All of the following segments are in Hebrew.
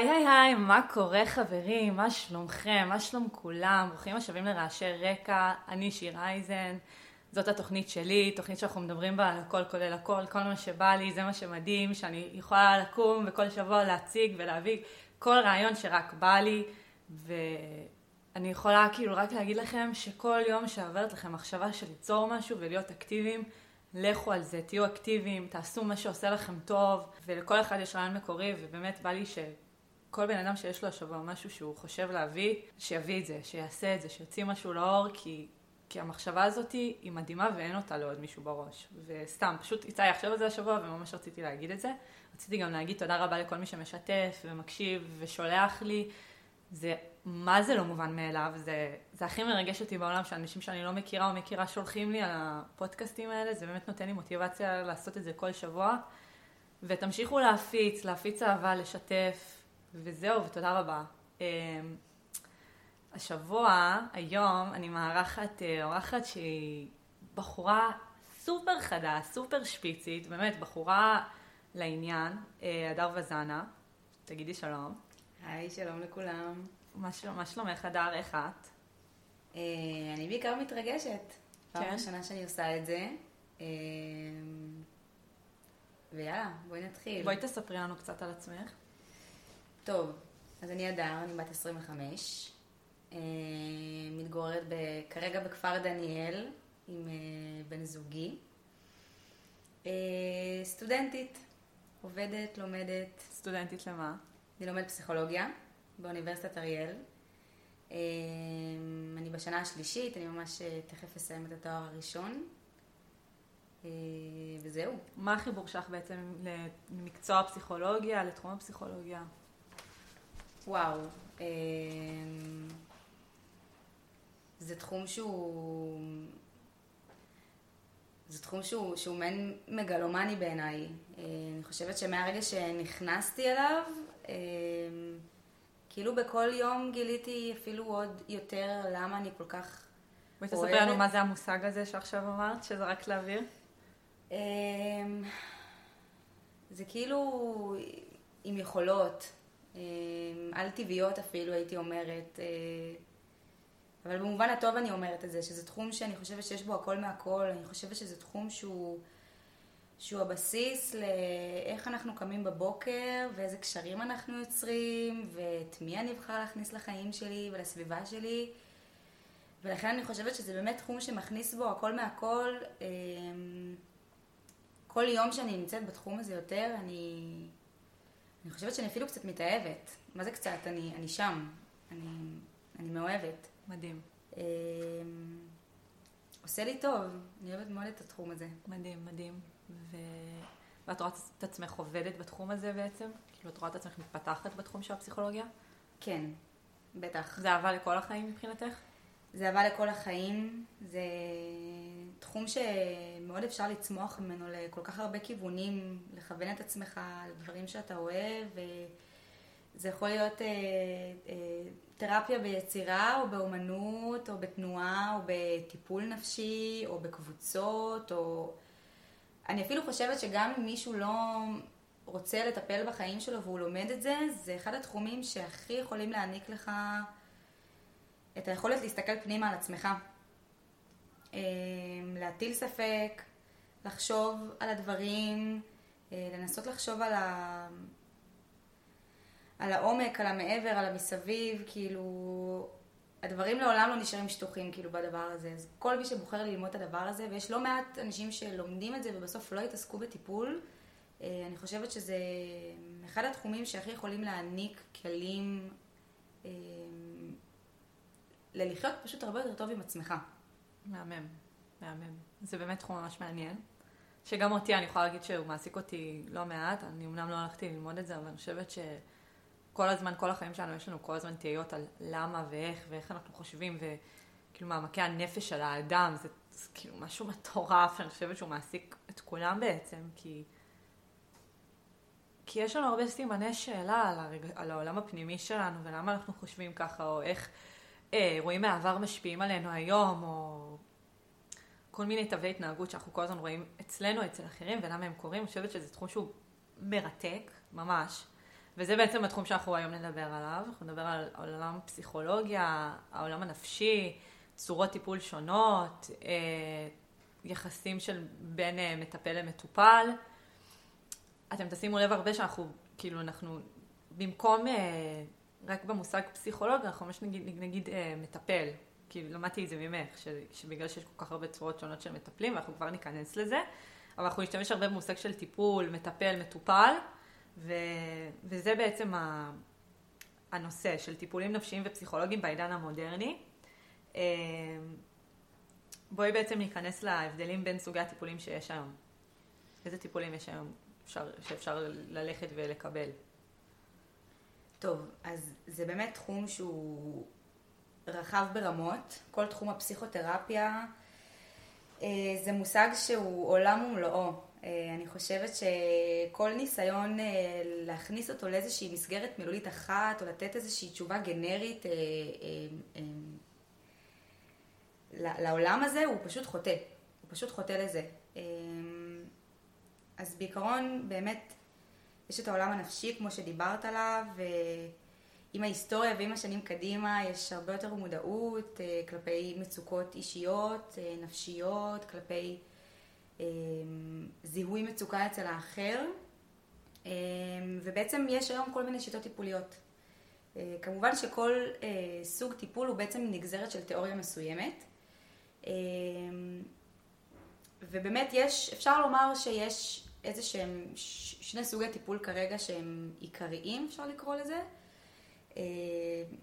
היי היי היי, מה קורה חברים? מה שלומכם? מה שלום כולם? ברוכים השבים לרעשי רקע, אני שיר אייזן, זאת התוכנית שלי, תוכנית שאנחנו מדברים בה על הכל כולל הכל, כל מה שבא לי, זה מה שמדהים, שאני יכולה לקום וכל שבוע להציג ולהביא כל רעיון שרק בא לי, ואני יכולה כאילו רק להגיד לכם שכל יום שעוברת לכם מחשבה של ליצור משהו ולהיות אקטיביים, לכו על זה, תהיו אקטיביים, תעשו מה שעושה לכם טוב, ולכל אחד יש רעיון מקורי, ובאמת בא לי שכל בן אדם שיש לו השבוע משהו שהוא חושב להביא, שיביא את זה, שיעשה את זה, שיוציא משהו לאור, כי, כי המחשבה הזאת היא מדהימה ואין אותה לעוד מישהו בראש. וסתם, פשוט יצא לי עכשיו על זה השבוע, וממש רציתי להגיד את זה. רציתי גם להגיד תודה רבה לכל מי שמשתף ומקשיב ושולח לי. זה מה זה לא מובן מאליו, זה, זה הכי מרגש אותי בעולם שאנשים שאני לא מכירה או מכירה שולחים לי על הפודקאסטים האלה, זה באמת נותן לי מוטיבציה לעשות את זה כל שבוע. ותמשיכו להפיץ, להפיץ אהבה, לשתף, וזהו, ותודה רבה. אמ, השבוע, היום, אני מארחת אה, אורחת שהיא בחורה סופר חדה, סופר שפיצית, באמת, בחורה לעניין, אה, הדר וזנה. תגידי שלום. היי, שלום לכולם. מה שלום, שלומך, הדר, איך את? אה, אני בעיקר מתרגשת. פעם כן? ראשונה שאני עושה את זה. אה, ויאללה, בואי נתחיל. בואי תספרי לנו קצת על עצמך. טוב, אז אני הדר, אני בת 25. אה, מתגוררת כרגע בכפר דניאל עם בן זוגי. סטודנטית, עובדת, לומדת. סטודנטית למה? אני לומדת פסיכולוגיה. באוניברסיטת אריאל. אני בשנה השלישית, אני ממש אה, תכף אסיים את התואר הראשון. אה, וזהו. מה החיבור שלך בעצם למקצוע הפסיכולוגיה, לתחום הפסיכולוגיה? וואו, אמ, זה תחום שהוא... זה תחום שהוא, שהוא מעין מגלומני בעיניי. אה, אני חושבת שמהרגע שנכנסתי אליו, אמ, כאילו בכל יום גיליתי אפילו עוד יותר למה אני כל כך אוהבת. בואי תספרי לנו מה זה המושג הזה שעכשיו אמרת, שזה רק לאוויר. אמ, זה כאילו עם יכולות, על טבעיות אפילו הייתי אומרת, אה, אבל במובן הטוב אני אומרת את זה, שזה תחום שאני חושבת שיש בו הכל מהכל, אני חושבת שזה תחום שהוא... שהוא הבסיס לאיך אנחנו קמים בבוקר ואיזה קשרים אנחנו יוצרים ואת מי אני אבחר להכניס לחיים שלי ולסביבה שלי. ולכן אני חושבת שזה באמת תחום שמכניס בו הכל מהכל. אמ, כל יום שאני נמצאת בתחום הזה יותר אני, אני חושבת שאני אפילו קצת מתאהבת מה זה קצת? אני, אני שם אני, אני מאוהבת מדהים אמ, עושה לי טוב, אני אוהבת מאוד את התחום הזה. מדהים, מדהים. ו... ואת רואה את עצמך עובדת בתחום הזה בעצם? כאילו, את רואה את עצמך מתפתחת בתחום של הפסיכולוגיה? כן, בטח. זה אהבה לכל החיים מבחינתך? זה אהבה לכל החיים, זה תחום שמאוד אפשר לצמוח ממנו לכל כך הרבה כיוונים, לכוון את עצמך לדברים שאתה אוהב, וזה יכול להיות אה, אה, תרפיה ביצירה, או באומנות, או בתנועה, או בטיפול נפשי, או בקבוצות, או... אני אפילו חושבת שגם אם מישהו לא רוצה לטפל בחיים שלו והוא לומד את זה, זה אחד התחומים שהכי יכולים להעניק לך את היכולת להסתכל פנימה על עצמך. אמ, להטיל ספק, לחשוב על הדברים, אה, לנסות לחשוב על, ה... על העומק, על המעבר, על המסביב, כאילו הדברים לעולם לא נשארים שטוחים כאילו בדבר הזה. אז כל מי שבוחר ללמוד את הדבר הזה, ויש לא מעט אנשים שלומדים את זה ובסוף לא יתעסקו בטיפול, אה, אני חושבת שזה אחד התחומים שהכי יכולים להעניק כלים אה, ללחיות פשוט הרבה יותר טוב עם עצמך. מהמם, מהמם. זה באמת תחום ממש מעניין. שגם אותי, אני יכולה להגיד שהוא מעסיק אותי לא מעט, אני אמנם לא הלכתי ללמוד את זה, אבל אני חושבת ש... כל הזמן, כל החיים שלנו, יש לנו כל הזמן תהיות על למה ואיך ואיך אנחנו חושבים, וכאילו מעמקי הנפש של האדם, זה, זה כאילו משהו מטורף, אני חושבת שהוא מעסיק את כולם בעצם, כי... כי יש לנו הרבה סימני שאלה על, הרג... על העולם הפנימי שלנו, ולמה אנחנו חושבים ככה, או איך אירועים מהעבר משפיעים עלינו היום, או כל מיני תווי התנהגות שאנחנו כל הזמן רואים אצלנו, אצל אחרים, ולמה הם קורים. אני חושבת שזה תחום שהוא מרתק, ממש. וזה בעצם התחום שאנחנו היום נדבר עליו. אנחנו נדבר על עולם הפסיכולוגיה, העולם הנפשי, צורות טיפול שונות, אה, יחסים של בין אה, מטפל למטופל. אתם תשימו לב הרבה שאנחנו, כאילו, אנחנו, במקום אה, רק במושג פסיכולוג, אנחנו ממש נגיד, נגיד מטפל. כי למדתי את זה ממך, ש, שבגלל שיש כל כך הרבה צורות שונות של מטפלים, ואנחנו כבר ניכנס לזה, אבל אנחנו נשתמש הרבה במושג של טיפול, מטפל, מטופל, ו, וזה בעצם ה, הנושא של טיפולים נפשיים ופסיכולוגיים בעידן המודרני. אה, בואי בעצם ניכנס להבדלים בין סוגי הטיפולים שיש היום. איזה טיפולים יש היום אפשר, שאפשר ללכת ולקבל? טוב, אז זה באמת תחום שהוא רחב ברמות. כל תחום הפסיכותרפיה אה, זה מושג שהוא עולם ומלואו. אה, אני חושבת שכל ניסיון אה, להכניס אותו לאיזושהי מסגרת מילולית אחת, או לתת איזושהי תשובה גנרית לעולם הזה, הוא פשוט חוטא. הוא פשוט חוטא לזה. אז בעיקרון, באמת, יש את העולם הנפשי, כמו שדיברת עליו, עם ההיסטוריה ועם השנים קדימה יש הרבה יותר מודעות אה, כלפי מצוקות אישיות, אה, נפשיות, כלפי אה, זיהוי מצוקה אצל האחר, ובעצם יש היום כל מיני שיטות טיפוליות. כמובן שכל סוג טיפול הוא בעצם נגזרת של תיאוריה מסוימת. ובאמת יש, אפשר לומר שיש איזה שהם שני סוגי טיפול כרגע שהם עיקריים, אפשר לקרוא לזה. אה,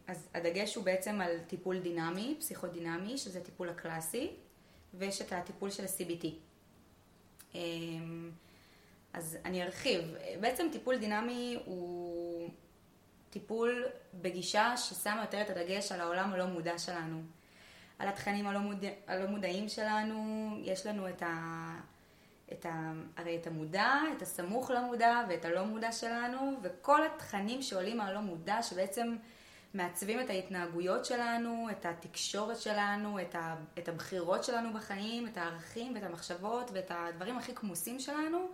אז הדגש הוא בעצם על טיפול דינמי, פסיכודינמי, שזה טיפול הקלאסי, ויש את הטיפול של ה-CBT. אה, אז אני ארחיב. בעצם טיפול דינמי הוא טיפול בגישה ששמה יותר את הדגש על העולם הלא מודע שלנו. על התכנים הלא, מודע, הלא מודעים שלנו, יש לנו את ה... את ה, הרי את המודע, את הסמוך למודע ואת הלא מודע שלנו, וכל התכנים שעולים מהלא מודע, שבעצם מעצבים את ההתנהגויות שלנו, את התקשורת שלנו, את, ה, את הבחירות שלנו בחיים, את הערכים ואת המחשבות ואת הדברים הכי כמוסים שלנו,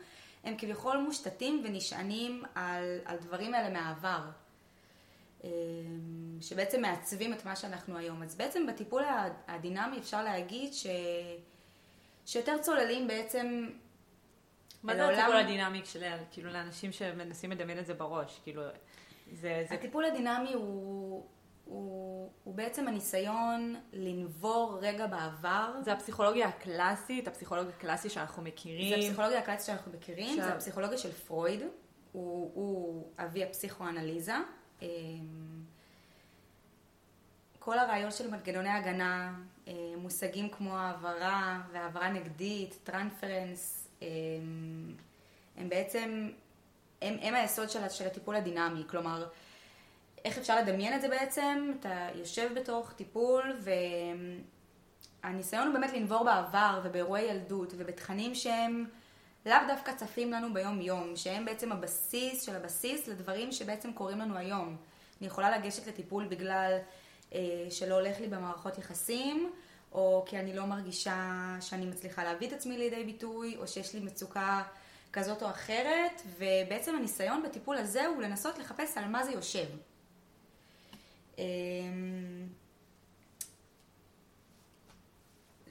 הם כביכול מושתתים ונשענים על, על דברים האלה מהעבר. אמ, שבעצם מעצבים את מה שאנחנו היום. אז בעצם בטיפול הדינמי אפשר להגיד ש... שיותר צוללים בעצם מה זה הטיפול הדינמי של, כאילו, לאנשים שמנסים לדמיין את זה בראש? כאילו, זה... זה... הטיפול הדינמי הוא... הוא, הוא בעצם הניסיון לנבור רגע בעבר. זה הפסיכולוגיה הקלאסית, הפסיכולוגיה הקלאסית שאנחנו מכירים. זה הפסיכולוגיה הקלאסית שאנחנו מכירים, עכשיו... זה הפסיכולוגיה של פרויד, הוא, הוא אבי הפסיכואנליזה. אמ, כל הרעיון של מנגנוני הגנה, אה, מושגים כמו העברה והעברה נגדית, טרנפרנס, הם, הם בעצם, הם, הם היסוד של, של הטיפול הדינמי, כלומר, איך אפשר לדמיין את זה בעצם? אתה יושב בתוך טיפול והניסיון הוא באמת לנבור בעבר ובאירועי ילדות ובתכנים שהם לאו דווקא צפים לנו ביום יום, שהם בעצם הבסיס של הבסיס לדברים שבעצם קורים לנו היום. אני יכולה לגשת לטיפול בגלל אה, שלא הולך לי במערכות יחסים, או כי אני לא מרגישה שאני מצליחה להביא את עצמי לידי ביטוי, או שיש לי מצוקה כזאת או אחרת, ובעצם הניסיון בטיפול הזה הוא לנסות לחפש על מה זה יושב. אמ,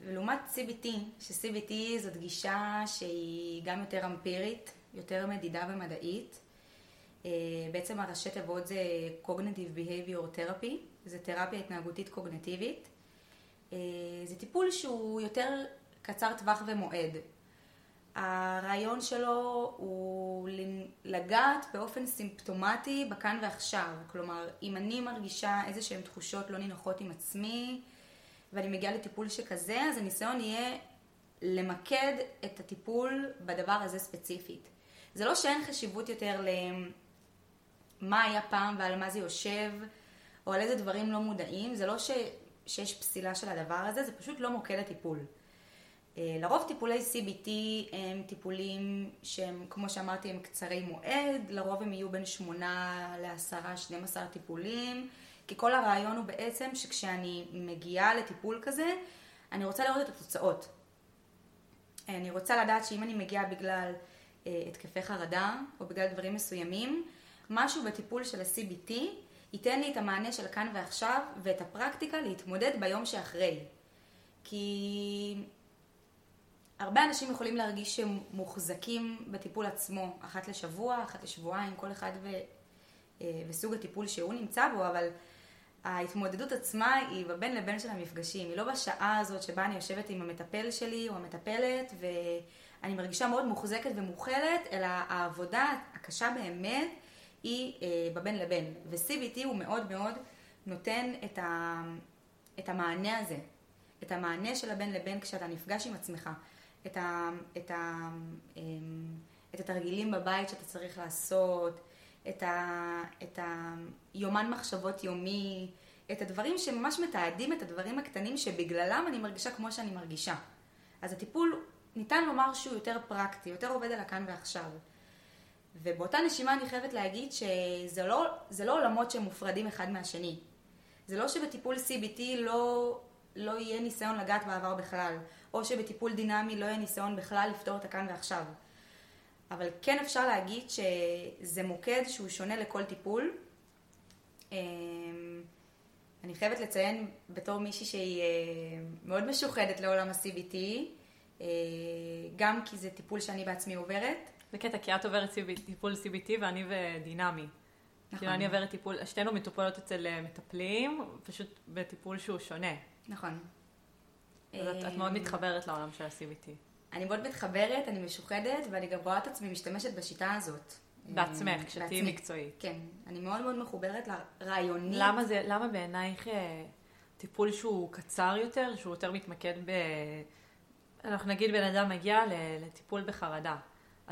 ולעומת CBT, ש-CBT זאת גישה שהיא גם יותר אמפירית, יותר מדידה ומדעית. אה, בעצם הראשי תיבות זה Cognitive Behavior Therapy, זה תרפיה התנהגותית קוגנטיבית. אה, זה טיפול שהוא יותר קצר טווח ומועד. הרעיון שלו הוא לגעת באופן סימפטומטי בכאן ועכשיו. כלומר, אם אני מרגישה איזה שהן תחושות לא נינוחות עם עצמי, ואני מגיעה לטיפול שכזה, אז הניסיון יהיה למקד את הטיפול בדבר הזה ספציפית. זה לא שאין חשיבות יותר למה היה פעם ועל מה זה יושב, או על איזה דברים לא מודעים, זה לא ש... שיש פסילה של הדבר הזה, זה פשוט לא מוקד הטיפול. אה, לרוב טיפולי CBT הם טיפולים שהם, כמו שאמרתי, הם קצרי מועד, לרוב הם יהיו בין 8 ל-10, 12 טיפולים, כי כל הרעיון הוא בעצם שכשאני מגיעה לטיפול כזה, אני רוצה לראות את התוצאות. אני רוצה לדעת שאם אני מגיעה בגלל אה, התקפי חרדה, או בגלל דברים מסוימים, משהו בטיפול של ה-CBT ייתן לי את המענה של כאן ועכשיו ואת הפרקטיקה להתמודד ביום שאחרי. כי הרבה אנשים יכולים להרגיש שהם מוחזקים בטיפול עצמו, אחת לשבוע, אחת לשבועיים, כל אחד ו... אה, וסוג הטיפול שהוא נמצא בו, אבל ההתמודדות עצמה היא בבין לבין של המפגשים, היא לא בשעה הזאת שבה אני יושבת עם המטפל שלי או המטפלת ואני מרגישה מאוד מוחזקת ומוכלת, אלא העבודה הקשה באמת היא אה, בבין לבין. ו-CBT הוא מאוד מאוד נותן את, ה, את המענה הזה, את המענה של הבין לבין כשאתה נפגש עם עצמך, את, ה, את, ה, אמ, את התרגילים בבית שאתה צריך לעשות, את, ה, את היומן מחשבות יומי, את הדברים שממש מתעדים את הדברים הקטנים שבגללם אני מרגישה כמו שאני מרגישה. אז הטיפול, ניתן לומר שהוא יותר פרקטי, יותר עובד על הכאן ועכשיו. ובאותה נשימה אני חייבת להגיד שזה לא, לא עולמות שהם מופרדים אחד מהשני. זה לא שבטיפול CBT לא, לא יהיה ניסיון לגעת בעבר בכלל, או שבטיפול דינמי לא יהיה ניסיון בכלל לפתור את הכאן ועכשיו. אבל כן אפשר להגיד שזה מוקד שהוא שונה לכל טיפול. אמ, אני חייבת לציין בתור מישהי שהיא אה, מאוד משוחדת לעולם ה-CBT, אה, גם כי זה טיפול שאני בעצמי עוברת. זה קטע, כי את עוברת טיפול CBT ואני ודינמי. נכון. כאילו אני עוברת טיפול, שתינו מטופלות אצל אה, מטפלים, פשוט בטיפול שהוא שונה. נכון. אז את, את מאוד מתחברת לעולם של ה-CBT. אני מאוד מתחברת, אני משוחדת, ואני גם רואה את עצמי משתמשת בשיטה הזאת. בעצמך, כשתהיי מקצועית. כן, אני מאוד מאוד מחוברת לרעיונים. למה, זה, למה בעינייך אה, טיפול שהוא קצר יותר, שהוא יותר מתמקד ב... אנחנו נגיד בן אדם מגיע לטיפול בחרדה,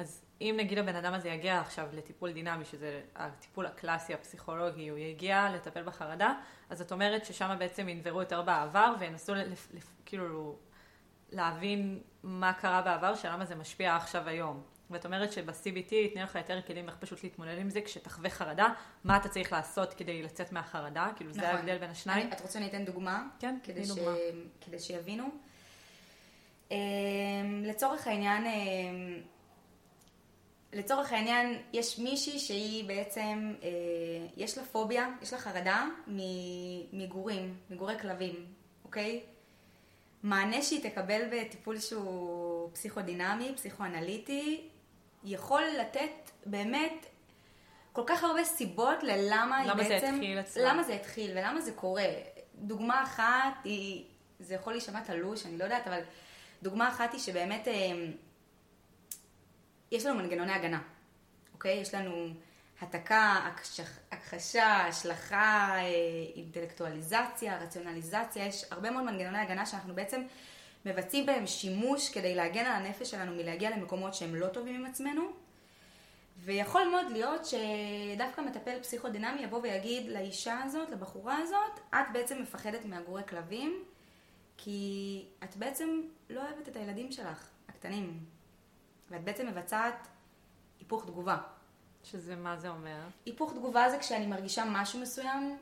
אז אם נגיד הבן אדם הזה יגיע עכשיו לטיפול דינמי, שזה הטיפול הקלאסי, הפסיכולוגי, הוא יגיע לטפל בחרדה, אז את אומרת ששם בעצם ינברו יותר בעבר וינסו לפ, לפ, כאילו להבין מה קרה בעבר, שלמה זה משפיע עכשיו היום. ואת אומרת שב-CBT ייתנו לך יותר כלים איך פשוט להתמודד עם זה כשתחווה חרדה, מה אתה צריך לעשות כדי לצאת מהחרדה, כאילו נכון. זה ההבדל בין השניים. אני, את רוצה שאני אתן דוגמה? כן, כדי, ש... דוגמה. כדי שיבינו. Um, לצורך העניין, um, לצורך העניין, יש מישהי שהיא בעצם, uh, יש לה פוביה, יש לה חרדה מגורים, מגורי כלבים, אוקיי? מענה שהיא תקבל בטיפול שהוא פסיכודינמי, פסיכואנליטי, יכול לתת באמת כל כך הרבה סיבות ללמה היא בעצם... למה זה התחיל אצלה. למה זה התחיל ולמה זה קורה. דוגמה אחת היא, זה יכול להישמע תלוש, אני לא יודעת, אבל דוגמה אחת היא שבאמת אה, יש לנו מנגנוני הגנה, אוקיי? יש לנו התקה, הכחשה, השלכה, אה, אינטלקטואליזציה, רציונליזציה, יש הרבה מאוד מנגנוני הגנה שאנחנו בעצם מבצעים בהם שימוש כדי להגן על הנפש שלנו מלהגיע למקומות שהם לא טובים עם עצמנו. ויכול מאוד להיות שדווקא מטפל פסיכודינמי יבוא ויגיד לאישה הזאת, לבחורה הזאת, את בעצם מפחדת מהגורי כלבים, כי את בעצם לא אוהבת את הילדים שלך, הקטנים. ואת בעצם מבצעת היפוך תגובה. שזה מה זה אומר? היפוך תגובה זה כשאני מרגישה משהו מסוים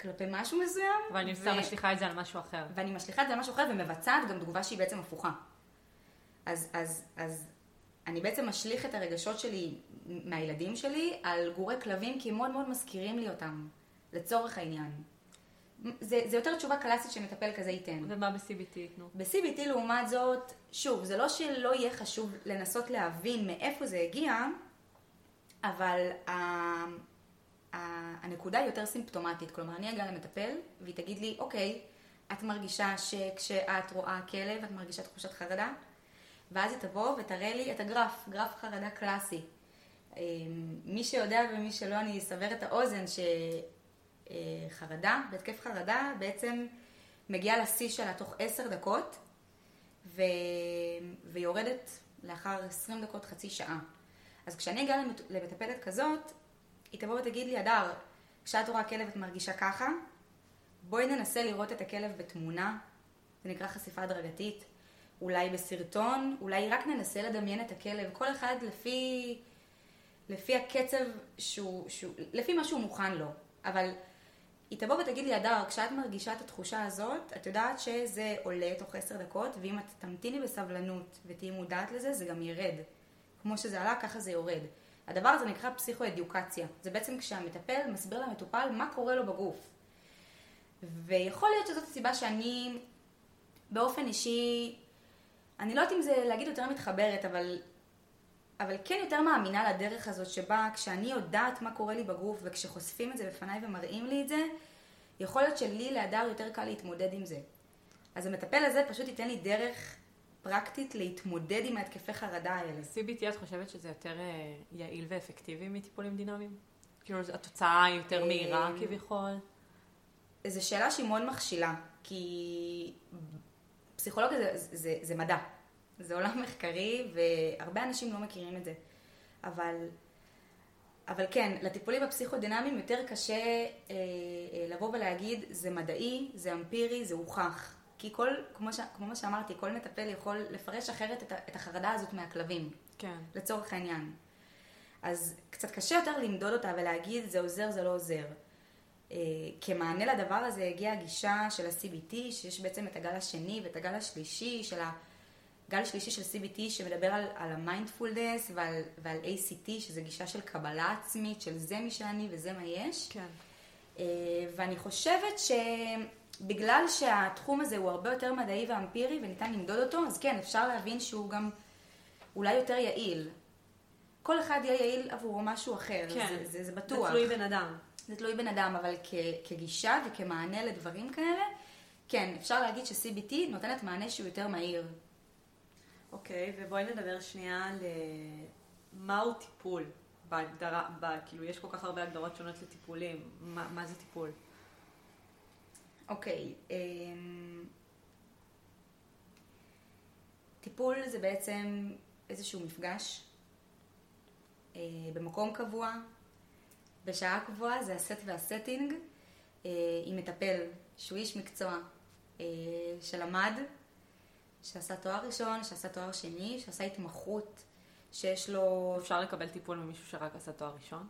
כלפי משהו מסוים. ואני סתם ו... משליכה את זה על משהו אחר. ואני משליכה את זה על משהו אחר ומבצעת גם תגובה שהיא בעצם הפוכה. אז, אז, אז אני בעצם משליך את הרגשות שלי מהילדים שלי על גורי כלבים כי הם מאוד מאוד מזכירים לי אותם, לצורך העניין. זה, זה יותר תשובה קלאסית שמטפל כזה ייתן. ומה ב-CBT ייתנו? ב-CBT לעומת זאת, שוב, זה לא שלא יהיה חשוב לנסות להבין מאיפה זה הגיע, אבל הנקודה היא יותר סימפטומטית, כלומר אני אגיע למטפל והיא תגיד לי, אוקיי, את מרגישה שכשאת רואה כלב את מרגישה תחושת חרדה? ואז היא תבוא ותראה לי את הגרף, גרף חרדה קלאסי. אמ, מי שיודע ומי שלא, אני אסבר את האוזן שחרדה, בהתקף חרדה, בעצם מגיעה לשיא שלה תוך עשר דקות ו... ויורדת לאחר עשרים דקות, חצי שעה. אז כשאני אגיע למטפלת כזאת, היא תבוא ותגיד לי, אדר, כשאת רואה כלב את מרגישה ככה, בואי ננסה לראות את הכלב בתמונה, זה נקרא חשיפה הדרגתית, אולי בסרטון, אולי רק ננסה לדמיין את הכלב, כל אחד לפי, לפי הקצב שהוא, שהוא, לפי מה שהוא מוכן לו, אבל היא תבוא ותגיד לי, אדר, כשאת מרגישה את התחושה הזאת, את יודעת שזה עולה תוך עשר דקות, ואם את תמתיני בסבלנות ותהיי מודעת לזה, זה גם ירד. כמו שזה עלה, ככה זה יורד. הדבר הזה נקרא פסיכואדיוקציה. זה בעצם כשהמטפל מסביר למטופל מה קורה לו בגוף. ויכול להיות שזאת הסיבה שאני באופן אישי, אני לא יודעת אם זה להגיד יותר מתחברת, אבל, אבל כן יותר מאמינה לדרך הזאת שבה כשאני יודעת מה קורה לי בגוף וכשחושפים את זה בפניי ומראים לי את זה, יכול להיות שלי להדר יותר קל להתמודד עם זה. אז המטפל הזה פשוט ייתן לי דרך פרקטית להתמודד עם ההתקפי חרדה האלה. CBT את חושבת שזה יותר אה, יעיל ואפקטיבי מטיפולים דינמיים? כאילו התוצאה היא יותר מהירה אה, כביכול? זו שאלה שהיא מאוד מכשילה, כי פסיכולוגיה זה, זה, זה מדע. זה עולם מחקרי והרבה אנשים לא מכירים את זה. אבל, אבל כן, לטיפולים הפסיכודינמיים יותר קשה אה, אה, לבוא ולהגיד זה מדעי, זה אמפירי, זה הוכח. כי כל, כמו, ש, כמו מה שאמרתי, כל מטפל יכול לפרש אחרת את, את החרדה הזאת מהכלבים. כן. לצורך העניין. אז קצת קשה יותר למדוד אותה ולהגיד זה עוזר, זה לא עוזר. Uh, כמענה לדבר הזה הגיעה הגישה של ה-CBT, שיש בעצם את הגל השני ואת הגל השלישי של הגל השלישי של CBT שמדבר על, על המיינדפולנס ועל, ועל ACT, שזה גישה של קבלה עצמית, של זה מי שאני וזה מה יש. כן. Uh, ואני חושבת שבגלל שהתחום הזה הוא הרבה יותר מדעי ואמפירי וניתן למדוד אותו, אז כן, אפשר להבין שהוא גם אולי יותר יעיל. כל אחד יהיה יעיל עבור משהו אחר, כן. זה, זה, זה בטוח. זה תלוי בן אדם. זה תלוי בן אדם, אבל כ, כגישה וכמענה לדברים כאלה, כן, אפשר להגיד ש-CBT נותנת מענה שהוא יותר מהיר. אוקיי, ובואי נדבר שנייה על אה, מהו טיפול בהגדרה, ב, כאילו יש כל כך הרבה הגדרות שונות לטיפולים, מה, מה זה טיפול? אוקיי, אמ, טיפול זה בעצם איזשהו מפגש אה, במקום קבוע, בשעה קבועה, זה הסט והסטינג, אה, עם מטפל שהוא איש מקצוע אה, שלמד, שעשה תואר ראשון, שעשה תואר שני, שעשה התמחות, שיש לו... אפשר לקבל טיפול ממישהו שרק עשה תואר ראשון?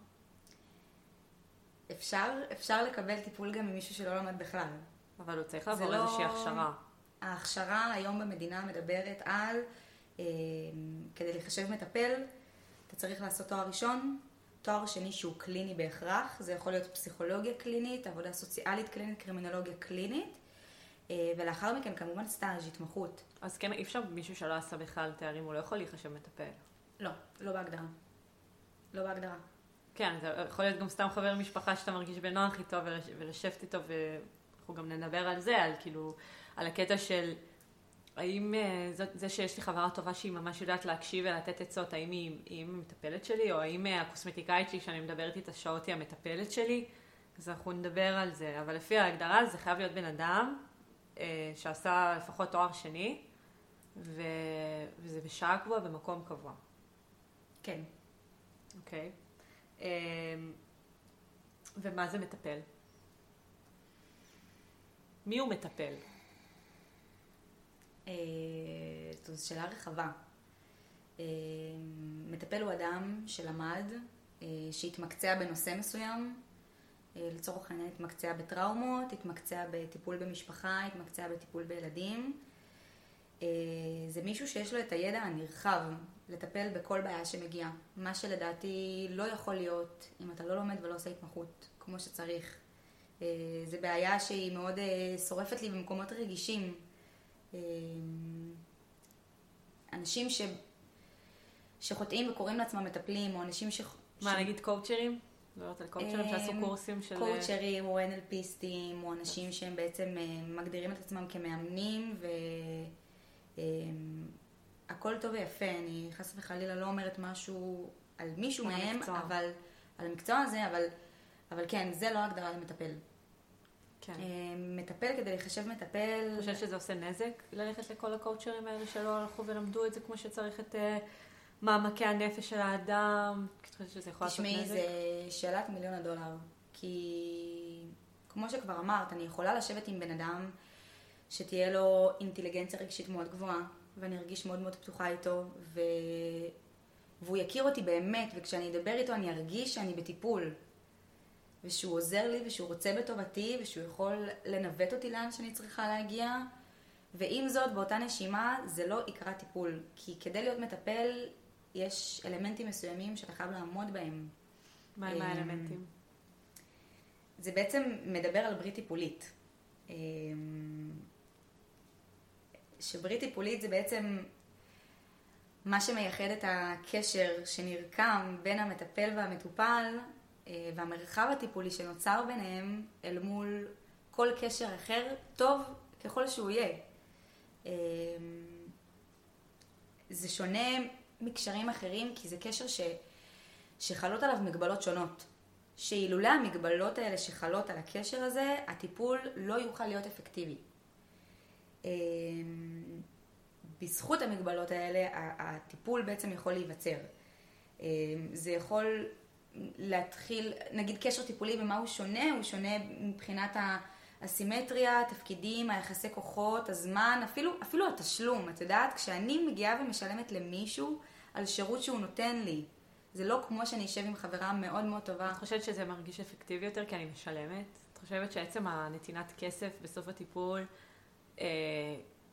אפשר, אפשר לקבל טיפול גם ממישהו שלא למד בכלל. אבל הוא צריך לעבור לא- איזושהי הכשרה. ההכשרה היום במדינה מדברת על, אה, כדי לחשב מטפל, אתה צריך לעשות תואר ראשון, תואר שני שהוא קליני בהכרח, זה יכול להיות פסיכולוגיה קלינית, עבודה סוציאלית קלינית, קרימינולוגיה קלינית, ולאחר מכן כמובן סטאז', התמחות. אז כן, אי אפשר מישהו שלא עשה בכלל תארים, הוא לא יכול להיחשב מטפל. לא, לא בהגדרה. לא בהגדרה. כן, זה יכול להיות גם סתם חבר משפחה שאתה מרגיש בנוח איתו ולש- ולשבת איתו, ואנחנו גם נדבר על זה, על כאילו, על הקטע של האם אה, זאת, זה שיש לי חברה טובה שהיא ממש יודעת להקשיב ולתת עצות, האם היא, היא המטפלת שלי, או האם אה, הקוסמטיקאית שלי שאני מדברת איתה שעות היא המטפלת שלי, אז אנחנו נדבר על זה, אבל לפי ההגדרה זה חייב להיות בן אדם אה, שעשה לפחות תואר שני, ו, וזה בשעה קבועה במקום קבוע. כן. אוקיי. אמ, ומה זה מטפל? מי הוא מטפל? אה, זו שאלה רחבה. אה, מטפל הוא אדם שלמד, אה, שהתמקצע בנושא מסוים, אה, לצורך העניין התמקצע בטראומות, התמקצע בטיפול במשפחה, התמקצע בטיפול בילדים. אה, זה מישהו שיש לו את הידע הנרחב לטפל בכל בעיה שמגיעה. מה שלדעתי לא יכול להיות אם אתה לא לומד ולא עושה התמחות כמו שצריך. אה, זה בעיה שהיא מאוד אה, שורפת לי במקומות רגישים. אה, אנשים ש... שחוטאים וקוראים לעצמם מטפלים, או אנשים ש... מה, ש- נגיד קואוצ'רים? מדברת על קואוצ'רים שעשו אמ, קורסים של... קואוצ'רים או NLPיסטים, או אנשים שהם בעצם אה, מגדירים את עצמם כמאמנים, והכל טוב ויפה, אני חס וחלילה לא אומרת משהו על מישהו על מהם, המקצוע. אבל, על המקצוע הזה, אבל, אבל כן, זה לא הגדרה למטפל. כן. אה, מטפל כדי לחשב מטפל, אתה חושב שזה עושה נזק ללכת לכל הקואוצ'רים האלה שלא הלכו ולמדו את זה כמו שצריך את אה, מעמקי הנפש של האדם? אתה חושב שזה יכול לעשות תשמעי, נזק? זה שאלת מיליון הדולר. כי כמו שכבר אמרת, אני יכולה לשבת עם בן אדם שתהיה לו אינטליגנציה רגשית מאוד גבוהה, ואני ארגיש מאוד מאוד פתוחה איתו, ו... והוא יכיר אותי באמת, וכשאני אדבר איתו אני ארגיש שאני בטיפול. ושהוא עוזר לי, ושהוא רוצה בטובתי, ושהוא יכול לנווט אותי לאן שאני צריכה להגיע. ועם זאת, באותה נשימה, זה לא יקרא טיפול. כי כדי להיות מטפל, יש אלמנטים מסוימים שאתה חייב לעמוד בהם. מה הם אמ, האלמנטים? זה בעצם מדבר על ברית טיפולית. אמ, שברית טיפולית זה בעצם מה שמייחד את הקשר שנרקם בין המטפל והמטופל אה, והמרחב הטיפולי שנוצר ביניהם אל מול כל קשר אחר, טוב ככל שהוא יהיה. זה שונה מקשרים אחרים כי זה קשר ש, שחלות עליו מגבלות שונות. שאילולא המגבלות האלה שחלות על הקשר הזה, הטיפול לא יוכל להיות אפקטיבי. אמ, בזכות המגבלות האלה, הטיפול בעצם יכול להיווצר. אמ, זה יכול להתחיל, נגיד קשר טיפולי במה הוא שונה, הוא שונה מבחינת הסימטריה, התפקידים, היחסי כוחות, הזמן, אפילו, אפילו התשלום, את יודעת, כשאני מגיעה ומשלמת למישהו על שירות שהוא נותן לי, זה לא כמו שאני אשב עם חברה מאוד מאוד טובה. את חושבת שזה מרגיש אפקטיבי יותר כי אני משלמת? את חושבת שעצם הנתינת כסף בסוף הטיפול אה,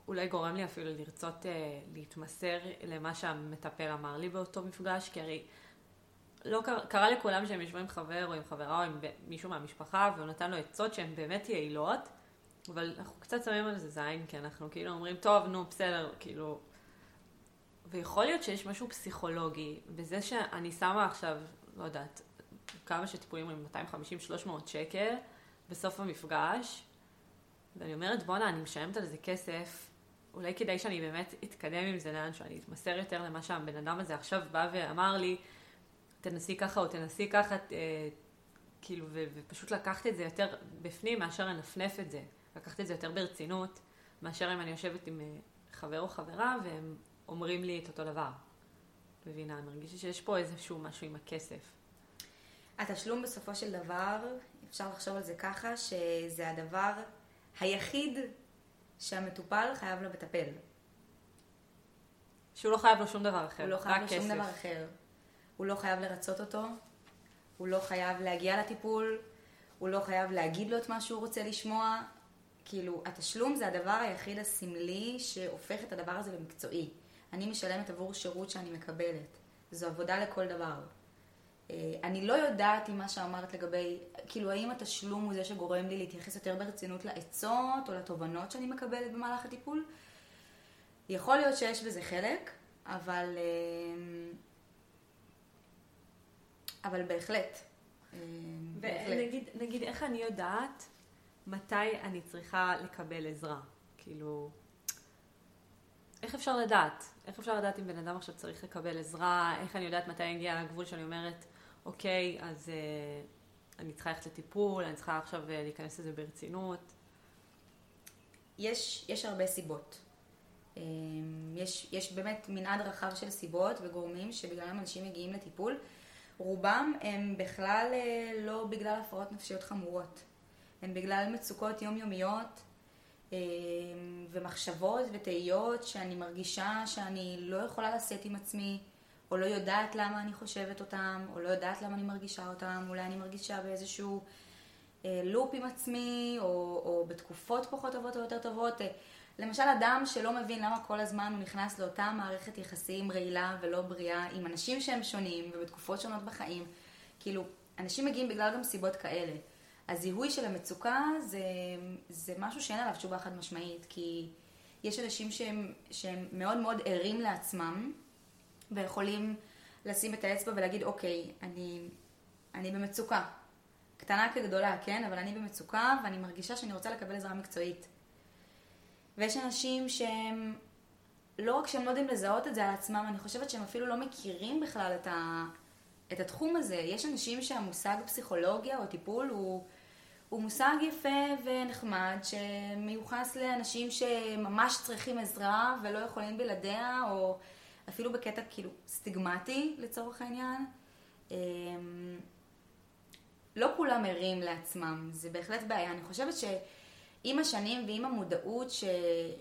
אולי גורם לי אפילו לרצות אה, להתמסר למה שהמטפל אמר לי באותו מפגש? כי הרי לא קרה, קרה לכולם שהם יושבים עם חבר או עם חברה או עם מישהו מהמשפחה והוא נתן לו עצות שהן באמת יעילות, אבל אנחנו קצת שמים על זה זין, כי אנחנו כאילו אומרים, טוב, נו, בסדר, כאילו... ויכול להיות שיש משהו פסיכולוגי בזה שאני שמה עכשיו, לא יודעת, כמה שטיפולים עם 250-300 שקל בסוף המפגש, ואני אומרת, בואנה, אני משלמת על זה כסף, אולי כדאי שאני באמת אתקדם עם זה לאן, שאני אתמסר יותר למה שהבן אדם הזה עכשיו בא ואמר לי, תנסי ככה או תנסי ככה, אה, כאילו, ו- ופשוט לקחת את זה יותר בפנים מאשר לנפנף את זה. לקחת את זה יותר ברצינות, מאשר אם אני יושבת עם אה, חבר או חברה והם אומרים לי את אותו דבר. מבינה, אני מרגישה שיש פה איזשהו משהו עם הכסף. התשלום בסופו של דבר, אפשר לחשוב על זה ככה, שזה הדבר היחיד שהמטופל חייב למטפל. שהוא לא חייב לו שום דבר אחר, הוא לא חייב לו כסף. שום דבר אחר. הוא לא חייב לרצות אותו, הוא לא חייב להגיע לטיפול, הוא לא חייב להגיד לו את מה שהוא רוצה לשמוע. כאילו, התשלום זה הדבר היחיד הסמלי שהופך את הדבר הזה למקצועי. אני משלמת עבור שירות שאני מקבלת. זו עבודה לכל דבר. אה, אני לא יודעת אם מה שאמרת לגבי, כאילו, האם התשלום הוא זה שגורם לי להתייחס יותר ברצינות לעצות או לתובנות שאני מקבלת במהלך הטיפול? יכול להיות שיש בזה חלק, אבל... אה, אבל. אה, בהחלט. ונגיד, נגיד, איך אני יודעת מתי אני צריכה לקבל עזרה? כאילו, איך אפשר לדעת? איך אפשר לדעת אם בן אדם עכשיו צריך לקבל עזרה? איך אני יודעת מתי הגיע הגבול שאני אומרת, אוקיי, אז אה, אני צריכה ללכת לטיפול, אני צריכה עכשיו אה, להיכנס לזה ברצינות? יש, יש הרבה סיבות. אה, יש, יש באמת מנעד רחב של סיבות וגורמים שבגללם אנשים מגיעים לטיפול. רובם הם בכלל אה, לא בגלל הפרעות נפשיות חמורות. הם בגלל מצוקות יומיומיות ומחשבות ותהיות שאני מרגישה שאני לא יכולה לשאת עם עצמי, או לא יודעת למה אני חושבת אותם, או לא יודעת למה אני מרגישה אותם, אולי אני מרגישה באיזשהו אה, לופ עם עצמי, או, או בתקופות פחות טובות או יותר טובות. אה, למשל אדם שלא מבין למה כל הזמן הוא נכנס לאותה מערכת יחסים רעילה ולא בריאה עם אנשים שהם שונים ובתקופות שונות בחיים. כאילו, אנשים מגיעים בגלל גם סיבות כאלה. הזיהוי של המצוקה זה, זה משהו שאין עליו תשובה חד משמעית, כי יש אנשים שהם, שהם מאוד מאוד ערים לעצמם ויכולים לשים את האצבע ולהגיד, אוקיי, אני, אני במצוקה. קטנה כגדולה, כן? אבל אני במצוקה ואני מרגישה שאני רוצה לקבל עזרה מקצועית. ויש אנשים שהם, לא רק שהם לא יודעים לזהות את זה על עצמם, אני חושבת שהם אפילו לא מכירים בכלל את, ה, את התחום הזה. יש אנשים שהמושג פסיכולוגיה או טיפול הוא, הוא מושג יפה ונחמד, שמיוחס לאנשים שממש צריכים עזרה ולא יכולים בלעדיה, או אפילו בקטע כאילו סטיגמטי לצורך העניין. אמ, לא כולם ערים לעצמם, זה בהחלט בעיה. אני חושבת שעם השנים ועם המודעות ש,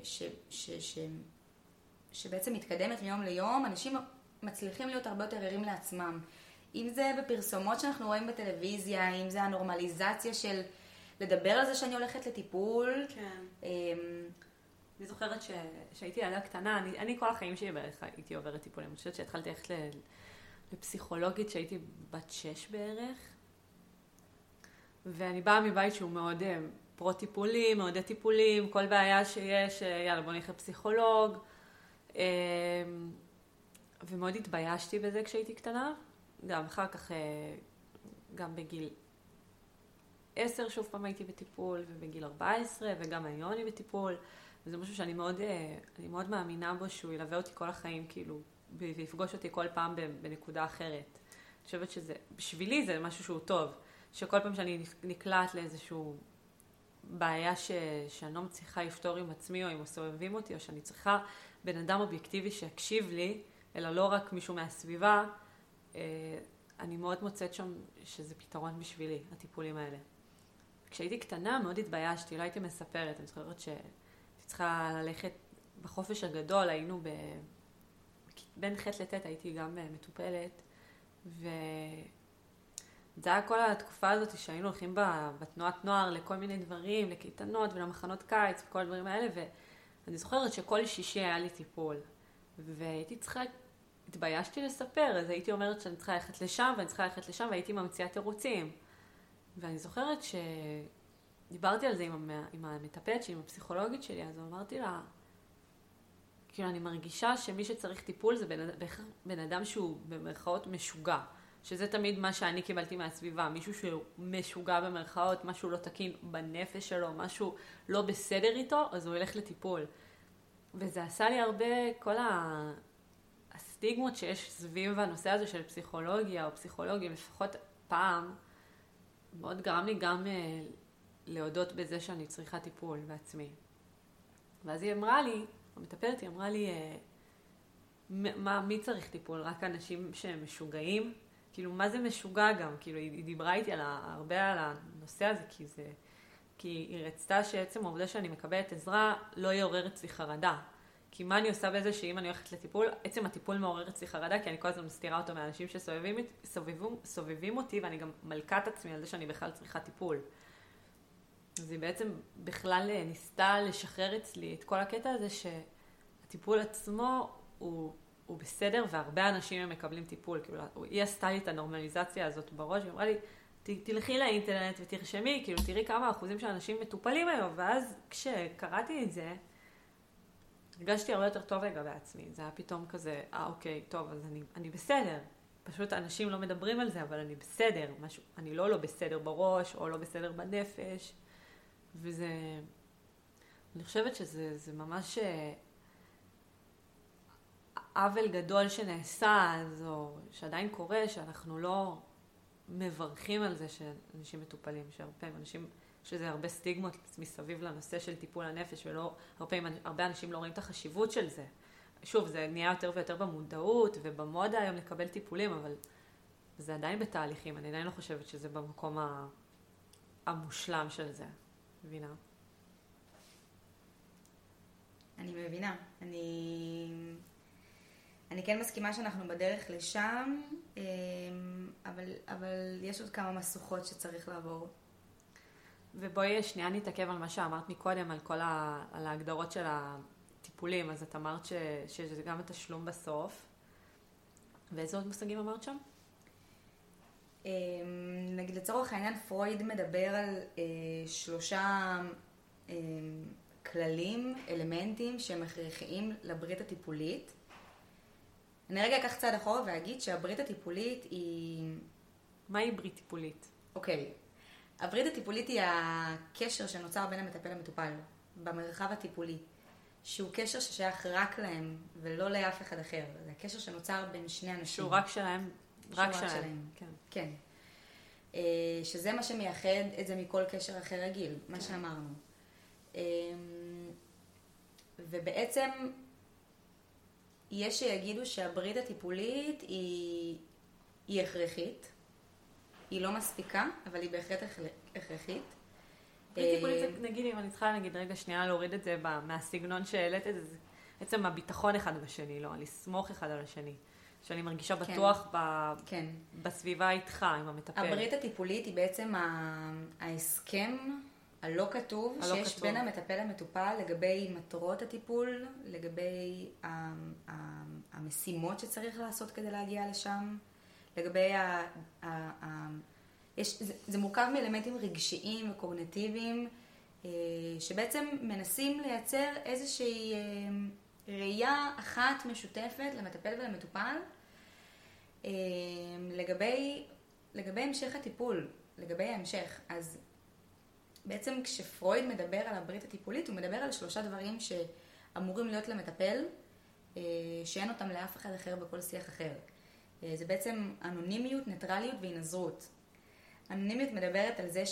ש, ש, ש, שבעצם מתקדמת מיום ליום, אנשים מצליחים להיות הרבה יותר ערים לעצמם. אם זה בפרסומות שאנחנו רואים בטלוויזיה, אם זה הנורמליזציה של לדבר על זה שאני הולכת לטיפול. כן. אמ, אני זוכרת. שהייתי ילדה קטנה, אני, אני כל החיים שלי בערך הייתי עוברת טיפולים. אני חושבת שהתחלתי ללכת לפסיכולוגית כשהייתי בת שש בערך, ואני באה מבית שהוא מאוד אה, פרו-טיפולים, מעודד טיפולים, כל בעיה שיש, אה, יאללה בוא נלך לפסיכולוג. אה, ומאוד התביישתי בזה כשהייתי קטנה, גם אחר כך, גם בגיל עשר שוב פעם הייתי בטיפול, ובגיל 14, וגם היום אני בטיפול. וזה משהו שאני מאוד, אני מאוד מאמינה בו, שהוא ילווה אותי כל החיים, כאילו, ויפגוש אותי כל פעם בנקודה אחרת. אני חושבת שזה, בשבילי זה משהו שהוא טוב. שכל פעם שאני נקלעת לאיזשהו בעיה ש, שאני לא מצליחה לפתור עם עצמי או עם הסובבים אותי, או שאני צריכה בן אדם אובייקטיבי שיקשיב לי, אלא לא רק מישהו מהסביבה, אה, אני מאוד מוצאת שם שזה פתרון בשבילי, הטיפולים האלה. כשהייתי קטנה מאוד התביישתי, לא הייתי מספרת, אני זוכרת שהייתי צריכה ללכת בחופש הגדול, היינו ב... בין ח' לט' הייתי גם אה, מטופלת, ו... זה היה כל התקופה הזאת שהיינו הולכים בתנועת נוער לכל מיני דברים, לקייטנות ולמחנות קיץ וכל הדברים האלה, ואני זוכרת שכל שישי היה לי טיפול. והייתי צריכה, התביישתי לספר, אז הייתי אומרת שאני צריכה ללכת לשם ואני צריכה ללכת לשם, והייתי ממציאה תירוצים. ואני זוכרת שדיברתי על זה עם, עם המטפלת שלי, עם הפסיכולוגית שלי, אז אמרתי לה, כאילו אני מרגישה שמי שצריך טיפול זה בן, בן אדם שהוא במרכאות משוגע. שזה תמיד מה שאני קיבלתי מהסביבה, מישהו שהוא משוגע במרכאות, משהו לא תקין בנפש שלו, משהו לא בסדר איתו, אז הוא ילך לטיפול. וזה עשה לי הרבה, כל הסטיגמות שיש סביב הנושא הזה של פסיכולוגיה או פסיכולוגיה, לפחות פעם, מאוד גרם לי גם uh, להודות בזה שאני צריכה טיפול בעצמי. ואז היא אמרה לי, המטפלת היא אמרה לי, uh, מה, מי צריך טיפול? רק אנשים שהם משוגעים? כאילו, מה זה משוגע גם? כאילו, היא, היא דיברה איתי על ה, הרבה על הנושא הזה, כי זה... כי היא רצתה שעצם העובדה שאני מקבלת עזרה לא יעורר אצלי חרדה. כי מה אני עושה בזה שאם אני הולכת לטיפול, עצם הטיפול מעורר אצלי חרדה, כי אני כל הזמן מסתירה אותו מאנשים שסובבים סובבים, סובבים אותי, ואני גם מלכת עצמי על זה שאני בכלל צריכה טיפול. אז היא בעצם בכלל ניסתה לשחרר אצלי את כל הקטע הזה שהטיפול עצמו הוא הוא בסדר, והרבה אנשים הם מקבלים טיפול. כאילו, היא עשתה לי את הנורמליזציה הזאת בראש, היא אמרה לי, תלכי לאינטרנט ותרשמי, כאילו, תראי כמה אחוזים של אנשים מטופלים היום, ואז כשקראתי את זה, הרגשתי הרבה יותר טוב לגבי עצמי. זה היה פתאום כזה, אה, אוקיי, טוב, אז אני, אני בסדר. פשוט אנשים לא מדברים על זה, אבל אני בסדר. משהו, אני לא לא בסדר בראש, או לא בסדר בנפש. וזה... אני חושבת שזה ממש אה, עוול גדול שנעשה, אז, או שעדיין קורה, שאנחנו לא מברכים על זה שאנשים מטופלים, שהרבה פעמים אנשים, שזה הרבה סטיגמות מסביב לנושא של טיפול הנפש, ולא, הרבה הרבה אנשים לא רואים את החשיבות של זה. שוב, זה נהיה יותר ויותר במודעות ובמודה היום לקבל טיפולים, אבל זה עדיין בתהליכים, אני עדיין לא חושבת שזה במקום המושלם של זה, מבינה? אני מבינה. אני אני כן מסכימה שאנחנו בדרך לשם, אמ, אבל, אבל יש עוד כמה משוכות שצריך לעבור. ובואי שנייה נתעכב על מה שאמרת מקודם, על כל ה, על ההגדרות של הטיפולים. אז את אמרת ש, שזה גם התשלום בסוף. ואיזה עוד מושגים אמרת שם? אמ, נגיד לצורך העניין פרויד מדבר על אה, שלושה אה, כללים, אלמנטים שהם הכרחיים לברית הטיפולית. אני רגע אקח צעד אחורה ואגיד שהברית הטיפולית היא... מהי ברית טיפולית? אוקיי. הברית הטיפולית היא הקשר שנוצר בין המטפל למטופל במרחב הטיפולי, שהוא קשר ששייך רק להם ולא לאף אחד אחר. זה קשר שנוצר בין שני אנשים. שהוא רק שלהם, רק שלהם. שלהם. כן. כן. אה, שזה מה שמייחד את זה מכל קשר אחר רגיל, מה כן. שאמרנו. אה, ובעצם יש שיגידו שהברית הטיפולית היא, היא הכרחית, היא לא מספיקה, אבל היא בהחלט הכרחית. אה, נגיד, אם אני צריכה להגיד רגע שנייה להוריד את זה מהסגנון שהעלית את זה, זה עצם הביטחון אחד בשני, לא, לסמוך אחד על השני. שאני מרגישה כן. בטוח כן. ב... כן. בסביבה איתך, עם המטפל. הברית הטיפולית היא בעצם ההסכם הלא כתוב, הלא שיש כתוב. בין המטפל למטופל לגבי מטרות הטיפול, לגבי ה- ה- המשימות שצריך לעשות כדי להגיע לשם, לגבי ה... ה- ה- יש, זה, זה מורכב מאלמנטים רגשיים וקוגנטיביים, אה, שבעצם מנסים לייצר איזושהי אה, ראייה אחת משותפת למטפל ולמטופל, אה, לגבי, לגבי המשך הטיפול, לגבי ההמשך. אז בעצם כשפרויד מדבר על הברית הטיפולית, הוא מדבר על שלושה דברים שאמורים להיות למטפל, שאין אותם לאף אחד אחר בכל שיח אחר. אה, זה בעצם אנונימיות, ניטרליות והינזרות. אנונימיות מדברת על זה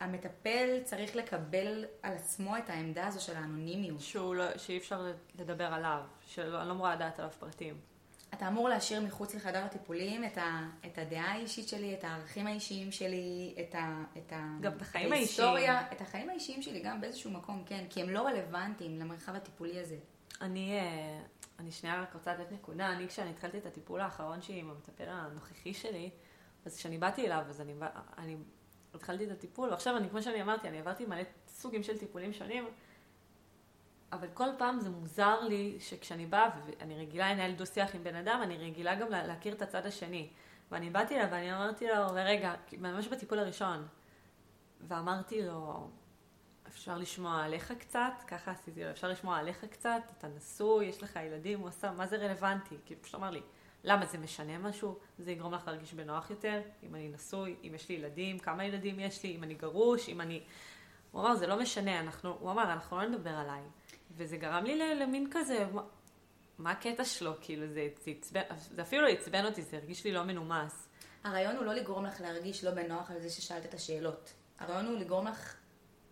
שהמטפל צריך לקבל על עצמו את העמדה הזו של האנונימיות. שהוא לא, שאי אפשר לדבר עליו, שאני לא אמורה לדעת עליו פרטים. אתה אמור להשאיר מחוץ לחדר הטיפולים את, ה, את הדעה האישית שלי, את הערכים האישיים שלי, את, ה, את, ה, גם את החיים ההיסטוריה, את החיים האישיים שלי גם באיזשהו מקום, כן, כי הם לא רלוונטיים למרחב הטיפולי הזה. אני, אה, אני שנייה רק רוצה לתת נקודה. אני, כשאני התחלתי את הטיפול האחרון שלי עם המטפל הנוכחי שלי, אז כשאני באתי אליו, אז אני, אני התחלתי את הטיפול, ועכשיו אני, כמו שאני אמרתי, אני עברתי מלא סוגים של טיפולים שונים, אבל כל פעם זה מוזר לי שכשאני באה, ואני רגילה לנהל דו-שיח עם בן אדם, אני רגילה גם לה- להכיר את הצד השני. ואני באתי אליו ואני אמרתי לו, רגע, ממש בטיפול הראשון, ואמרתי לו, אפשר לשמוע עליך קצת, ככה עשיתי אפשר לשמוע עליך קצת, אתה נשוי, יש לך ילדים, הוא עשה, מה זה רלוונטי? כאילו, פשוט אמר לי, למה זה משנה משהו? זה יגרום לך להרגיש בנוח יותר, אם אני נשוי, אם יש לי ילדים, כמה ילדים יש לי, אם אני גרוש, אם אני... הוא אמר, זה לא משנה, אנחנו, הוא אמר, אנחנו לא נדבר עליי. וזה גרם לי למין כזה, מה, מה הקטע שלו? כאילו, זה, זה, עצבן, זה אפילו לא עצבן אותי, זה הרגיש לי לא מנומס. הרעיון הוא לא לגרום לך להרגיש לא בנוח על זה ששאלת את השאלות. הרעיון הוא לגרום לך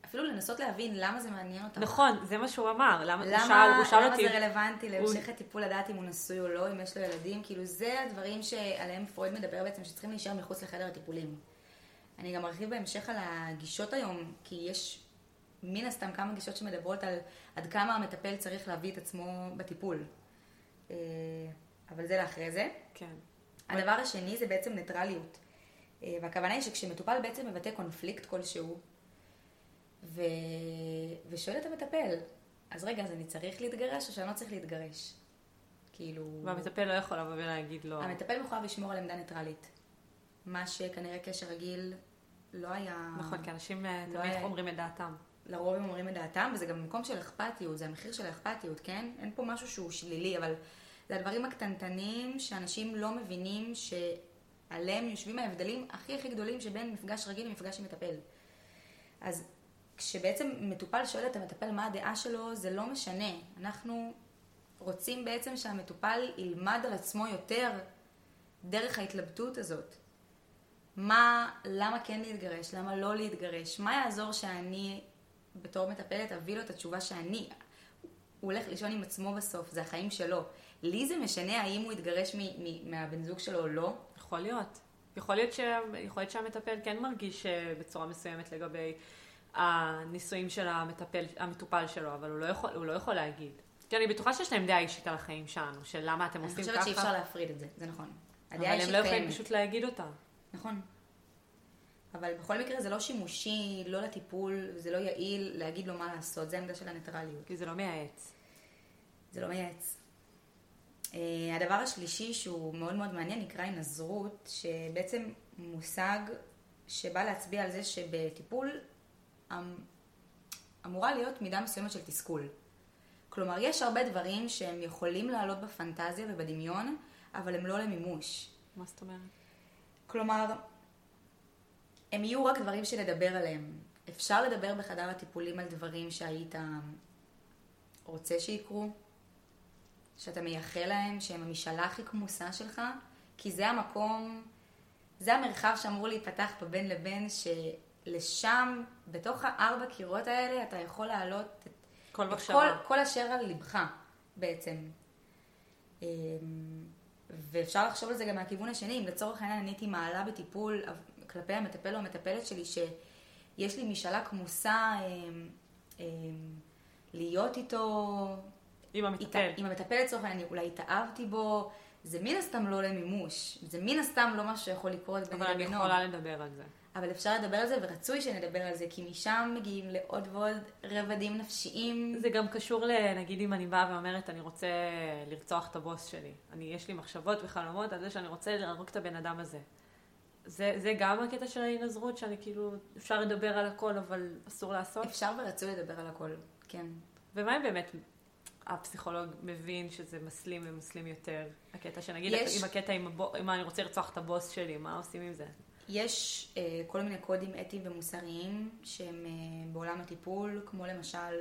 אפילו לנסות להבין למה זה מעניין אותך. נכון, זה מה שהוא אמר. למה, הוא למה, שאל, הוא שאל למה אותי, זה רלוונטי הוא- להמשך הטיפול לדעת אם הוא נשוי או לא, אם יש לו ילדים? כאילו זה הדברים שעליהם פרויד מדבר בעצם, שצריכים להישאר מחוץ לחדר הטיפולים. אני גם ארחיב בהמשך על הגישות היום, כי יש מן הסתם כמה גישות שמדברות על עד כמה המטפל צריך להביא את עצמו בטיפול. אה, אבל זה לאחרי זה. כן. הדבר השני זה בעצם ניטרליות. אה, והכוונה היא שכשמטופל בעצם מבטא קונפליקט כלשהו, ו... ושואל את המטפל, אז רגע, אז אני צריך להתגרש או שאני לא צריך להתגרש? כאילו... והמטפל לא יכול לבוא ולהגיד לו, המטפל מחויב לשמור על עמדה ניטרלית. מה שכנראה קשר רגיל לא היה... נכון, כי אנשים אה, לא תמיד היה- אומרים את דעתם. לרוב הם אומרים את דעתם, וזה גם מקום של אכפתיות, זה המחיר של האכפתיות, כן? אין פה משהו שהוא שלילי, אבל זה הדברים הקטנטנים שאנשים לא מבינים שעליהם יושבים ההבדלים הכי הכי גדולים שבין מפגש רגיל למפגש עם מטפל. אז כשבעצם מטופל שואל את המטפל מה הדעה שלו, זה לא משנה. אנחנו רוצים בעצם שהמטופל ילמד על עצמו יותר דרך ההתלבטות הזאת. מה, למה כן להתגרש, למה לא להתגרש, מה יעזור שאני בתור מטפלת אביא לו את התשובה שאני, הוא הולך לישון עם עצמו בסוף, זה החיים שלו. לי זה משנה האם הוא יתגרש מ- מ- מהבן זוג שלו או לא. יכול להיות. יכול להיות, ש... יכול להיות שהמטפל כן מרגיש אה, בצורה מסוימת לגבי הנישואים של המטפל, המטופל שלו, אבל הוא לא יכול, הוא לא יכול להגיד. כי אני בטוחה שיש להם דעה אישית על החיים שלנו, של למה אתם אני עושים חושבת ככה, שאי אפשר להפריד את זה, זה נכון. אבל הם לא יכולים קיימת. פשוט להגיד אותה. נכון. אבל בכל מקרה זה לא שימושי, לא לטיפול, זה לא יעיל להגיד לו מה לעשות, זה העמדה של הניטרליות. כי זה לא מייעץ. זה לא מייעץ. אה, הדבר השלישי שהוא מאוד מאוד מעניין נקרא הינזרות, שבעצם מושג שבא להצביע על זה שבטיפול אמורה להיות מידה מסוימת של תסכול. כלומר, יש הרבה דברים שהם יכולים לעלות בפנטזיה ובדמיון, אבל הם לא למימוש. מה זאת אומרת? כלומר, הם יהיו רק דברים שנדבר עליהם. אפשר לדבר בחדר הטיפולים על דברים שהיית רוצה שיקרו, שאתה מייחל להם, שהם המשאלה הכי כמוסה שלך, כי זה המקום, זה המרחב שאמור להיפתח פה בין לבין, שלשם, בתוך הארבע קירות האלה, אתה יכול להעלות את כל את כל. כל אשר על לבך בעצם. אמ, ואפשר לחשוב על זה גם מהכיוון השני, אם לצורך העניין אני הייתי מעלה בטיפול כלפי המטפל או המטפלת שלי, שיש לי משאלה כמוסה אמ, אמ, להיות איתו, עם איתה, המטפל. עם המטפל לצורך העניין, אולי התאהבתי בו, זה מן הסתם לא למימוש, זה מן הסתם לא משהו שיכול לקרות ביני אבל אני לבינו. יכולה לדבר על זה. אבל אפשר לדבר על זה ורצוי שנדבר על זה, כי משם מגיעים לעוד ועוד רבדים נפשיים. זה גם קשור ל... נגיד אם אני באה ואומרת, אני רוצה לרצוח את הבוס שלי. אני, יש לי מחשבות וחלומות על זה שאני רוצה להרוג את הבן אדם הזה. זה, זה גם הקטע של ההינזרות, שאני כאילו, אפשר לדבר על הכל, אבל אסור לעשות. אפשר ורצוי לדבר על הכל, כן. ומה אם באמת הפסיכולוג מבין שזה מסלים ומסלים יותר? הקטע שנגיד, יש- אם הקטע עם, הבו, אם אני רוצה לרצוח את הבוס שלי, מה עושים עם זה? יש אה, כל מיני קודים אתיים ומוסריים שהם אה, בעולם הטיפול, כמו למשל,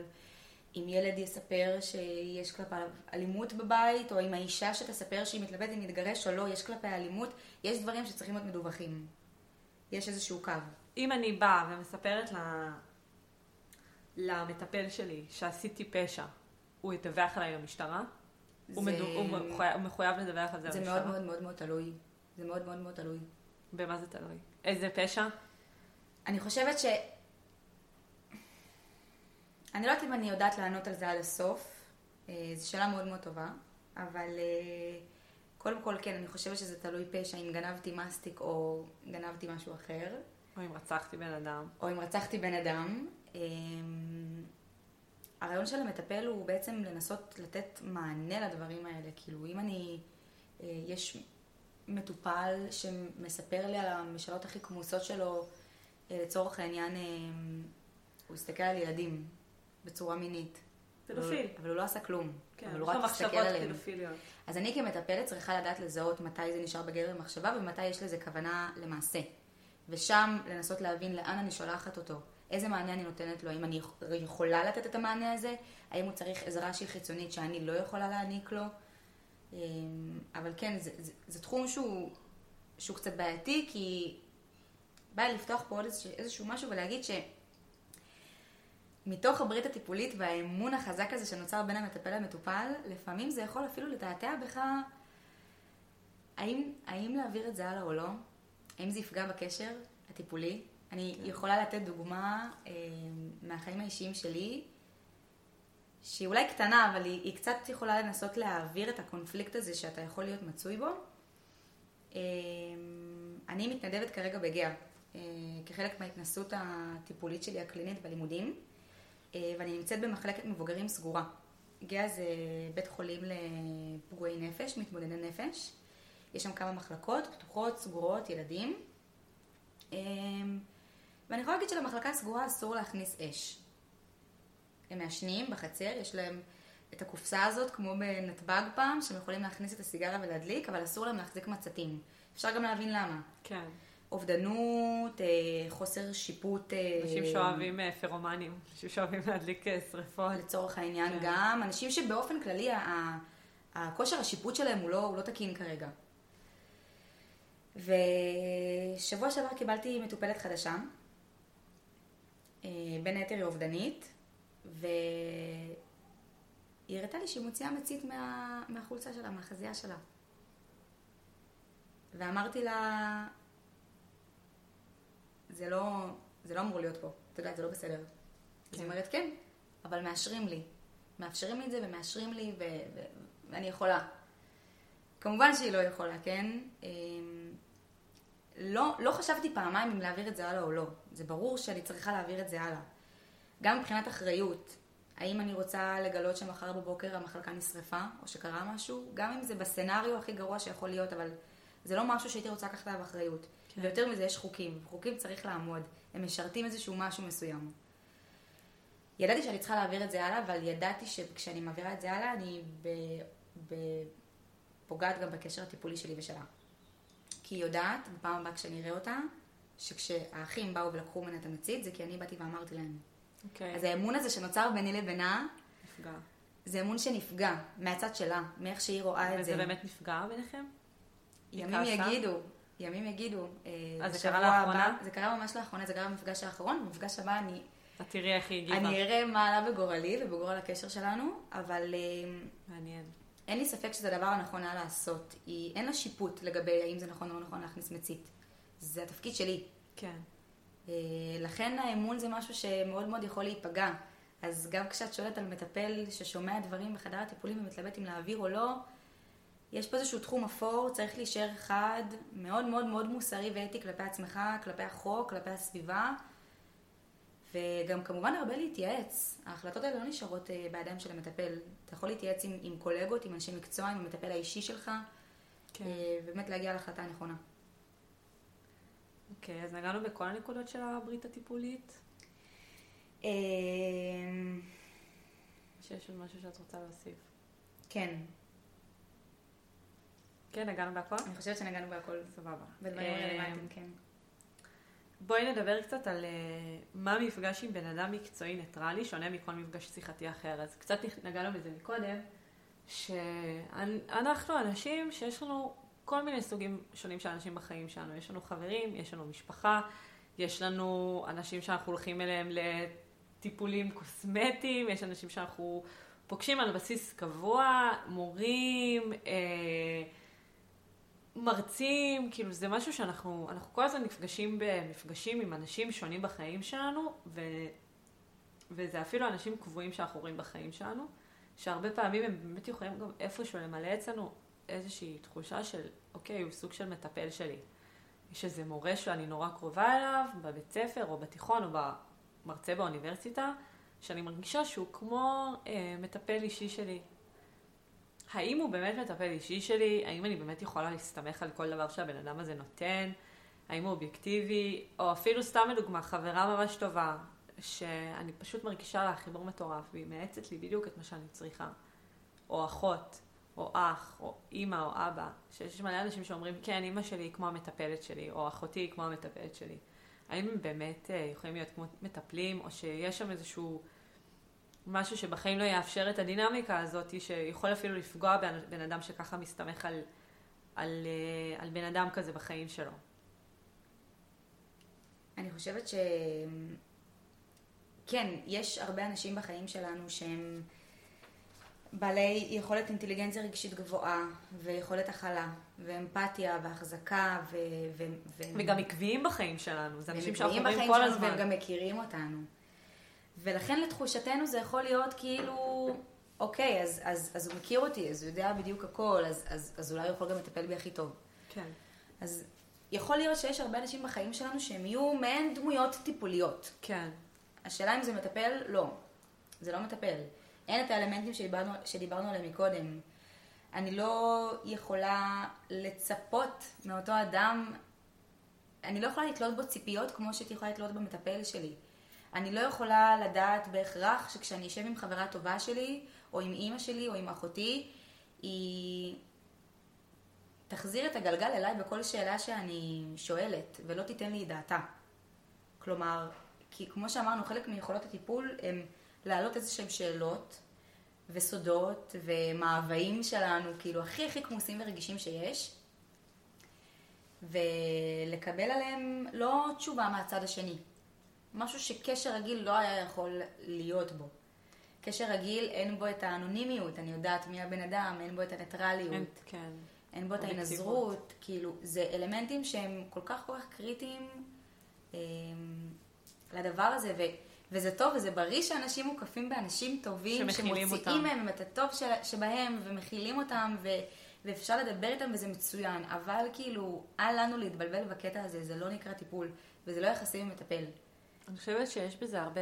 אם ילד יספר שיש כלפיו אלימות בבית, או אם האישה שתספר שהיא מתלבטת אם להתגרש או לא, יש כלפיה אלימות, יש דברים שצריכים להיות מדווחים. יש איזשהו קו. אם אני באה ומספרת ל... למטפל שלי שעשיתי פשע, הוא ידווח עליי למשטרה? הוא, זה- מדו... הוא, מחויב, הוא מחויב לדווח על זה זה למשטרה? מאוד מאוד מאוד מאוד תלוי. זה מאוד מאוד מאוד תלוי. במה זה תלוי? איזה פשע? אני חושבת ש... אני לא יודעת אם אני יודעת לענות על זה עד הסוף. אה, זו שאלה מאוד מאוד טובה, אבל אה, קודם כל כן, אני חושבת שזה תלוי פשע אם גנבתי מסטיק או גנבתי משהו אחר, או אם רצחתי בן אדם? או אם רצחתי בן אדם. אה, הרעיון של המטפל הוא בעצם לנסות לתת מענה לדברים האלה. כאילו, אם אני... אה, יש מטופל שמספר לי על המשאלות הכי כמוסות שלו, אה, לצורך העניין, אה, הוא הסתכל על ילדים בצורה מינית. פדופיל. אבל, אבל הוא לא עשה כלום. כן, אבל הוא רק הסתכל עליהם. פדופיליות. אז אני כמטפלת צריכה לדעת לזהות מתי זה נשאר בגדר מחשבה ומתי יש לזה כוונה למעשה. ושם לנסות להבין לאן אני שולחת אותו, איזה מענה אני נותנת לו, האם אני יכולה לתת את המענה הזה, האם הוא צריך עזרה שהיא חיצונית שאני לא יכולה להעניק לו. אמ, אבל כן, זה, זה, זה תחום שהוא, שהוא קצת בעייתי, כי בא לפתוח פה עוד איזשהו, איזשהו משהו ולהגיד ש... מתוך הברית הטיפולית והאמון החזק הזה שנוצר בין המטפל למטופל, לפעמים זה יכול אפילו לתעתע בך האם, האם להעביר את זה הלאה או לא, האם זה יפגע בקשר הטיפולי. אני יכולה לתת דוגמה אה, מהחיים האישיים שלי, שהיא אולי קטנה, אבל היא, היא קצת יכולה לנסות להעביר את הקונפליקט הזה שאתה יכול להיות מצוי בו. אה, אני מתנדבת כרגע בגאה, אה, כחלק מההתנסות הטיפולית שלי הקלינית בלימודים. אה, ואני נמצאת במחלקת מבוגרים סגורה. גאה זה בית חולים לפגועי נפש, מתמודדי נפש. יש שם כמה מחלקות, פתוחות, סגורות, ילדים. אה, ואני יכולה להגיד שלמחלקה הסגורה אסור להכניס אש. הם מעשנים בחצר, יש להם את הקופסה הזאת, כמו בנתב"ג פעם, שהם יכולים להכניס את הסיגריה ולהדליק, אבל אסור להם להחזיק מצתים. אפשר גם להבין למה. כן. אובדנות, אה, חוסר שיפוט. אה, אנשים שאוהבים אה, פרומנים, אנשים שאוהבים להדליק שריפות. לצורך העניין כן. גם, אנשים שבאופן כללי הכושר השיפוט שלהם הוא לא, הוא לא תקין כרגע. ושבוע שעבר קיבלתי מטופלת חדשה, בין היתר היא אובדנית, והיא הראתה לי שהיא מוציאה מצית מה, מהחולצה שלה, מהחזייה שלה. ואמרתי לה, זה לא, זה לא אמור להיות פה, את יודעת, זה לא בסדר. אז כן. היא אומרת, כן, אבל מאשרים לי. מאפשרים לי את זה ומאשרים לי ו- ו- ואני יכולה. כמובן שהיא לא יכולה, כן? אמ, לא, לא חשבתי פעמיים אם להעביר את זה הלאה או לא. זה ברור שאני צריכה להעביר את זה הלאה. גם מבחינת אחריות, האם אני רוצה לגלות שמחר בבוקר המחלקה נשרפה, או שקרה משהו, גם אם זה בסצנריו הכי גרוע שיכול להיות, אבל זה לא משהו שהייתי רוצה לקחת עליו אחריות. כן. ויותר מזה, יש חוקים. חוקים צריך לעמוד. הם משרתים איזשהו משהו מסוים. ידעתי שאני צריכה להעביר את זה הלאה, אבל ידעתי שכשאני מעבירה את זה הלאה, אני ב... ב... פוגעת גם בקשר הטיפולי שלי ושלה. כי היא יודעת, בפעם הבאה כשאני אראה אותה, שכשהאחים באו ולקחו ממנה את המצית, זה כי אני באתי ואמרתי להם. אוקיי. אז האמון הזה שנוצר ביני לבינה, נפגע. זה אמון שנפגע, מהצד שלה, מאיך שהיא רואה את וזה זה. באמת נפגע ביניכם? ימים? יגידו, ימים יגידו. אה, אז זה קרה לאחרונה? הבא- זה קרה ממש לאחרונה, זה קרה במפגש האחרון, במפגש הבא אני, את תראי איך היא הגיבה. אני אראה מה עלה בגורלי ובגורל הקשר שלנו, אבל אה, מעניין. אין לי ספק שזה הדבר הנכון היה לעשות. היא, אין לה שיפוט לגבי האם זה נכון או לא נכון להכניס מצית. זה התפקיד שלי. כן. אה, לכן האמון זה משהו שמאוד מאוד יכול להיפגע. אז גם כשאת שואלת על מטפל ששומע דברים בחדר הטיפולים ומתלבט אם להעביר או לא, יש פה איזשהו תחום אפור, צריך להישאר אחד, מאוד מאוד מאוד מוסרי ואתי כלפי עצמך, כלפי החוק, כלפי הסביבה, וגם כמובן הרבה להתייעץ. ההחלטות האלה לא נשארות אה, בידיים של המטפל. אתה יכול להתייעץ עם, עם קולגות, עם אנשי מקצוע, עם המטפל האישי שלך, כן. אה, ובאמת להגיע להחלטה הנכונה. אוקיי, אז נגענו בכל הנקודות של הברית הטיפולית? אמ, שיש עוד משהו שאת רוצה להוסיף. כן. כן, נגענו בהכל? אני חושבת שנגענו בהכל. סבבה. בדברים אמ, רלוונטיים, כן. בואי נדבר קצת על uh, מה מפגש עם בן אדם מקצועי ניטרלי, שונה מכל מפגש שיחתי אחר. אז קצת נגענו בזה מקודם, שאנחנו אנשים שיש לנו כל מיני סוגים שונים של אנשים בחיים שלנו. יש לנו חברים, יש לנו משפחה, יש לנו אנשים שאנחנו הולכים אליהם לטיפולים קוסמטיים, יש אנשים שאנחנו פוגשים על בסיס קבוע, מורים, אה, מרצים, כאילו זה משהו שאנחנו, אנחנו כל הזמן נפגשים במפגשים עם אנשים שונים בחיים שלנו, ו, וזה אפילו אנשים קבועים שאנחנו רואים בחיים שלנו, שהרבה פעמים הם באמת יכולים גם איפשהו למלא אצלנו איזושהי תחושה של, אוקיי, הוא סוג של מטפל שלי. יש איזה מורה שאני נורא קרובה אליו, בבית ספר או בתיכון או במרצה באוניברסיטה, שאני מרגישה שהוא כמו אה, מטפל אישי שלי. האם הוא באמת מטפל אישי שלי? האם אני באמת יכולה להסתמך על כל דבר שהבן אדם הזה נותן? האם הוא אובייקטיבי? או אפילו סתם לדוגמה, חברה ממש טובה, שאני פשוט מרגישה לה חיבור מטורף, והיא מאצת לי בדיוק את מה שאני צריכה. או אחות, או אח, או אימא, או אבא, שיש מלא אנשים שאומרים, כן, אימא שלי היא כמו המטפלת שלי, או אחותי היא כמו המטפלת שלי. האם הם באמת אה, יכולים להיות כמו מטפלים, או שיש שם איזשהו משהו שבחיים לא יאפשר את הדינמיקה הזאת, שיכול אפילו לפגוע בבן אדם שככה מסתמך על, על, אה, על בן אדם כזה בחיים שלו. אני חושבת ש... כן, יש הרבה אנשים בחיים שלנו שהם בעלי יכולת אינטליגנציה רגשית גבוהה, ויכולת הכלה, ואמפתיה, והחזקה, ו... ו... ו... וגם עקביים בחיים שלנו, זה אנשים שאנחנו רואים כל הזמן. והם גם מכירים אותנו. ולכן לתחושתנו זה יכול להיות כאילו, אוקיי, אז, אז, אז הוא מכיר אותי, אז הוא יודע בדיוק הכל, אז, אז, אז אולי הוא יכול גם לטפל בי הכי טוב. כן. אז יכול להיות שיש הרבה אנשים בחיים שלנו שהם יהיו מעין דמויות טיפוליות. כן. השאלה אם זה מטפל? לא. זה לא מטפל. אין את האלמנטים שדיברנו, שדיברנו עליהם מקודם. אני לא יכולה לצפות מאותו אדם, אני לא יכולה לתלות בו ציפיות כמו שהייתי יכולה לתלות במטפל שלי. אני לא יכולה לדעת בהכרח שכשאני אשב עם חברה טובה שלי, או עם אימא שלי, או עם אחותי, היא תחזיר את הגלגל אליי בכל שאלה שאני שואלת, ולא תיתן לי את דעתה. כלומר, כי כמו שאמרנו, חלק מיכולות הטיפול הם להעלות איזה שהם שאלות וסודות ומאוויים שלנו, כאילו הכי הכי כמוסים ורגישים שיש, ולקבל עליהם לא תשובה מהצד השני. משהו שקשר רגיל לא היה יכול להיות בו. קשר רגיל אין בו את האנונימיות, אני יודעת מי הבן אדם, אין בו את הניטרליות. אין, כן. אין בו את ההנזרות, כאילו, זה אלמנטים שהם כל כך כל כך קריטיים אה, לדבר הזה, ו, וזה טוב וזה בריא שאנשים מוקפים באנשים טובים, שמוציאים מהם את הטוב של, שבהם ומכילים אותם, ו, ואפשר לדבר איתם וזה מצוין, אבל כאילו, אל לנו להתבלבל בקטע הזה, זה לא נקרא טיפול, וזה לא יחסים עם מטפל. אני חושבת שיש בזה הרבה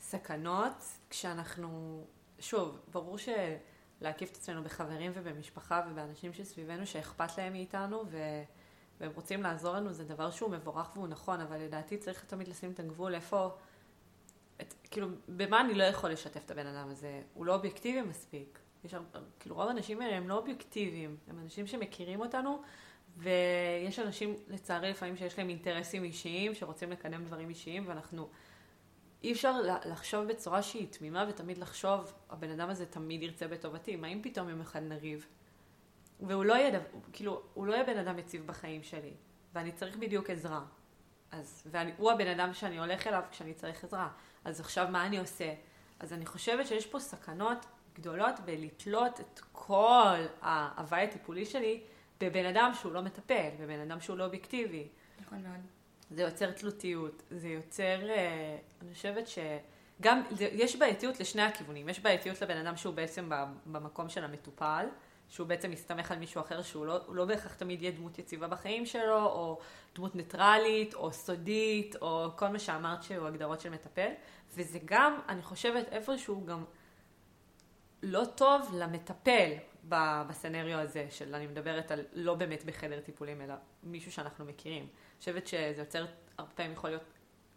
סכנות, כשאנחנו, שוב, ברור שלהקיף את עצמנו בחברים ובמשפחה ובאנשים שסביבנו שאכפת להם מאיתנו ו... והם רוצים לעזור לנו, זה דבר שהוא מבורך והוא נכון, אבל לדעתי צריך תמיד לשים את הגבול איפה, את, כאילו, במה אני לא יכול לשתף את הבן אדם הזה? הוא לא אובייקטיבי מספיק. יש, כאילו, רוב האנשים האלה הם לא אובייקטיביים, הם אנשים שמכירים אותנו ויש אנשים, לצערי, לפעמים שיש להם אינטרסים אישיים, שרוצים לקדם דברים אישיים, ואנחנו... אי אפשר לחשוב בצורה שהיא תמימה, ותמיד לחשוב, הבן אדם הזה תמיד ירצה בטובתי. מה אם פתאום יום אחד נריב? והוא לא יהיה, כאילו, הוא לא יהיה בן אדם יציב בחיים שלי, ואני צריך בדיוק עזרה. אז, והוא הבן אדם שאני הולך אליו כשאני צריך עזרה. אז עכשיו מה אני עושה? אז אני חושבת שיש פה סכנות גדולות בלתלות את כל ההוואי הטיפולי שלי בבן אדם שהוא לא מטפל, בבן אדם שהוא לא אובייקטיבי. נכון מאוד. זה יוצר תלותיות, זה יוצר, אה, אני חושבת שגם, יש בעייתיות לשני הכיוונים. יש בעייתיות לבן אדם שהוא בעצם במקום של המטופל, שהוא בעצם מסתמך על מישהו אחר שהוא לא, לא בהכרח תמיד יהיה דמות יציבה בחיים שלו, או דמות ניטרלית, או סודית, או כל מה שאמרת שהוא הגדרות של מטפל. וזה גם, אני חושבת, איפשהו גם לא טוב למטפל בסצנריו הזה, של אני מדברת על לא באמת בחדר טיפולים, אלא מישהו שאנחנו מכירים. אני חושבת שזה יוצר, הרבה פעמים יכול להיות,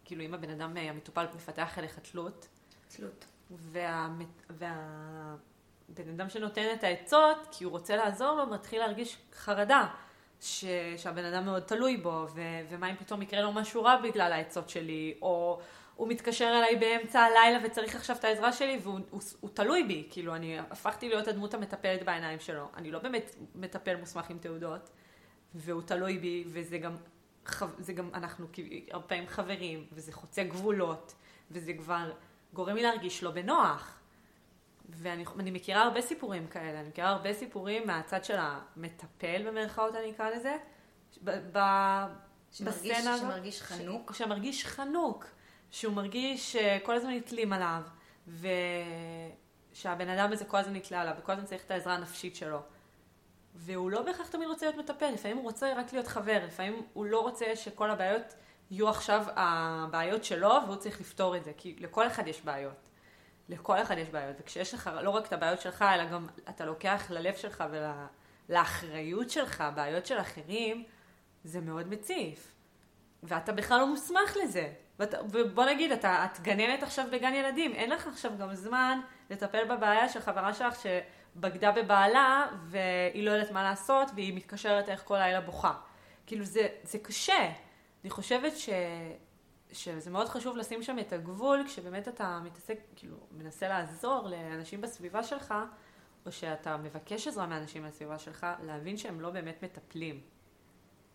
כאילו אם הבן אדם, המטופל מפתח אליך תלות. תלות. והבן וה... אדם שנותן את העצות, כי הוא רוצה לעזור לו, מתחיל להרגיש חרדה. ש... שהבן אדם מאוד תלוי בו, ו... ומה אם פתאום יקרה לו משהו רע בגלל העצות שלי, או הוא מתקשר אליי באמצע הלילה וצריך עכשיו את העזרה שלי, והוא הוא, הוא תלוי בי, כאילו אני הפכתי להיות הדמות המטפלת בעיניים שלו. אני לא באמת מטפל מוסמך עם תעודות, והוא תלוי בי, וזה גם, זה גם אנחנו הרבה פעמים חברים, וזה חוצה גבולות, וזה כבר גורם לי להרגיש לא בנוח. ואני מכירה הרבה סיפורים כאלה, אני מכירה הרבה סיפורים מהצד של המטפל במרכאות אני אקרא לזה, ב, שמרגיש, בסצנה הזאת. שמרגיש חנוק. ש, שמרגיש חנוק, שהוא מרגיש שכל הזמן נתלים עליו, ושהבן אדם הזה כל הזמן נתלה עליו, וכל הזמן צריך את העזרה הנפשית שלו. והוא לא בהכרח תמיד רוצה להיות מטפל, לפעמים הוא רוצה רק להיות חבר, לפעמים הוא לא רוצה שכל הבעיות יהיו עכשיו הבעיות שלו, והוא צריך לפתור את זה, כי לכל אחד יש בעיות. לכל אחד יש בעיות, וכשיש לך לא רק את הבעיות שלך, אלא גם אתה לוקח ללב שלך ולאחריות שלך, בעיות של אחרים, זה מאוד מציף. ואתה בכלל לא מוסמך לזה. ואת, ובוא נגיד, אתה, את גננת עכשיו בגן ילדים, אין לך עכשיו גם זמן לטפל בבעיה של חברה שלך שבגדה בבעלה והיא לא יודעת מה לעשות והיא מתקשרת איך כל לילה בוכה. כאילו זה, זה קשה. אני חושבת ש... שזה מאוד חשוב לשים שם את הגבול, כשבאמת אתה מתעסק, כאילו, מנסה לעזור לאנשים בסביבה שלך, או שאתה מבקש עזרה מאנשים בסביבה שלך, להבין שהם לא באמת מטפלים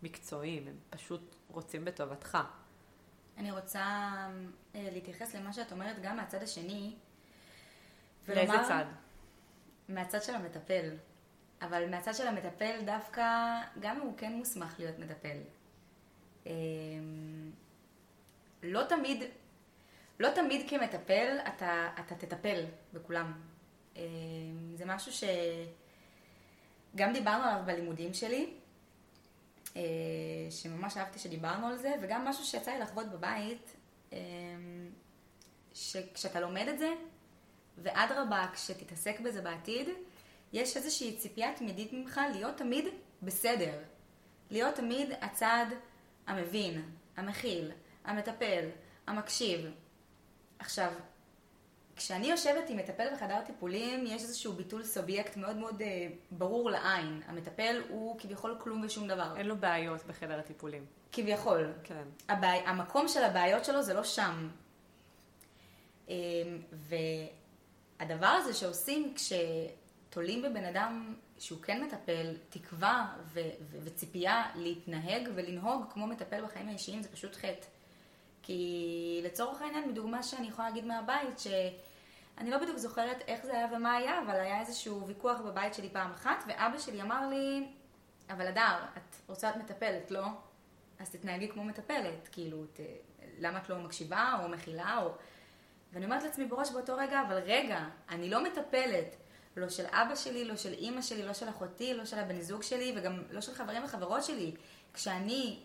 מקצועיים, הם פשוט רוצים בטובתך. אני רוצה אה, להתייחס למה שאת אומרת גם מהצד השני. ולומר, לאיזה צד? מהצד של המטפל. אבל מהצד של המטפל דווקא, גם הוא כן מוסמך להיות מטפל. לא תמיד, לא תמיד כמטפל אתה, אתה תטפל בכולם. אה, זה משהו שגם דיברנו עליו בלימודים שלי, אה, שממש אהבתי שדיברנו על זה, וגם משהו שיצא לי לחוות בבית, אה, שכשאתה לומד את זה, ואדרבה, כשתתעסק בזה בעתיד, יש איזושהי ציפייה תמידית ממך להיות תמיד בסדר. להיות תמיד הצד המבין, המכיל, המטפל, המקשיב. עכשיו, כשאני יושבת עם מטפל בחדר טיפולים, יש איזשהו ביטול סובייקט מאוד מאוד אה, ברור לעין. המטפל הוא כביכול כלום ושום דבר. אין לו בעיות בחדר הטיפולים. כביכול. כן. הבע... המקום של הבעיות שלו זה לא שם. אה, והדבר הזה שעושים כשתולים בבן אדם שהוא כן מטפל, תקווה ו... ו... וציפייה להתנהג ולנהוג כמו מטפל בחיים האישיים, זה פשוט חטא. כי לצורך העניין, מדוגמה שאני יכולה להגיד מהבית, שאני לא בדיוק זוכרת איך זה היה ומה היה, אבל היה איזשהו ויכוח בבית שלי פעם אחת, ואבא שלי אמר לי, אבל אדר, את רוצה להיות מטפלת, לא? אז תתנהגי כמו מטפלת, כאילו, ת... למה את לא מקשיבה או מכילה או... ואני אומרת לעצמי בראש באותו רגע, אבל רגע, אני לא מטפלת. לא של אבא שלי, לא של אימא שלי, לא של אחותי, לא של הבן זוג שלי, וגם לא של חברים וחברות שלי. כשאני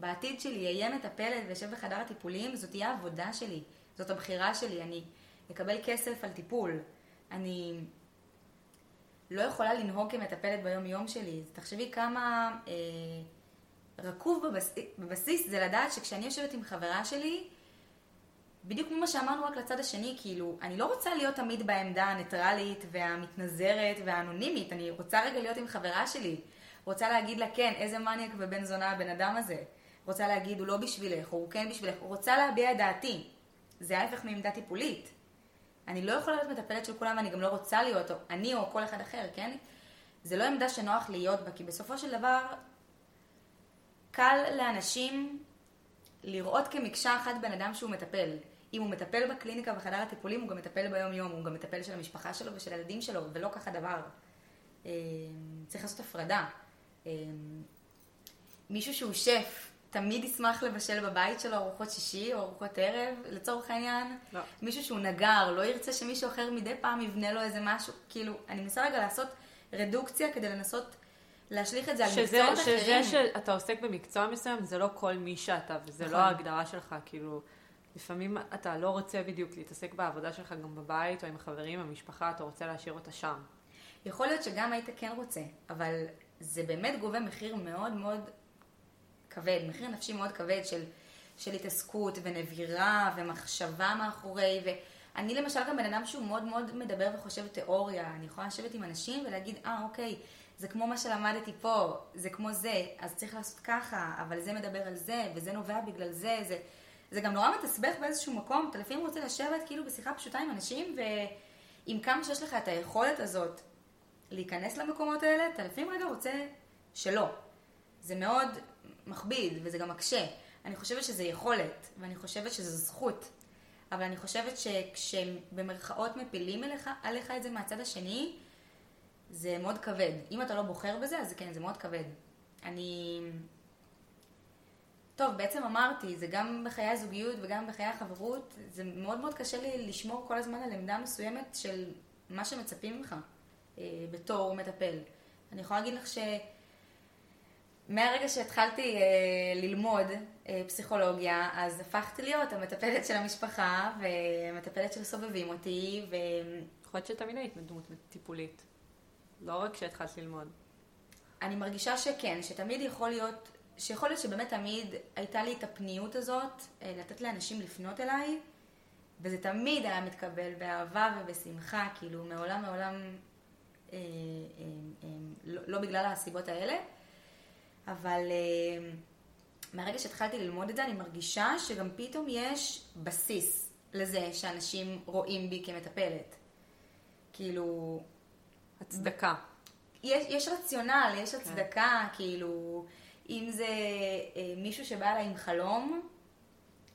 בעתיד שלי אהיה מטפלת ואשב בחדר הטיפולים, זאת תהיה העבודה שלי, זאת הבחירה שלי, אני אקבל כסף על טיפול, אני לא יכולה לנהוג כמטפלת ביום יום שלי. תחשבי כמה אה, רקוב בבס... בבסיס זה לדעת שכשאני יושבת עם חברה שלי, בדיוק כמו שאמרנו רק לצד השני, כאילו, אני לא רוצה להיות תמיד בעמדה הניטרלית והמתנזרת והאנונימית, אני רוצה רגע להיות עם חברה שלי. רוצה להגיד לה, כן, איזה מניאק ובן זונה הבן אדם הזה. רוצה להגיד, הוא לא בשבילך, הוא כן בשבילך, הוא רוצה להביע את דעתי. זה ההפך מעמדה טיפולית. אני לא יכולה להיות מטפלת של כולם, ואני גם לא רוצה להיות, או אני או כל אחד אחר, כן? זה לא עמדה שנוח להיות בה, כי בסופו של דבר, קל לאנשים לראות כמקשה אחת בן אדם שהוא מטפל. אם הוא מטפל בקליניקה בחדר הטיפולים, הוא גם מטפל ביום-יום, הוא גם מטפל של המשפחה שלו ושל הילדים שלו, ולא ככה דבר. אה, צריך לעשות הפרדה. אה, מישהו שהוא שף, תמיד ישמח לבשל בבית שלו ארוחות שישי או ארוחות ערב, לצורך העניין. לא. מישהו שהוא נגר, לא ירצה שמישהו אחר מדי פעם יבנה לו איזה משהו. כאילו, אני מנסה רגע לעשות רדוקציה כדי לנסות להשליך את זה על שזה, מקצועות שזה אחרים. שאתה עוסק במקצוע מסוים, זה לא כל מי שאתה, וזה נכון. לא ההגדרה שלך, כאילו, לפעמים אתה לא רוצה בדיוק להתעסק בעבודה שלך גם בבית, או עם החברים, המשפחה, אתה רוצה להשאיר אותה שם. יכול להיות שגם היית כן רוצה, אבל זה באמת גובה מחיר מאוד מאוד כבד, מחיר נפשי מאוד כבד של, של התעסקות ונבירה ומחשבה מאחורי, ואני למשל גם בן אדם שהוא מאוד מאוד מדבר וחושב תיאוריה, אני יכולה לשבת עם אנשים ולהגיד, אה, אוקיי, זה כמו מה שלמדתי פה, זה כמו זה, אז צריך לעשות ככה, אבל זה מדבר על זה, וזה נובע בגלל זה, זה, זה גם נורא מתסבך באיזשהו מקום, אתה לפעמים רוצה לשבת כאילו בשיחה פשוטה עם אנשים, ועם כמה שיש לך את היכולת הזאת להיכנס למקומות האלה, אתה לפעמים רגע רוצה שלא. זה מאוד מכביד וזה גם מקשה. אני חושבת שזה יכולת, ואני חושבת שזו זכות. אבל אני חושבת שכשבמרכאות מפילים עליך, עליך את זה מהצד השני, זה מאוד כבד. אם אתה לא בוחר בזה, אז כן, זה מאוד כבד. אני... טוב, בעצם אמרתי, זה גם בחיי הזוגיות וגם בחיי החברות, זה מאוד מאוד קשה לי לשמור כל הזמן על עמדה מסוימת של מה שמצפים ממך אה, בתור מטפל. אני יכולה להגיד לך ש... מהרגע שהתחלתי אה, ללמוד אה, פסיכולוגיה, אז הפכתי להיות המטפלת של המשפחה והמטפלת של סובבים אותי, ו... יכול להיות שתמיד היית דמות טיפולית. לא רק כשהתחלת ללמוד. אני מרגישה שכן, שתמיד יכול להיות, שיכול להיות שבאמת תמיד הייתה לי את הפניות הזאת, אה, לתת לאנשים לפנות אליי, וזה תמיד היה מתקבל באהבה ובשמחה, כאילו מעולם מעולם, אה, אה, אה, לא, לא בגלל הסיבות האלה, אבל אה, מהרגע שהתחלתי ללמוד את זה, אני מרגישה שגם פתאום יש בסיס לזה שאנשים רואים בי כמטפלת. כאילו, הצדקה. יש, יש רציונל, יש הצדקה, כאילו, אם זה אה, מישהו שבא אליי עם חלום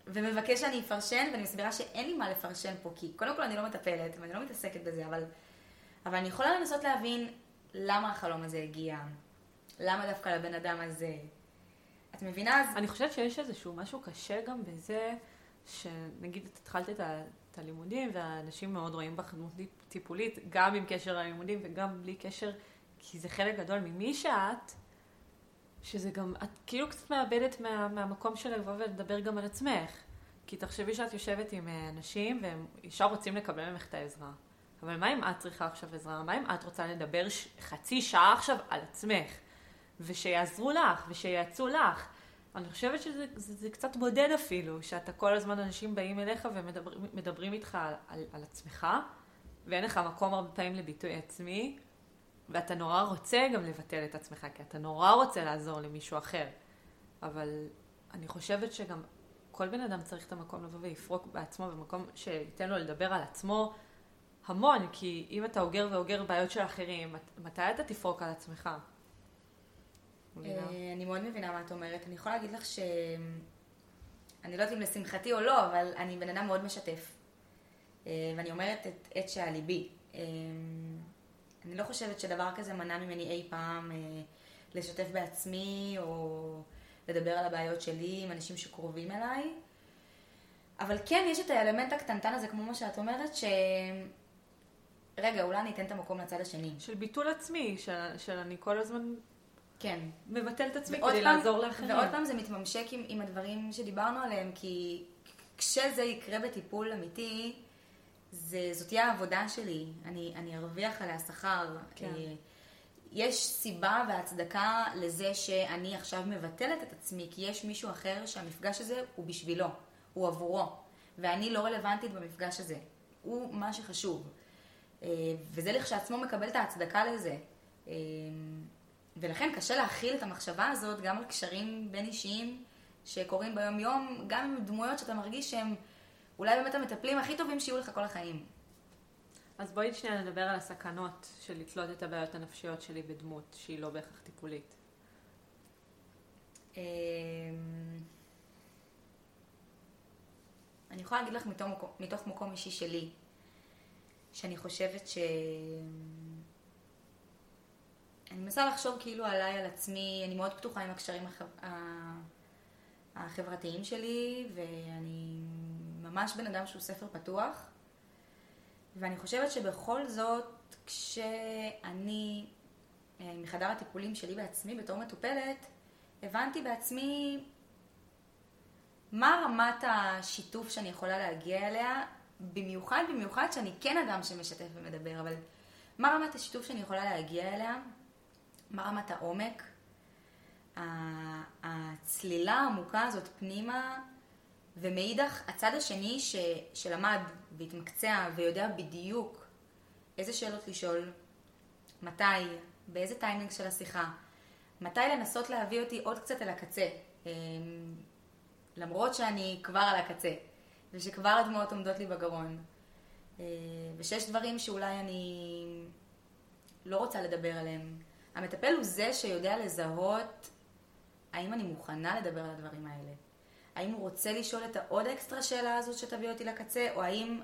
ומבקש שאני אפרשן, ואני מסבירה שאין לי מה לפרשן פה, כי קודם כל אני לא מטפלת ואני לא מתעסקת בזה, אבל, אבל אני יכולה לנסות להבין למה החלום הזה הגיע, למה דווקא לבן אדם הזה. את מבינה? אז אני חושבת שיש איזשהו משהו קשה גם בזה, שנגיד את התחלת את, ה, את הלימודים, והאנשים מאוד רואים בך דמות טיפולית, גם עם קשר ללימודים וגם בלי קשר, כי זה חלק גדול ממי שאת, שזה גם, את כאילו קצת מאבדת מה, מהמקום של לבוא ולדבר גם על עצמך. כי תחשבי שאת יושבת עם אה, אנשים והם ישר רוצים לקבל ממך את העזרה. אבל מה אם את צריכה עכשיו עזרה? מה אם את רוצה לדבר ש... חצי שעה עכשיו על עצמך? ושיעזרו לך, ושיעצו לך. אני חושבת שזה זה, זה קצת בודד אפילו, שאתה כל הזמן אנשים באים אליך ומדברים איתך על, על, על עצמך, ואין לך מקום הרבה פעמים לביטוי עצמי, ואתה נורא רוצה גם לבטל את עצמך, כי אתה נורא רוצה לעזור למישהו אחר. אבל אני חושבת שגם כל בן אדם צריך את המקום לבוא ויפרוק בעצמו במקום שייתן לו לדבר על עצמו המון, כי אם אתה אוגר ואוגר בעיות של אחרים, מתי אתה תפרוק על עצמך? אה, אני מאוד מבינה מה את אומרת. אני יכולה להגיד לך ש... אני לא יודעת אם לשמחתי או לא, אבל אני בן אדם מאוד משתף. אה, ואני אומרת את, את שעל ליבי. אה, אני לא חושבת שדבר כזה מנע ממני אי פעם לשתף בעצמי, או לדבר על הבעיות שלי עם אנשים שקרובים אליי. אבל כן, יש את האלמנט הקטנטן הזה, כמו מה שאת אומרת, ש... רגע, אולי אני אתן את המקום לצד השני. של ביטול עצמי, של, של אני כל הזמן כן. מבטל את עצמי כדי פעם, לעזור לאחרים. ועוד פעם זה מתממשק עם, עם הדברים שדיברנו עליהם, כי כשזה יקרה בטיפול אמיתי, זה, זאת תהיה העבודה שלי. אני, אני ארוויח עליה שכר. כן. אה, יש סיבה והצדקה לזה שאני עכשיו מבטלת את עצמי, כי יש מישהו אחר שהמפגש הזה הוא בשבילו, הוא עבורו, ואני לא רלוונטית במפגש הזה. הוא מה שחשוב. אה, וזה לכשעצמו מקבל את ההצדקה לזה. ולכן קשה להכיל את המחשבה הזאת גם על קשרים בין אישיים שקורים ביום יום, גם עם דמויות שאתה מרגיש שהם אולי באמת המטפלים הכי טובים שיהיו לך כל החיים. אז בואי שנייה נדבר על הסכנות של לתלות את הבעיות הנפשיות שלי בדמות שהיא לא בהכרח טיפולית. אמ, אני יכולה להגיד לך מתוך, מתוך מקום אישי שלי, שאני חושבת ש... אני מנסה לחשוב כאילו עליי, על עצמי, אני מאוד פתוחה עם הקשרים החב... ה- החברתיים שלי, ואני ממש בן אדם שהוא ספר פתוח, ואני חושבת שבכל זאת, כשאני אה, מחדר הטיפולים שלי בעצמי בתור מטופלת, הבנתי בעצמי מה רמת השיתוף שאני יכולה להגיע אליה, במיוחד במיוחד שאני כן אדם שמשתף ומדבר, אבל מה רמת השיתוף שאני יכולה להגיע אליה, מה רמת העומק, הצלילה העמוקה הזאת פנימה, ומאידך הצד השני ש, שלמד והתמקצע ויודע בדיוק איזה שאלות לשאול, מתי, באיזה טיימינג של השיחה, מתי לנסות להביא אותי עוד קצת אל הקצה, אמ, למרות שאני כבר על הקצה, ושכבר הדמעות עומדות לי בגרון, אה, ושיש דברים שאולי אני לא רוצה לדבר עליהם. המטפל הוא זה שיודע לזהות האם אני מוכנה לדבר על הדברים האלה. האם הוא רוצה לשאול את העוד אקסטרה שאלה הזאת שתביא אותי לקצה, או האם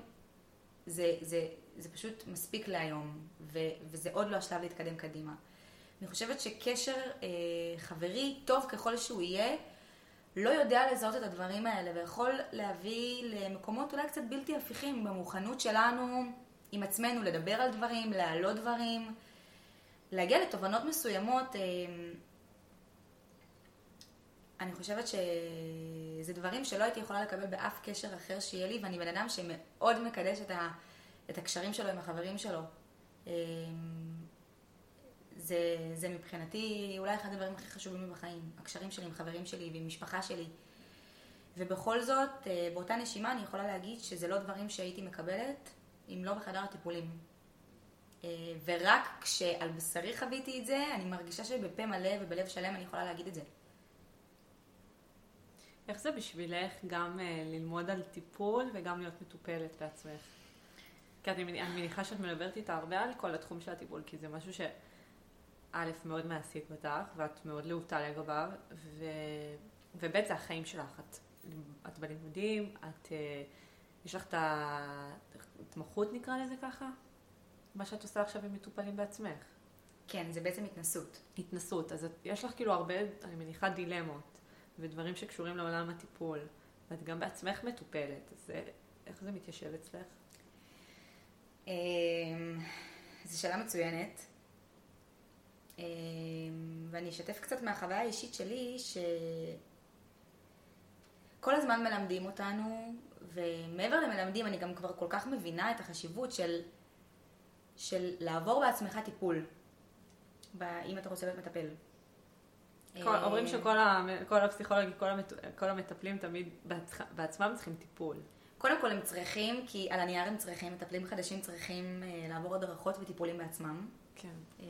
זה, זה, זה פשוט מספיק להיום, ו, וזה עוד לא השלב להתקדם קדימה. אני חושבת שקשר אה, חברי, טוב ככל שהוא יהיה, לא יודע לזהות את הדברים האלה, ויכול להביא למקומות אולי קצת בלתי הפיכים במוכנות שלנו עם עצמנו לדבר על דברים, להעלות דברים, להגיע לתובנות מסוימות. אה, אני חושבת שזה דברים שלא הייתי יכולה לקבל באף קשר אחר שיהיה לי, ואני בן אדם שמאוד מקדש את, ה, את הקשרים שלו עם החברים שלו. אמ, זה, זה מבחינתי אולי אחד הדברים הכי חשובים בחיים, הקשרים שלי עם חברים שלי ועם משפחה שלי. ובכל זאת, אה, באותה נשימה אני יכולה להגיד שזה לא דברים שהייתי מקבלת אם לא בחדר הטיפולים. אה, ורק כשעל בשרי חוויתי את זה, אני מרגישה שבפה מלא ובלב שלם אני יכולה להגיד את זה. איך זה בשבילך גם uh, ללמוד על טיפול וגם להיות מטופלת בעצמך? כי אני, אני מניחה שאת מדברת איתה הרבה על כל התחום של הטיפול, כי זה משהו שא', מאוד מעסיק אותך, ואת מאוד להוטה לגביו. וב', זה החיים שלך. את, את בלימודים, את, uh, יש לך את ההתמחות נקרא לזה ככה? מה שאת עושה עכשיו עם מטופלים בעצמך. כן, זה בעצם התנסות. התנסות, אז את, יש לך כאילו הרבה, אני מניחה, דילמות. ודברים שקשורים לעולם הטיפול, ואת גם בעצמך מטופלת, אז איך זה מתיישב אצלך? אמ, זו שאלה מצוינת, אמ, ואני אשתף קצת מהחוויה האישית שלי, שכל הזמן מלמדים אותנו, ומעבר למלמדים אני גם כבר כל כך מבינה את החשיבות של, של לעבור בעצמך טיפול, אם אתה רוצה להיות מטפל. אומרים שכל הפסיכולוגים, כל המטפלים תמיד בעצמם צריכים טיפול. קודם כל הם צריכים, כי על הנייר הם צריכים, מטפלים חדשים צריכים אה, לעבור הדרכות וטיפולים בעצמם. כן. אה,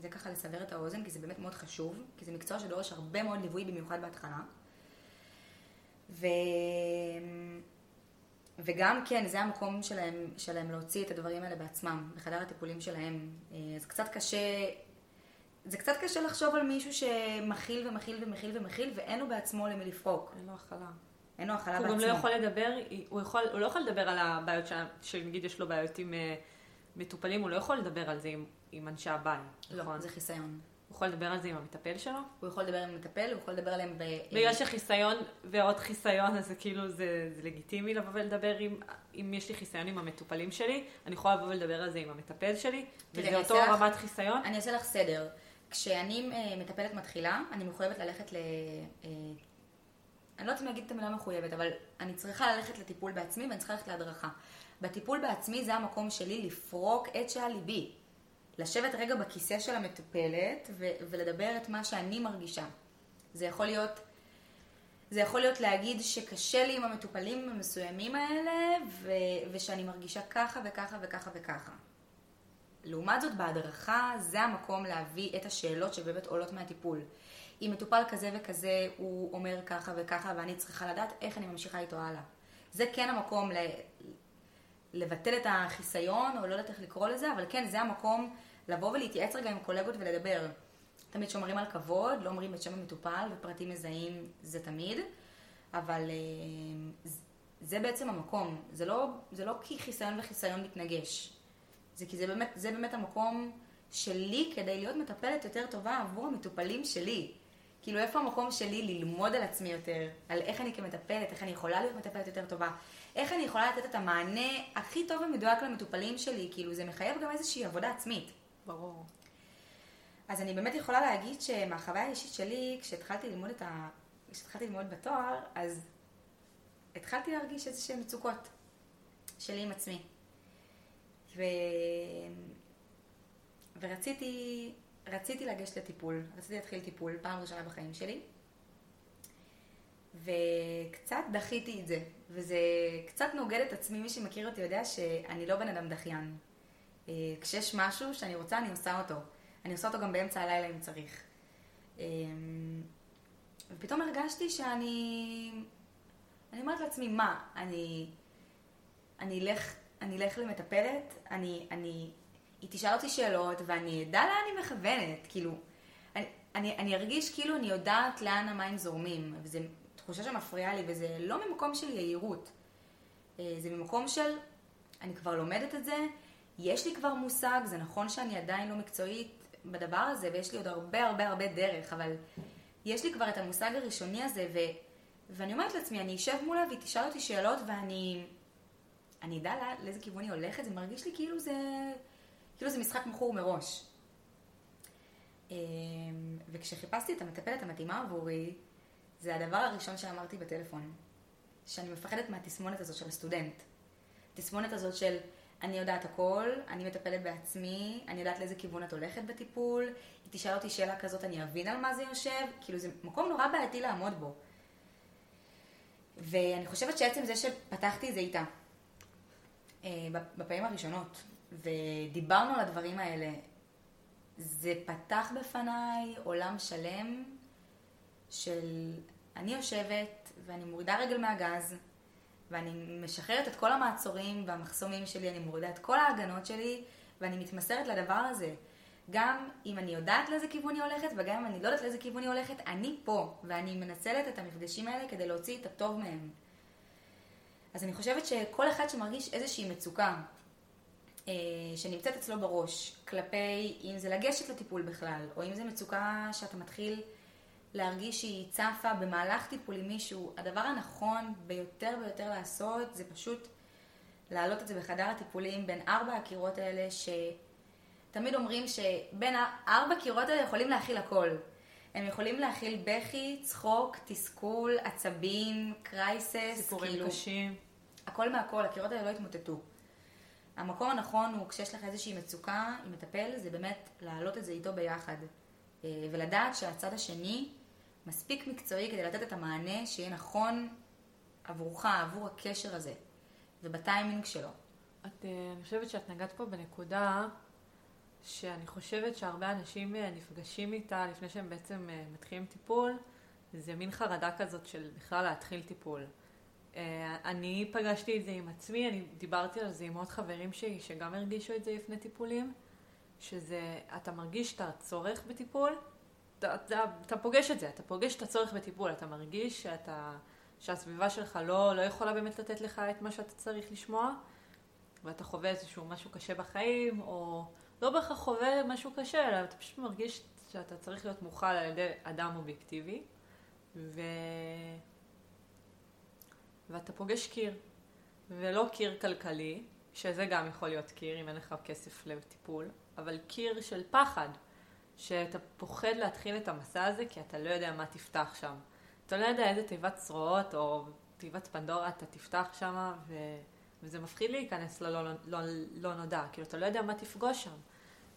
זה ככה לסבר את האוזן, כי זה באמת מאוד חשוב, כי זה מקצוע שדורש הרבה מאוד ליווי, במיוחד בהתחלה. ו... וגם כן, זה המקום שלהם, שלהם להוציא את הדברים האלה בעצמם, בחדר הטיפולים שלהם. אה, זה קצת קשה זה קצת קשה לחשוב על מישהו שמכיל ומכיל ומכיל ומכיל, ואין לו בעצמו למי לפרוק. אין לו הכלה. אין לו הכלה בעצמו. הוא גם לא יכול לדבר, הוא, יכול, הוא לא יכול לדבר על הבעיות, שנגיד יש לו בעיות עם uh, מטופלים, הוא לא יכול לדבר על זה עם, עם אנשי הבית. לא, נכון? זה חיסיון. הוא יכול לדבר על זה עם המטפל שלו? הוא יכול לדבר עם המטפל, הוא יכול לדבר עליהם ב... בגלל שחיסיון ועוד חיסיון, אז זה כאילו, זה, זה לגיטימי לבוא ולדבר עם, אם יש לי חיסיון עם המטופלים שלי, אני יכולה לבוא ולדבר על זה עם המטפל שלי, וזה אותו לך, רמת חיסיון. אני אעשה לך סדר. כשאני אה, מטפלת מתחילה, אני מחויבת ללכת ל... אה, אני לא יודעת אם להגיד את המילה מחויבת, אבל אני צריכה ללכת לטיפול בעצמי ואני צריכה ללכת להדרכה. בטיפול בעצמי זה המקום שלי לפרוק את שעל ליבי. לשבת רגע בכיסא של המטופלת ו- ולדבר את מה שאני מרגישה. זה יכול להיות, זה יכול להיות להגיד שקשה לי עם המטופלים המסוימים האלה ו- ושאני מרגישה ככה וככה וככה וככה. לעומת זאת, בהדרכה זה המקום להביא את השאלות שבאמת עולות מהטיפול. אם מטופל כזה וכזה, הוא אומר ככה וככה, ואני צריכה לדעת איך אני ממשיכה איתו הלאה. זה כן המקום ל... לבטל את החיסיון, או לא יודעת איך לקרוא לזה, אבל כן, זה המקום לבוא ולהתייעץ רגע עם קולגות ולדבר. תמיד שומרים על כבוד, לא אומרים את שם המטופל ופרטים מזהים, זה תמיד, אבל אה, זה בעצם המקום. זה לא, זה לא כי חיסיון וחיסיון מתנגש. זה כי זה באמת, זה באמת המקום שלי כדי להיות מטפלת יותר טובה עבור המטופלים שלי. כאילו, איפה המקום שלי ללמוד על עצמי יותר, על איך אני כמטפלת, איך אני יכולה להיות מטפלת יותר טובה, איך אני יכולה לתת את המענה הכי טוב ומדויק למטופלים שלי, כאילו, זה מחייב גם איזושהי עבודה עצמית. ברור. אז אני באמת יכולה להגיד שמהחוויה האישית שלי, כשהתחלתי ללמוד את ה... כשהתחלתי ללמוד בתואר, אז התחלתי להרגיש איזה שהן מצוקות שלי עם עצמי. ו... ורציתי רציתי לגשת לטיפול, רציתי להתחיל טיפול פעם ראשונה בחיים שלי. וקצת דחיתי את זה, וזה קצת נוגד את עצמי, מי שמכיר אותי יודע שאני לא בן אדם דחיין. אה, כשיש משהו שאני רוצה, אני עושה אותו. אני עושה אותו גם באמצע הלילה אם צריך. אה, ופתאום הרגשתי שאני... אני אומרת לעצמי, מה, אני... אני אלך, אני אלך למטפלת, אני, אני, היא תשאל אותי שאלות ואני אדע לאן היא מכוונת, כאילו, אני, אני, אני ארגיש כאילו אני יודעת לאן המים זורמים, וזו תחושה שמפריעה לי, וזה לא ממקום של יהירות, אה, זה ממקום של, אני כבר לומדת את זה, יש לי כבר מושג, זה נכון שאני עדיין לא מקצועית בדבר הזה, ויש לי עוד הרבה הרבה הרבה דרך, אבל יש לי כבר את המושג הראשוני הזה, ו, ואני אומרת לעצמי, אני אשב מולה והיא תשאל אותי שאלות ואני אני אדע לא, לאיזה כיוון היא הולכת, זה מרגיש לי כאילו זה, כאילו זה משחק מכור מראש. אמ, וכשחיפשתי את המטפלת המתאימה עבורי, זה הדבר הראשון שאמרתי בטלפון, שאני מפחדת מהתסמונת הזאת של הסטודנט. התסמונת הזאת של אני יודעת הכל, אני מטפלת בעצמי, אני יודעת לאיזה כיוון את הולכת בטיפול, היא תשאל אותי שאלה כזאת, אני אבין על מה זה יושב, כאילו זה מקום נורא בעייתי לעמוד בו. ואני חושבת שעצם זה שפתחתי זה איתה, אה, בפעמים הראשונות, ודיברנו על הדברים האלה, זה פתח בפניי עולם שלם של אני יושבת ואני מורידה רגל מהגז ואני משחררת את כל המעצורים והמחסומים שלי, אני מורידה את כל ההגנות שלי ואני מתמסרת לדבר הזה. גם אם אני יודעת לאיזה כיוון היא הולכת וגם אם אני לא יודעת לאיזה כיוון היא הולכת, אני פה ואני מנצלת את המפגשים האלה כדי להוציא את הטוב מהם. אז אני חושבת שכל אחד שמרגיש איזושהי מצוקה שנמצאת אצלו בראש, כלפי אם זה לגשת לטיפול בכלל, או אם זה מצוקה שאתה מתחיל להרגיש שהיא צפה במהלך טיפול עם מישהו, הדבר הנכון ביותר ויותר לעשות זה פשוט להעלות את זה בחדר הטיפולים בין ארבע הקירות האלה, שתמיד אומרים שבין הארבע קירות האלה יכולים להכיל הכל. הם יכולים להכיל בכי, צחוק, תסכול, עצבים, קרייסס, סיפורים כאילו, קשים. הכל מהכל, הקירות האלה לא יתמוטטו. המקום הנכון הוא כשיש לך איזושהי מצוקה עם מטפל, זה באמת להעלות את זה איתו ביחד. אה, ולדעת שהצד השני מספיק מקצועי כדי לתת את המענה שיהיה נכון עבורך, עבור הקשר הזה, ובטיימינג שלו. את, אה, אני חושבת שאת נגעת פה בנקודה שאני חושבת שהרבה אנשים אה, נפגשים איתה לפני שהם בעצם מתחילים טיפול, זה מין חרדה כזאת של בכלל להתחיל טיפול. אה, אני פגשתי את זה עם עצמי, אני דיברתי על זה עם עוד חברים שלי שגם הרגישו את זה לפני טיפולים, שזה, אתה מרגיש את הצורך בטיפול, אתה, אתה, פוגש את זה, אתה פוגש את הצורך בטיפול, אתה מרגיש שאתה, שהסביבה שלך לא, לא יכולה באמת לתת לך את מה שאתה צריך לשמוע, ואתה חווה איזשהו משהו קשה בחיים, או לא בהכרח חווה משהו קשה, אלא אתה פשוט מרגיש שאתה צריך להיות מוכל על ידי אדם אובייקטיבי, ו... ואתה פוגש קיר, ולא קיר כלכלי, שזה גם יכול להיות קיר אם אין לך כסף לטיפול, אבל קיר של פחד, שאתה פוחד להתחיל את המסע הזה כי אתה לא יודע מה תפתח שם. אתה לא יודע איזה תיבת צרועות או תיבת פנדורה אתה תפתח שם, ו... וזה מפחיד להיכנס ללא לא, לא נודע, כאילו אתה לא יודע מה תפגוש שם.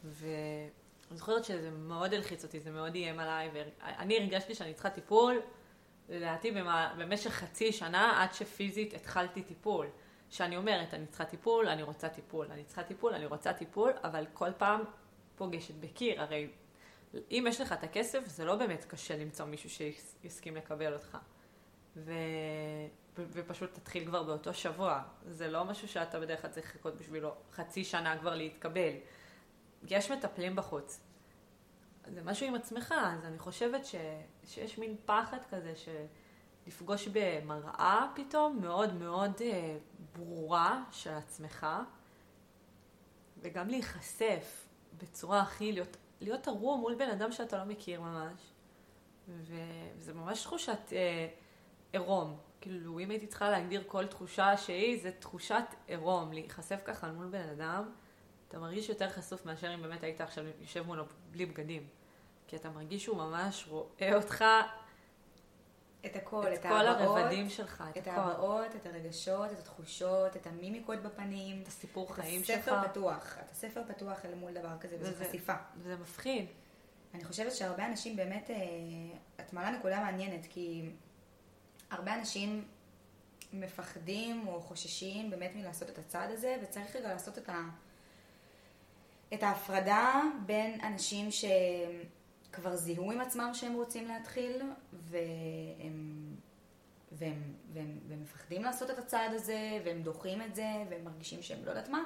ואני זוכרת שזה מאוד הלחיץ אותי, זה מאוד איים עליי, ואני הרגשתי שאני צריכה טיפול, לדעתי במשך חצי שנה עד שפיזית התחלתי טיפול. שאני אומרת, אני צריכה טיפול, אני רוצה טיפול, אני צריכה טיפול, אני רוצה טיפול, אבל כל פעם פוגשת בקיר. הרי אם יש לך את הכסף, זה לא באמת קשה למצוא מישהו שיסכים לקבל אותך. ו... ופשוט תתחיל כבר באותו שבוע. זה לא משהו שאתה בדרך כלל צריך לחכות בשבילו חצי שנה כבר להתקבל. יש מטפלים בחוץ. זה משהו עם עצמך, אז אני חושבת ש, שיש מין פחד כזה שלפגוש במראה פתאום מאוד מאוד אה, ברורה של עצמך, וגם להיחשף בצורה הכי, להיות, להיות ערום מול בן אדם שאתה לא מכיר ממש, וזה ממש תחושת אה, עירום. כאילו, אם הייתי צריכה להגדיר כל תחושה שהיא, זה תחושת עירום, להיחשף ככה מול בן אדם. אתה מרגיש יותר חשוף מאשר אם באמת היית עכשיו יושב מולו בלי בגדים. כי אתה מרגיש שהוא ממש רואה אותך, את הכל, את את כל ההבעות, הרבדים שלך, את את הכל. ההבעות, את הרגשות, את התחושות, את המימיקות בפנים. את הסיפור את חיים שלך. הספר פתוח, אתה ספר פתוח אל מול דבר כזה, וזו חשיפה. וזה מפחיד. אני חושבת שהרבה אנשים באמת, אה, את מעלה נקודה מעניינת, כי הרבה אנשים מפחדים או חוששים באמת מלעשות את הצעד הזה, וצריך רגע לעשות את, ה, את ההפרדה בין אנשים שכבר זיהו עם עצמם שהם רוצים להתחיל, והם, והם, והם, והם מפחדים לעשות את הצעד הזה, והם דוחים את זה, והם מרגישים שהם לא יודעת מה,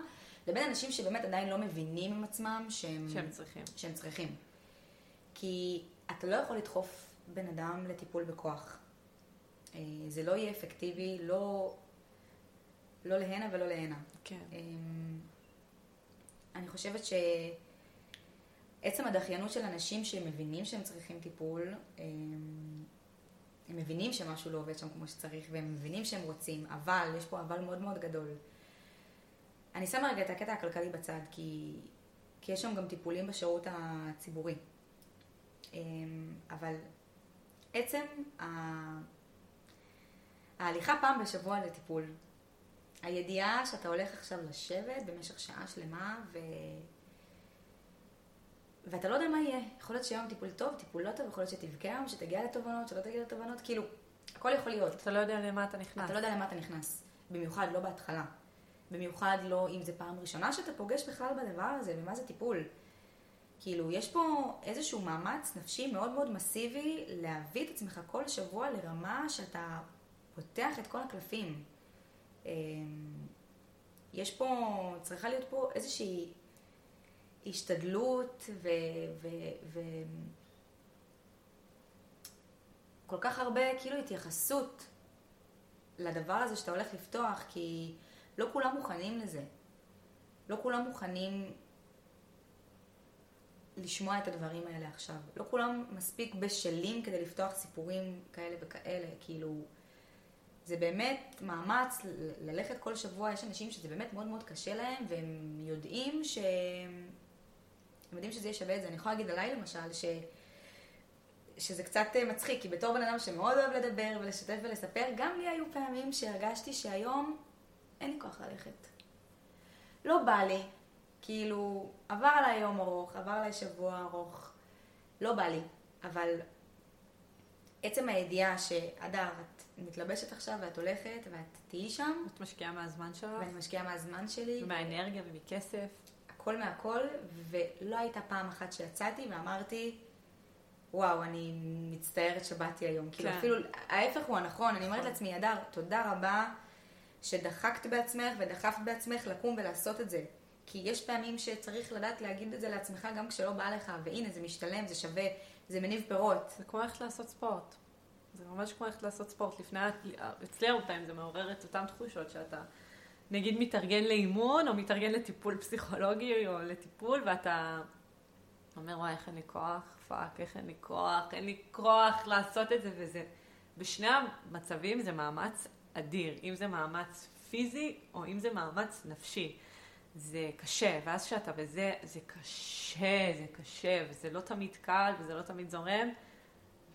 לבין אנשים שבאמת עדיין לא מבינים עם עצמם שהם, שהם צריכים. שהם צריכים. כי אתה לא יכול לדחוף בן אדם לטיפול בכוח. אה, זה לא יהיה אפקטיבי, לא, לא להנה ולא להנה. כן. אני חושבת שעצם הדחיינות של אנשים שהם מבינים שהם צריכים טיפול, אמ, הם מבינים שמשהו לא עובד שם כמו שצריך, והם מבינים שהם רוצים, אבל, יש פה אבל מאוד מאוד גדול. אני שמה רגע את הקטע הכלכלי בצד, כי, כי יש שם גם טיפולים בשירות הציבורי. אבל עצם ה- ההליכה פעם בשבוע לטיפול, הידיעה שאתה הולך עכשיו לשבת במשך שעה שלמה ו... ואתה לא יודע מה יהיה. יכול להיות שיום טיפול טוב, טיפול לא טוב, יכול להיות שתבכה היום, שתגיע לתובנות, שלא תגיע לתובנות, כאילו, הכל יכול להיות. אתה לא יודע למה אתה נכנס. אתה לא יודע למה אתה נכנס. במיוחד לא בהתחלה. במיוחד לא אם זה פעם ראשונה שאתה פוגש בכלל בדבר הזה, ומה זה טיפול. כאילו, יש פה איזשהו מאמץ נפשי מאוד מאוד מסיבי להביא את עצמך כל שבוע לרמה שאתה פותח את כל הקלפים. אמ, יש פה, צריכה להיות פה איזושהי השתדלות ו... ו, ו כל כך הרבה כאילו התייחסות לדבר הזה שאתה הולך לפתוח, כי לא כולם מוכנים לזה. לא כולם מוכנים לשמוע את הדברים האלה עכשיו. לא כולם מספיק בשלים כדי לפתוח סיפורים כאלה וכאלה, כאילו... זה באמת מאמץ ללכת כל שבוע, יש אנשים שזה באמת מאוד מאוד קשה להם, והם יודעים ש... הם יודעים שזה יהיה שווה את זה. אני יכולה להגיד עליי למשל, ש... שזה קצת אה, מצחיק, כי בתור בן אדם שמאוד אוהב לדבר ולשתף ולספר, גם לי היו פעמים שהרגשתי שהיום אין לי כוח ללכת. לא בא לי, כאילו, עבר עליי יום ארוך, עבר עליי שבוע ארוך, לא בא לי, אבל עצם הידיעה שהדר, את מתלבשת עכשיו ואת הולכת ואת תהיי שם, את משקיעה מהזמן שלך, ואני משקיעה מהזמן שלי, ומהאנרגיה ומכסף. הכל מהכל, ולא הייתה פעם אחת שיצאתי ואמרתי, וואו, אני מצטערת שבאתי היום. כאילו כן. אפילו, ההפך הוא הנכון, אני אומרת נכון. לעצמי, הדר, תודה רבה שדחקת בעצמך ודחפת בעצמך לקום ולעשות את זה. כי יש פעמים שצריך לדעת להגיד את זה לעצמך גם כשלא בא לך, והנה, זה משתלם, זה שווה, זה מניב פירות. זה כמו ללכת לעשות ספורט. זה ממש כמו ללכת לעשות ספורט. לפני, אצלי הרבה פעמים זה מעורר את אותן תחושות שאתה, נגיד, מתארגן לאימון, או מתארגן לטיפול פסיכולוגי, או לטיפול, ואתה אומר, וואי, איך אין לי כוח, fuck, איך אין לי כוח, אין לי כוח לעשות את זה, וזה... בשני המצבים זה מאמץ אדיר, אם זה מאמץ פיזי, או אם זה מאמץ נפשי. זה קשה, ואז כשאתה בזה, זה קשה, זה קשה, וזה לא תמיד קל, וזה לא תמיד זורם,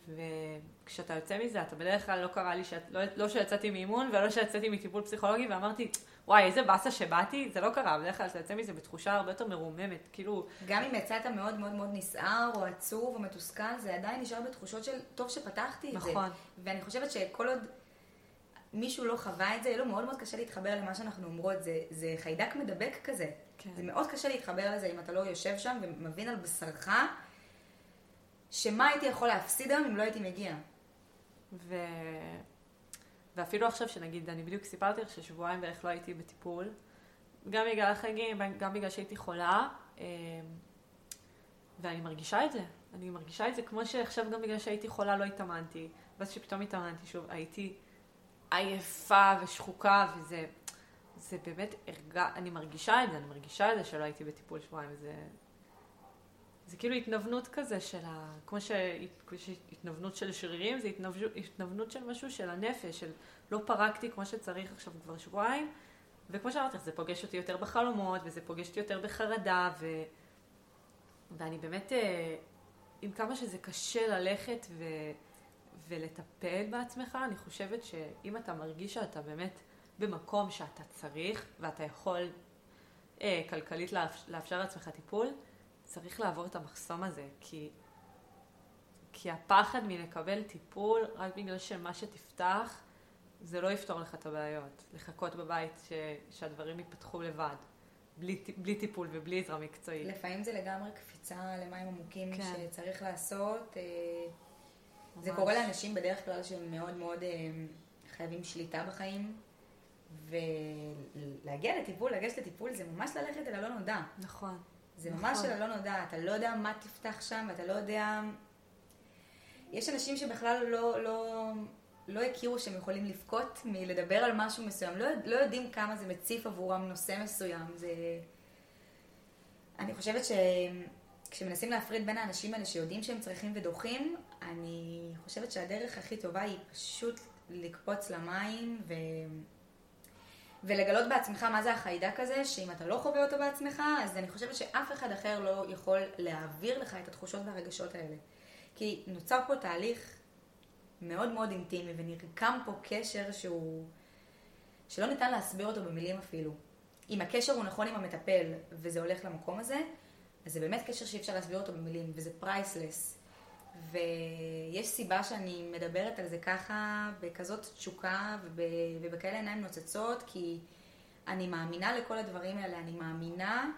וכשאתה יוצא מזה, אתה בדרך כלל לא קרה לי, שאת, לא, לא שיצאתי מאימון, ולא שיצאתי מטיפול פסיכולוגי, ואמרתי, וואי, איזה באסה שבאתי, זה לא קרה, בדרך כלל אתה יוצא מזה בתחושה הרבה יותר מרוממת, כאילו, גם אם יצאת מאוד מאוד מאוד נסער, או עצוב, או מתוסכל, זה עדיין נשאר בתחושות של טוב שפתחתי את זה. נכון. ואני חושבת שכל עוד מישהו לא חווה את זה, יהיה לו מאוד מאוד קשה להתחבר למה שאנחנו אומרות. זה, זה חיידק מדבק כזה. כן. זה מאוד קשה להתחבר לזה אם אתה לא יושב שם ומבין על בשרך שמה הייתי יכול להפסיד היום אם לא הייתי מגיע. ו... ואפילו עכשיו שנגיד, אני בדיוק סיפרתי לך ששבועיים בערך לא הייתי בטיפול, גם בגלל החגים, גם בגלל שהייתי חולה, אמ, ואני מרגישה את זה. אני מרגישה את זה כמו שעכשיו גם בגלל שהייתי חולה לא התאמנתי, ואז שפתאום התאמנתי שוב, הייתי עייפה ושחוקה, וזה זה באמת, הרגע, אני מרגישה את זה, אני מרגישה את זה שלא הייתי בטיפול שבועיים, זה, זה כאילו התנוונות כזה של ה... כמו שהתנוונות של שרירים, זה התנוונות, של משהו של הנפש, של לא פרקתי כמו שצריך עכשיו כבר שבועיים, וכמו שאמרתי, זה פוגש אותי יותר בחלומות, וזה פוגש אותי יותר בחרדה, ו... ואני באמת, אה, עם כמה שזה קשה ללכת ו... ולטפל בעצמך, אני חושבת שאם אתה מרגיש שאתה באמת במקום שאתה צריך, ואתה יכול אה, כלכלית לאפשר לעצמך טיפול, צריך לעבור את המחסום הזה, כי, כי הפחד מלקבל טיפול, רק בגלל שמה שתפתח, זה לא יפתור לך את הבעיות. לחכות בבית ש, שהדברים יפתחו לבד, בלי, בלי טיפול ובלי עזרה מקצועית. לפעמים זה לגמרי קפיצה למים עמוקים כן. שצריך לעשות. אה, זה קורה לאנשים בדרך כלל שהם מאוד מאוד אה, חייבים שליטה בחיים. ולהגיע לטיפול, לגשת לטיפול, זה ממש ללכת אל הלא נודע. נכון. זה ממש נכון. של הלא נודע, אתה לא יודע מה תפתח שם, ואתה לא יודע... יש אנשים שבכלל לא, לא, לא הכירו שהם יכולים לבכות מלדבר על משהו מסוים, לא, לא יודעים כמה זה מציף עבורם נושא מסוים. זה... אני חושבת שכשמנסים להפריד בין האנשים האלה שיודעים שהם צריכים ודוחים, אני חושבת שהדרך הכי טובה היא פשוט לקפוץ למים ו... ולגלות בעצמך מה זה החיידק הזה, שאם אתה לא חווה אותו בעצמך, אז אני חושבת שאף אחד אחר לא יכול להעביר לך את התחושות והרגשות האלה. כי נוצר פה תהליך מאוד מאוד אינטימי, ונרקם פה קשר שהוא... שלא ניתן להסביר אותו במילים אפילו. אם הקשר הוא נכון עם המטפל, וזה הולך למקום הזה, אז זה באמת קשר שאי אפשר להסביר אותו במילים, וזה priceless. ויש סיבה שאני מדברת על זה ככה, בכזאת תשוקה וב... ובכאלה עיניים נוצצות, כי אני מאמינה לכל הדברים האלה, אני מאמינה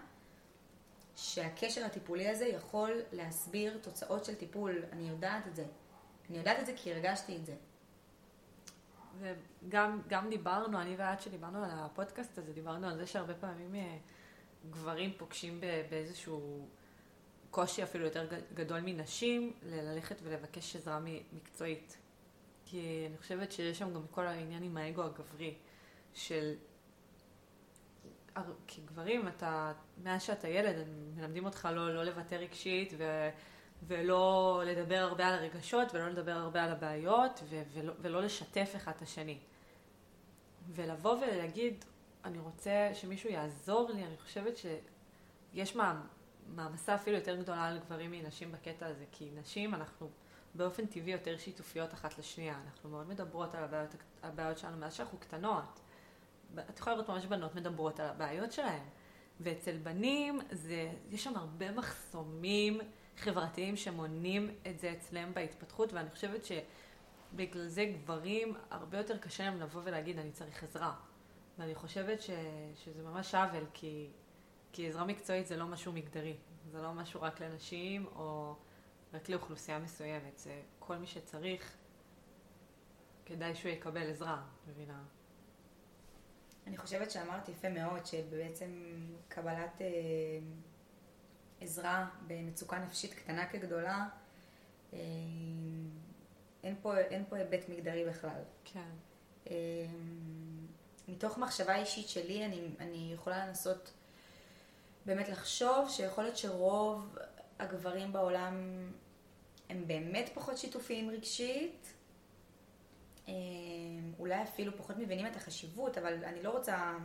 שהקשר הטיפולי הזה יכול להסביר תוצאות של טיפול, אני יודעת את זה. אני יודעת את זה כי הרגשתי את זה. וגם דיברנו, אני ואת שדיברנו על הפודקאסט הזה, דיברנו על זה שהרבה פעמים אה, גברים פוגשים באיזשהו קושי אפילו יותר גדול מנשים ללכת ולבקש עזרה מקצועית. כי אני חושבת שיש שם גם כל העניין עם האגו הגברי, של... כגברים, אתה, מאז שאתה ילד, מלמדים אותך לא, לא לוותר רגשית ו, ולא לדבר הרבה על הרגשות ולא לדבר הרבה על הבעיות ו, ולא, ולא לשתף אחד את השני. ולבוא ולהגיד, אני רוצה שמישהו יעזור לי, אני חושבת שיש מה, מעמסה אפילו יותר גדולה על גברים מנשים בקטע הזה, כי נשים אנחנו באופן טבעי יותר שיתופיות אחת לשנייה, אנחנו מאוד מדברות על הבעיות, הבעיות שלנו מאז שאנחנו קטנות. את יכולה לראות ממש בנות מדברות על הבעיות שלהן. ואצל בנים זה, יש שם הרבה מחסומים חברתיים שמונעים את זה אצלם בהתפתחות, ואני חושבת שבגלל זה גברים, הרבה יותר קשה להם לבוא ולהגיד, אני צריך עזרה. ואני חושבת ש, שזה ממש עוול, כי כי עזרה מקצועית זה לא משהו מגדרי, זה לא משהו רק לנשים או רק לאוכלוסייה מסוימת, זה כל מי שצריך, כדאי שהוא יקבל עזרה, מבינה? אני חושבת שאמרת יפה מאוד, שבעצם קבלת אה, עזרה במצוקה נפשית קטנה כגדולה, אה, אין, פה, אין פה היבט מגדרי בכלל. כן. אה, מתוך מחשבה אישית שלי, אני, אני יכולה לנסות באמת לחשוב שיכול להיות שרוב הגברים בעולם הם באמת פחות שיתופיים רגשית, אה, אולי אפילו פחות מבינים את החשיבות, אבל אני לא רוצה...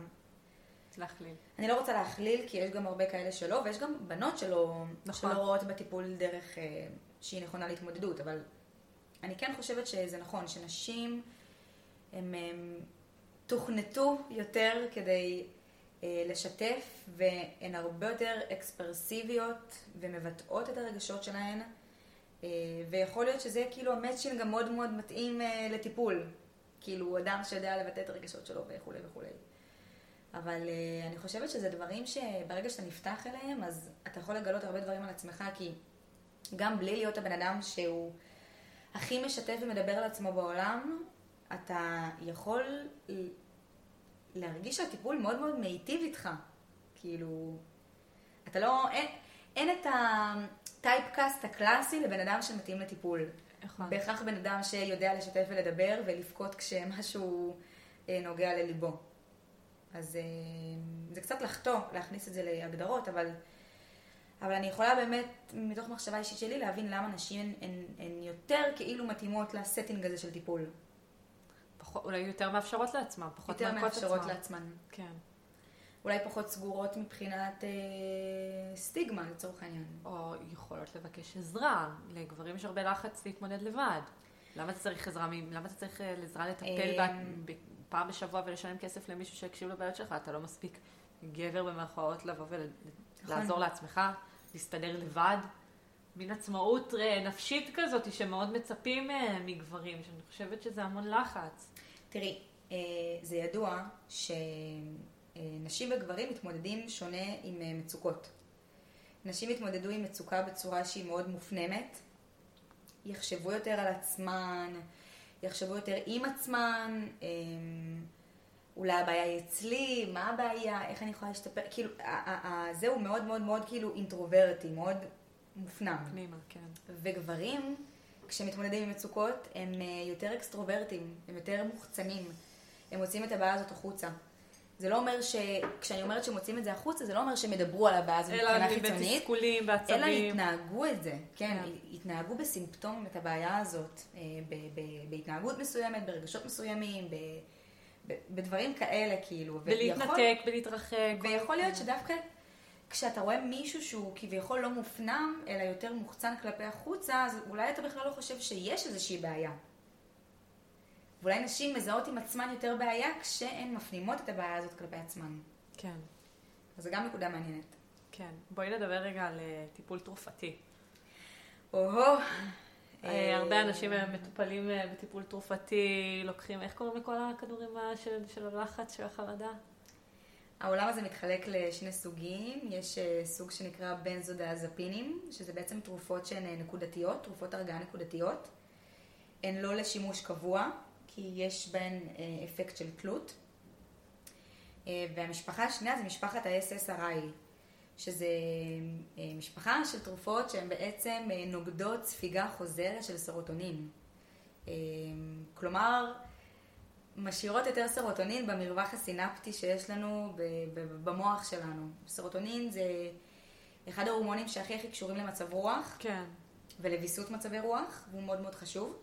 להכליל. אני לא רוצה להכליל, כי יש גם הרבה כאלה שלא, ויש גם בנות שלא, נכון. שלא רואות בטיפול דרך אה, שהיא נכונה להתמודדות, אבל אני כן חושבת שזה נכון, שנשים הם תוכנתו יותר כדי לשתף, והן הרבה יותר אקספרסיביות ומבטאות את הרגשות שלהן, אה, ויכול להיות שזה כאילו המצ'ינג המאוד מאוד מתאים אה, לטיפול. כאילו, אדם שיודע לבטא את הרגשות שלו וכולי וכולי. אבל אני חושבת שזה דברים שברגע שאתה נפתח אליהם, אז אתה יכול לגלות הרבה דברים על עצמך, כי גם בלי להיות הבן אדם שהוא הכי משתף ומדבר על עצמו בעולם, אתה יכול להרגיש שהטיפול מאוד מאוד מיטיב איתך. כאילו, אתה לא, אין, אין את הטייפקאסט הקלאסי לבן אדם שמתאים לטיפול. נכון. בהכרח בן אדם שיודע לשתף ולדבר ולבכות כשמשהו אה, נוגע לליבו. אז אה, זה קצת לחטוא להכניס את זה להגדרות, אבל, אבל אני יכולה באמת, מתוך מחשבה אישית שלי, להבין למה נשים הן, הן, הן יותר כאילו מתאימות לסטינג הזה של טיפול. פחות, אולי יותר מאפשרות לעצמן, פחות יותר מאפשרות לעצמן. כן. אולי פחות סגורות מבחינת אה, סטיגמה לצורך העניין. או יכולות לבקש עזרה. לגברים יש הרבה לחץ להתמודד לבד. למה אתה צריך עזרה? למה אתה צריך אה, עזרה לטפל אה, ב- פעם בשבוע ולשלם כסף למישהו שיקשיב לבעיות שלך? אתה לא מספיק גבר במרכאות לבוא נכון. ולעזור לעצמך, להסתדר לבד. מין עצמאות אה, נפשית כזאת שמאוד מצפים אה, מגברים, שאני חושבת שזה המון לחץ. תראי, אה, זה ידוע שנשים וגברים מתמודדים שונה עם מצוקות. נשים יתמודדו עם מצוקה בצורה שהיא מאוד מופנמת, יחשבו יותר על עצמן, יחשבו יותר עם עצמן, אולי הבעיה היא אצלי, מה הבעיה, איך אני יכולה להשתפר, כאילו, ה- ה- ה- זהו מאוד מאוד מאוד כאילו אינטרוברטי, מאוד מופנם. פנימה, כן. וגברים, כשמתמודדים עם מצוקות, הם אה, יותר אקסטרוברטים, הם יותר מוחצנים, הם מוציאים את הבעיה הזאת החוצה. זה לא אומר ש... כשאני אומרת שהם מוציאים את זה החוצה, זה לא אומר שהם ידברו על הבעיה הזאת מבחינה אלא חיצונית, בתסכולים, אלא בעצבים. התנהגו את זה, כן, כן. התנהגו בסימפטומים את הבעיה הזאת, אה, ב- ב- בהתנהגות מסוימת, ברגשות מסוימים, ב- ב- בדברים כאלה, כאילו. ויכול- בלהתנתק, בלהתרחק. כל- ויכול להיות שדווקא כשאתה רואה מישהו שהוא כביכול לא מופנם, אלא יותר מוחצן כלפי החוצה, אז אולי אתה בכלל לא חושב שיש איזושהי בעיה. ואולי נשים מזהות עם עצמן יותר בעיה כשהן מפנימות את הבעיה הזאת כלפי עצמן. כן, אז זו גם נקודה מעניינת. כן. בואי נדבר רגע על אה, טיפול תרופתי. או-הו. אה, הרבה אנשים אה, מטופלים אה, בטיפול תרופתי, לוקחים, איך קוראים לכל הכדורים של הלחץ, של החרדה? העולם הזה מתחלק לשני סוגים, יש אה, סוג שנקרא בנזודיאזפינים, שזה בעצם תרופות שהן אה, נקודתיות, תרופות הרגעה נקודתיות. הן לא לשימוש קבוע, כי יש בהן אה, אפקט של תלות. והמשפחה השנייה זה משפחת ה-SSRI, שזה משפחה של תרופות שהן בעצם נוגדות ספיגה חוזרת של סרוטונין. אה, כלומר, משאירות יותר סרוטונין במרווח הסינפטי שיש לנו במוח שלנו. סרוטונין זה אחד ההורמונים שהכי הכי קשורים למצב רוח כן. ולוויסות מצבי רוח, והוא מאוד מאוד חשוב.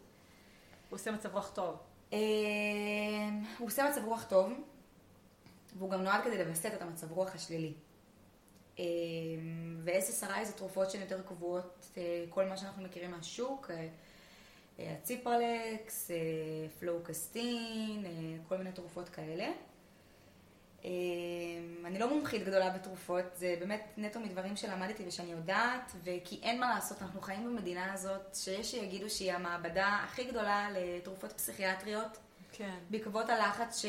הוא עושה מצב רוח טוב. אה, הוא עושה מצב רוח טוב, והוא גם נועד כדי לווסת את המצב רוח השלילי. אה, ו-SSRI זה תרופות שהן יותר קבועות, אה, כל מה שאנחנו מכירים מהשוק, הציפרלקס, אה, פלואוקסטין, אה, כל מיני תרופות כאלה. אה, אני לא מומחית גדולה בתרופות, זה באמת נטו מדברים שלמדתי ושאני יודעת, וכי אין מה לעשות, אנחנו חיים במדינה הזאת שיש שיגידו שהיא המעבדה הכי גדולה לתרופות פסיכיאטריות, כן. בעקבות הלחץ ש...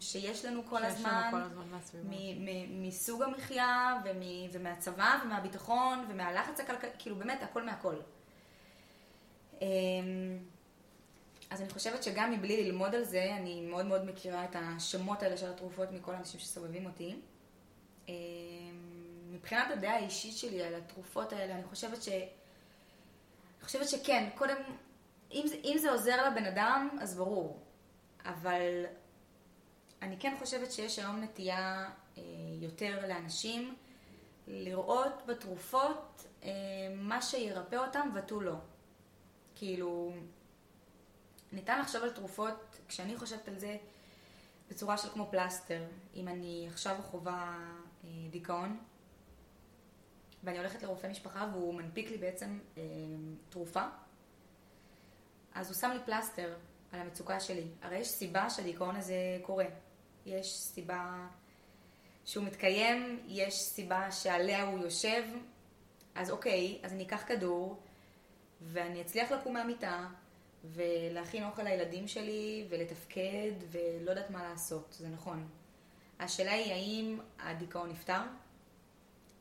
שיש לנו כל שיש הזמן, לנו כל הזמן מהסביבה. מ- מ- מסוג המחיה ומ... ומהצבא ומהביטחון ומהלחץ הכלכלי, כאילו באמת הכל מהכל. אמ, אז אני חושבת שגם מבלי ללמוד על זה, אני מאוד מאוד מכירה את השמות האלה של התרופות מכל האנשים שסובבים אותי. אמ, מבחינת הדעה האישית שלי על התרופות האלה, אני חושבת ש... אני חושבת שכן, קודם, אם זה, אם זה עוזר לבן אדם, אז ברור. אבל אני כן חושבת שיש היום נטייה אה, יותר לאנשים לראות בתרופות אה, מה שירפא אותם ותו לא. כאילו, ניתן לחשוב על תרופות, כשאני חושבת על זה, בצורה של כמו פלסטר. אם אני עכשיו חווה אה, דיכאון, ואני הולכת לרופא משפחה והוא מנפיק לי בעצם אה, תרופה, אז הוא שם לי פלסטר על המצוקה שלי. הרי יש סיבה שהדיכאון הזה קורה. יש סיבה שהוא מתקיים, יש סיבה שעליה הוא יושב, אז אוקיי, אז אני אקח כדור, ואני אצליח לקום מהמיטה, ולהכין אוכל לילדים שלי, ולתפקד, ולא יודעת מה לעשות, זה נכון. השאלה היא האם הדיכאון נפתר?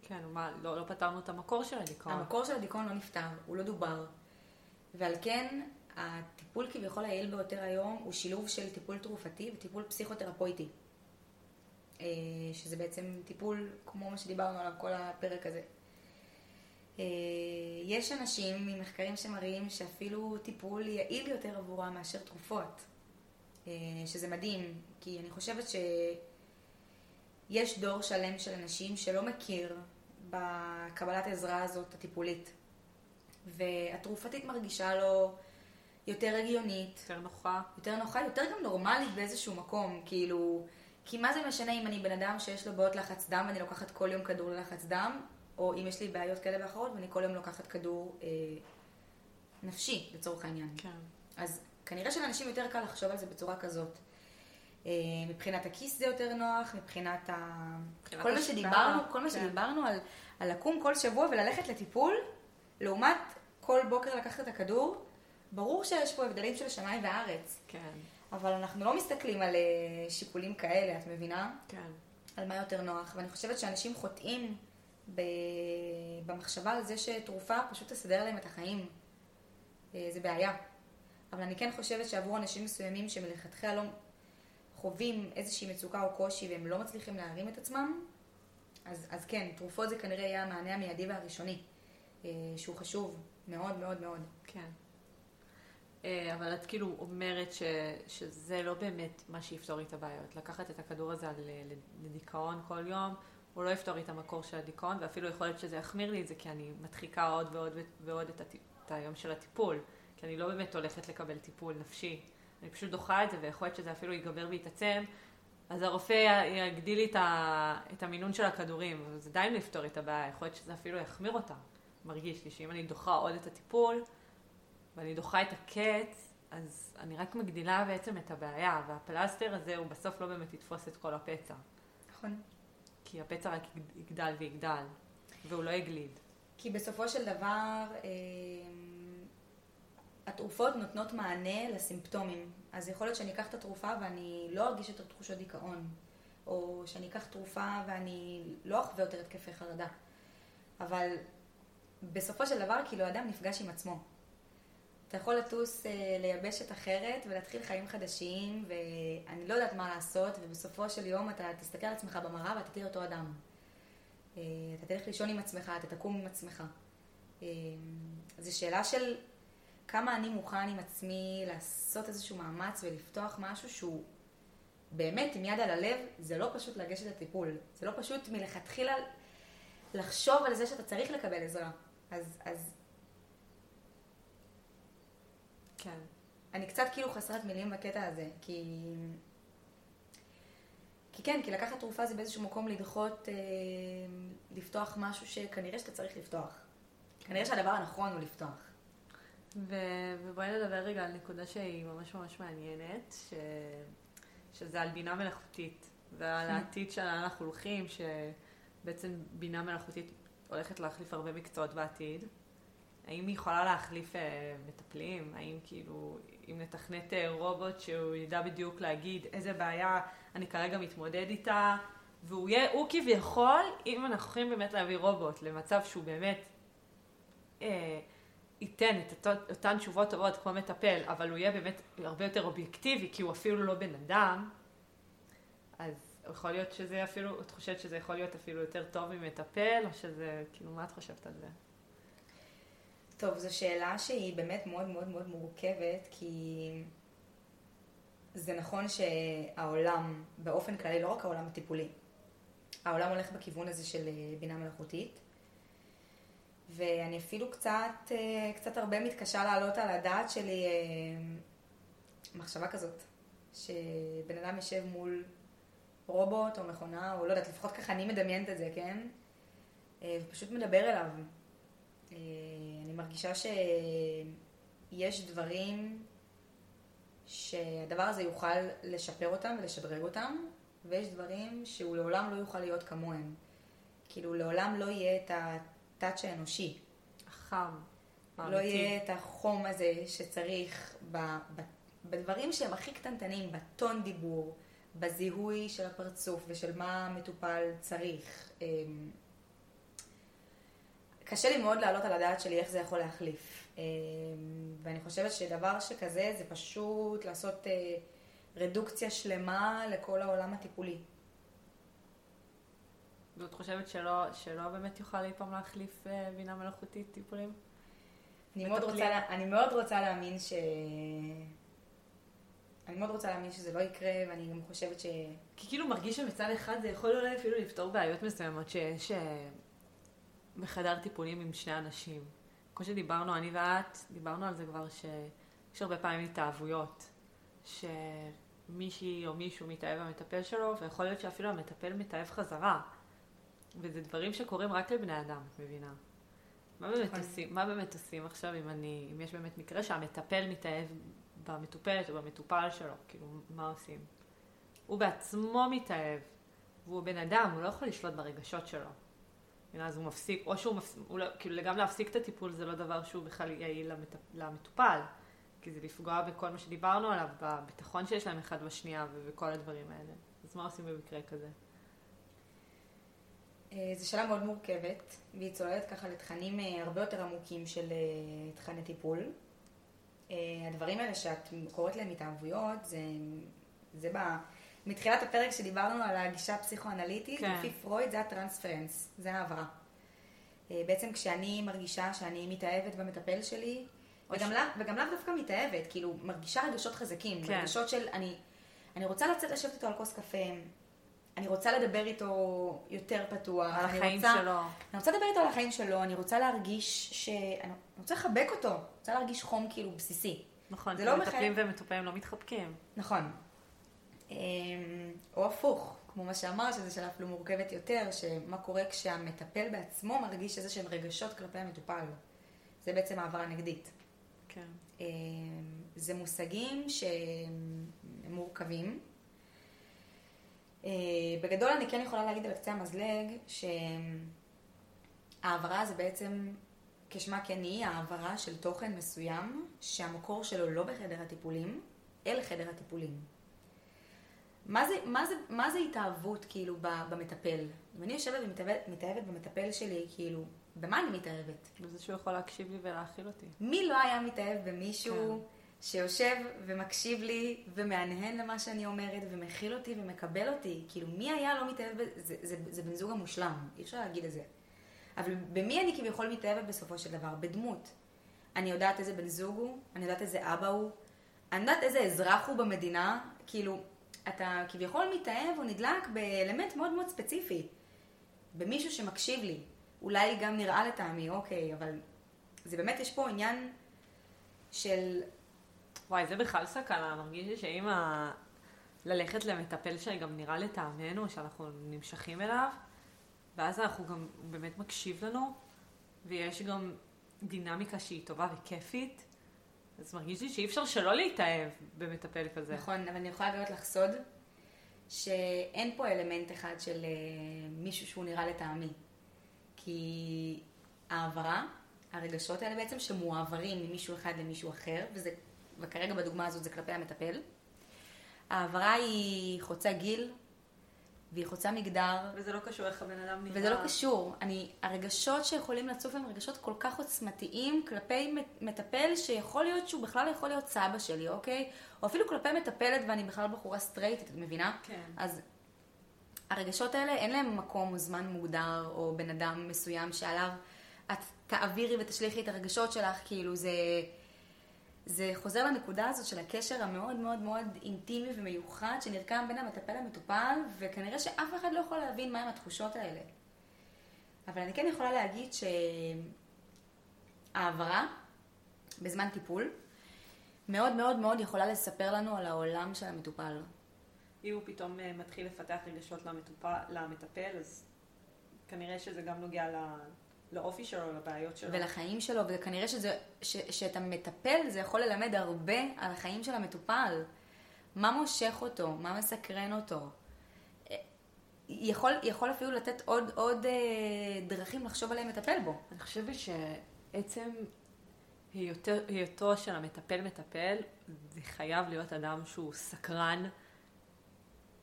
כן, מה, לא, לא פתרנו את המקור של הדיכאון. המקור של הדיכאון לא נפתר, הוא לא דובר. ועל כן, הטיפול כביכול היעיל ביותר היום הוא שילוב של טיפול תרופתי וטיפול פסיכותרפויטי. אה, שזה בעצם טיפול כמו מה שדיברנו עליו כל הפרק הזה. אה, יש אנשים ממחקרים שמראים שאפילו טיפול יעיל יותר עבורם מאשר תרופות. אה, שזה מדהים, כי אני חושבת שיש דור שלם של אנשים שלא מכיר בקבלת העזרה הזאת הטיפולית. והתרופתית מרגישה לו יותר הגיונית, יותר נוחה. יותר נוחה, יותר גם נורמלית באיזשהו מקום. כאילו, כי מה זה משנה אם אני בן אדם שיש לו בעיות לחץ דם ואני לוקחת כל יום כדור ללחץ דם, או אם יש לי בעיות כאלה ואחרות ואני כל יום לוקחת כדור אה, נפשי, לצורך העניין. כן. אז כנראה שלאנשים יותר קל לחשוב על זה בצורה כזאת. אה, מבחינת הכיס זה יותר נוח, מבחינת ה... מבחינת כל מה שדיברנו, כל מה כן. שדיברנו על, על לקום כל שבוע וללכת לטיפול, לעומת כל בוקר לקחת את הכדור, ברור שיש פה הבדלים של שמיים וארץ. כן. אבל אנחנו לא מסתכלים על אה, שיקולים כאלה, את מבינה? כן. על מה יותר נוח. ואני חושבת שאנשים חוטאים. במחשבה על זה שתרופה פשוט תסדר להם את החיים. אה, זה בעיה. אבל אני כן חושבת שעבור אנשים מסוימים שמלכתחילה לא חווים איזושהי מצוקה או קושי והם לא מצליחים להרים את עצמם, אז, אז כן, תרופות זה כנראה יהיה המענה המיידי והראשוני, אה, שהוא חשוב מאוד מאוד מאוד. כן. אה, אבל את כאילו אומרת ש, שזה לא באמת מה שיפתור לי את הבעיות. לקחת את הכדור הזה לדיכאון כל יום, הוא לא יפתור לי את המקור של הדיכאון, ואפילו יכול להיות שזה יחמיר לי את זה, כי אני מדחיקה עוד ועוד ועוד את, הטיפ, את היום של הטיפול. כי אני לא באמת הולכת לקבל טיפול נפשי. אני פשוט דוחה את זה, ויכול להיות שזה אפילו ייגבר ויתעצם. אז הרופא יגדיל לי את, ה, את המינון של הכדורים, זה עדיין לא את הבעיה, יכול להיות שזה אפילו יחמיר אותה. מרגיש לי שאם אני דוחה עוד את הטיפול, ואני דוחה את הקץ, אז אני רק מגדילה בעצם את הבעיה, והפלסטר הזה הוא בסוף לא באמת יתפוס את כל הפצע. נכון. כי הפצע רק יגדל ויגדל, והוא לא יגליד. כי בסופו של דבר, אה, התרופות נותנות מענה לסימפטומים. אז יכול להיות שאני אקח את התרופה ואני לא ארגיש יותר תחושות דיכאון, או שאני אקח תרופה ואני לא אחווה יותר התקפי חרדה. אבל בסופו של דבר, כאילו, אדם נפגש עם עצמו. אתה יכול לטוס אה, ליבשת אחרת ולהתחיל חיים חדשים, ואני לא יודעת מה לעשות, ובסופו של יום אתה תסתכל על עצמך במראה ואתה תהיה אותו אדם. אה, אתה תלך לישון עם עצמך, אתה תקום עם עצמך. אה, זו שאלה של כמה אני מוכן עם עצמי לעשות איזשהו מאמץ ולפתוח משהו שהוא באמת עם יד על הלב, זה לא פשוט לגשת לטיפול. זה לא פשוט מלכתחילה לחשוב על זה שאתה צריך לקבל עזרה. אז, אז כן. אני קצת כאילו חסרת מילים בקטע הזה, כי... כי כן, כי לקחת תרופה זה באיזשהו מקום לדחות, אה, לפתוח משהו שכנראה שאתה צריך לפתוח. כנראה שהדבר הנכון הוא לפתוח. ו- ובואי נדבר רגע על נקודה שהיא ממש ממש מעניינת, ש- שזה על בינה מלאכותית, ועל העתיד שלאן אנחנו הולכים, שבעצם בינה מלאכותית הולכת להחליף הרבה מקצועות בעתיד. האם היא יכולה להחליף אה, מטפלים? האם כאילו, אם נתכנת אה, רובוט שהוא ידע בדיוק להגיד איזה בעיה אני כרגע מתמודד איתה, והוא יהיה, הוא כביכול, אם אנחנו יכולים באמת להביא רובוט למצב שהוא באמת אה, ייתן את אותו, אותן תשובות טובות כמו מטפל, אבל הוא יהיה באמת הרבה יותר אובייקטיבי, כי הוא אפילו לא בן אדם, אז יכול להיות שזה אפילו, את חושבת שזה יכול להיות אפילו יותר טוב ממטפל, או שזה, כאילו, מה את חושבת על זה? טוב, זו שאלה שהיא באמת מאוד מאוד מאוד מורכבת, כי זה נכון שהעולם, באופן כללי, לא רק העולם הטיפולי, העולם הולך בכיוון הזה של אה, בינה מלאכותית, ואני אפילו קצת, אה, קצת הרבה מתקשה להעלות על הדעת שלי אה, מחשבה כזאת, שבן אדם יושב מול רובוט או מכונה, או לא יודעת, לפחות ככה אני מדמיינת את זה, כן? ופשוט מדבר אליו. אני מרגישה שיש דברים שהדבר הזה יוכל לשפר אותם ולשדרג אותם, ויש דברים שהוא לעולם לא יוכל להיות כמוהם. כאילו, לעולם לא יהיה את הטאץ' האנושי. החם. לא. יהיה את החום הזה שצריך ב, ב, בדברים שהם הכי קטנטנים, בטון דיבור, בזיהוי של הפרצוף ושל מה המטופל צריך. קשה לי מאוד להעלות על הדעת שלי איך זה יכול להחליף. אמ, ואני חושבת שדבר שכזה זה פשוט לעשות אה, רדוקציה שלמה לכל העולם הטיפולי. ואת חושבת שלא, שלא באמת יוכל אי פעם להחליף אה, בינה מלאכותית טיפולים? אני מאוד. רוצה, אני מאוד רוצה להאמין ש... אני מאוד רוצה להאמין שזה לא יקרה, ואני גם חושבת ש... כי כאילו מרגיש שמצד אחד זה יכול אולי אפילו לפתור בעיות מסוימות שיש אה, בחדר טיפולים עם שני אנשים. כמו שדיברנו, אני ואת, דיברנו על זה כבר, שיש הרבה פעמים התאהבויות, ש... מישהי או מישהו מתאהב במטפל שלו, ויכול להיות שאפילו המטפל מתאהב חזרה. וזה דברים שקורים רק לבני אדם, את מבינה? מה באמת, נכון. עושים, מה באמת עושים עכשיו אם, אני, אם יש באמת מקרה שהמטפל מתאהב במטופלת או במטופל שלו? כאילו, מה עושים? הוא בעצמו מתאהב, והוא בן אדם, הוא לא יכול לשלוט ברגשות שלו. אז הוא מפסיק, או שהוא מפסיק, לא, כאילו גם להפסיק את הטיפול זה לא דבר שהוא בכלל יעיל למטפ, למטופל, כי זה לפגוע בכל מה שדיברנו עליו, בביטחון שיש להם אחד בשנייה ובכל הדברים האלה. אז מה עושים במקרה כזה? אה, זו שאלה מאוד מורכבת, והיא צוללת ככה לתכנים אה, הרבה יותר עמוקים של אה, תכני טיפול. הדברים האלה שאת קוראת להם התאהבויות, זה, זה ב... מתחילת הפרק שדיברנו על הגישה הפסיכואנליטית, כן. לפי פרויד זה הטרנספרנס, זה העברה. אה, בעצם כשאני מרגישה שאני מתאהבת במטפל שלי, או וגם, ש- לאו, וגם לאו דווקא מתאהבת, כאילו מרגישה רגשות חזקים, כן. רגשות של אני, אני רוצה לצאת לשבת איתו על כוס קפה, אני רוצה לדבר איתו יותר פתוח, על אני החיים רוצה, שלו. אני רוצה לדבר איתו על החיים שלו, אני רוצה להרגיש ש... אני רוצה לחבק אותו, אני רוצה להרגיש חום כאילו בסיסי. נכון, זה לא מטפלים מחייב- ומטופלים לא מתחבקים. נכון. או הפוך, כמו מה שאמרת, שזו שאלה אפילו מורכבת יותר, שמה קורה כשהמטפל בעצמו מרגיש איזה שהם רגשות כלפי המטופל. זה בעצם העברה נגדית. כן. אמ, זה מושגים שהם מורכבים. אה, בגדול אני כן יכולה להגיד על קצה המזלג שהעברה זה בעצם, כשמה כן היא, העברה של תוכן מסוים שהמקור שלו לא בחדר הטיפולים, אל חדר הטיפולים. מה זה, מה זה, מה זה התאהבות כאילו במטפל? אם אני יושבת ומתאהבת מתאהבת במטפל שלי, כאילו, במה אני מתאהבת? וזה שהוא יכול להקשיב לי ולהכיל אותי. מי לא היה מתאהב במישהו כן. שיושב ומקשיב לי ומהנהן למה שאני אומרת ומכיל אותי ומקבל אותי? כאילו, מי היה לא מתאהב בזה? זה, זה, זה בן זוג המושלם, אי אפשר להגיד את זה. אבל במי אני כביכול מתאהבת בסופו של דבר? בדמות. אני יודעת איזה בן זוג הוא, אני יודעת איזה אבא הוא, אני יודעת איזה אזרח הוא במדינה, כאילו, אתה כביכול מתאהב או נדלק באלמנט מאוד מאוד ספציפי. במישהו שמקשיב לי. אולי גם נראה לטעמי, אוקיי, אבל זה באמת, יש פה עניין של... וואי, זה בכלל סכנה, מרגיש לי שאם ה... ללכת למטפל שגם נראה לטעמנו, שאנחנו נמשכים אליו, ואז אנחנו גם, הוא באמת מקשיב לנו, ויש גם דינמיקה שהיא טובה וכיפית, אז מרגיש לי שאי אפשר שלא להתאהב במטפל כזה. נכון, אבל אני יכולה לגלות לך סוד, שאין פה אלמנט אחד של אה, מישהו שהוא נראה לטעמי. כי העברה, הרגשות האלה בעצם שמועברים ממישהו אחד למישהו אחר, וזה, וכרגע בדוגמה הזאת זה כלפי המטפל, העברה היא חוצה גיל, והיא חוצה מגדר, וזה לא קשור איך הבן אדם נראה. וזה לא קשור. אני, הרגשות שיכולים לצוף הם רגשות כל כך עוצמתיים כלפי מט- מטפל שיכול להיות שהוא בכלל יכול להיות סבא שלי, אוקיי? או אפילו כלפי מטפלת ואני בכלל בחורה סטרייטית, את מבינה? כן. אז הרגשות האלה אין להם מקום או זמן מוגדר או בן אדם מסוים שעליו את תעבירי ותשליכי את הרגשות שלך, כאילו זה... זה חוזר לנקודה הזאת של הקשר המאוד מאוד מאוד אינטימי ומיוחד שנרקם בין המטפל למטופל, וכנראה שאף אחד לא יכול להבין מהם התחושות האלה. אבל אני כן יכולה להגיד שהעברה בזמן טיפול מאוד מאוד מאוד יכולה לספר לנו על העולם של המטופל. אם הוא פתאום אה, מתחיל לפתח רגשות למטופל, למטפל, אז כנראה שזה גם נוגע לאופי שלו, לבעיות שלו. ולחיים שלו, וכנראה שזה, ש, שאת המטפל זה יכול ללמד הרבה על החיים של המטופל. מה מושך אותו, מה מסקרן אותו. אה, יכול, יכול אפילו לתת עוד, עוד אה, דרכים לחשוב עליהם לטפל בו. אני חושבת שעצם היותו, היותו של המטפל מטפל, זה חייב להיות אדם שהוא סקרן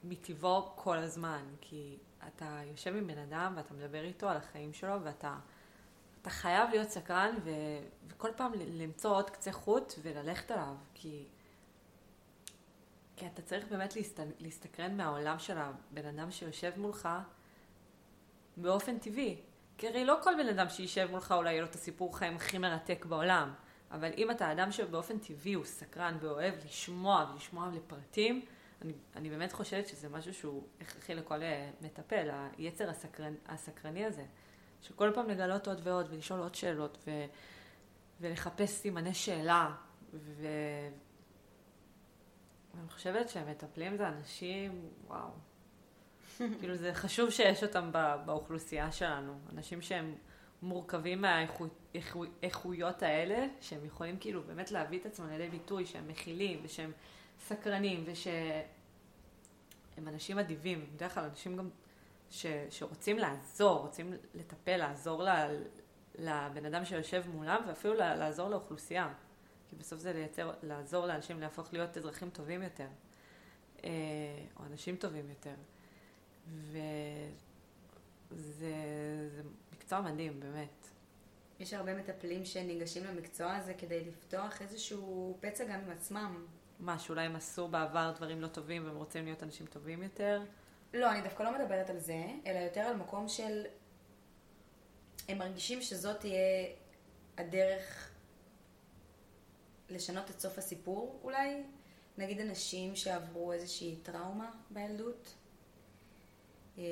מטבעו כל הזמן. כי אתה יושב עם בן אדם ואתה מדבר איתו על החיים שלו ואתה אתה חייב להיות סקרן ו, וכל פעם למצוא עוד קצה חוט וללכת עליו. כי, כי אתה צריך באמת להסת, להסתקרן מהעולם של הבן אדם שיושב מולך באופן טבעי. כי הרי לא כל בן אדם שישב מולך אולי יהיה לו את הסיפור חיים הכי מרתק בעולם. אבל אם אתה אדם שבאופן טבעי הוא סקרן ואוהב לשמוע ולשמוע לפרטים, אני, אני באמת חושבת שזה משהו שהוא הכרחי לכל אה, מטפל, היצר הסקרן, הסקרני הזה. שכל פעם לגלות עוד ועוד ולשאול עוד שאלות ו, ולחפש סימני שאלה ו... אני חושבת שמטפלים זה אנשים, וואו. כאילו זה חשוב שיש אותם באוכלוסייה שלנו. אנשים שהם מורכבים מהאיכויות האלה, שהם יכולים כאילו באמת להביא את עצמם לידי ביטוי, שהם מכילים ושהם סקרנים ושהם אנשים אדיבים. בדרך כלל אנשים גם ש, שרוצים לעזור, רוצים לטפל, לעזור ל, לבן אדם שיושב מולם ואפילו לעזור לאוכלוסייה. כי בסוף זה לייצר, לעזור לאנשים להפוך להיות אזרחים טובים יותר, אה, או אנשים טובים יותר. וזה זה מקצוע מדהים, באמת. יש הרבה מטפלים שניגשים למקצוע הזה כדי לפתוח איזשהו פצע גם עם עצמם. מה, שאולי הם עשו בעבר דברים לא טובים והם רוצים להיות אנשים טובים יותר? לא, אני דווקא לא מדברת על זה, אלא יותר על מקום של... הם מרגישים שזאת תהיה הדרך לשנות את סוף הסיפור אולי. נגיד אנשים שעברו איזושהי טראומה בילדות, אה,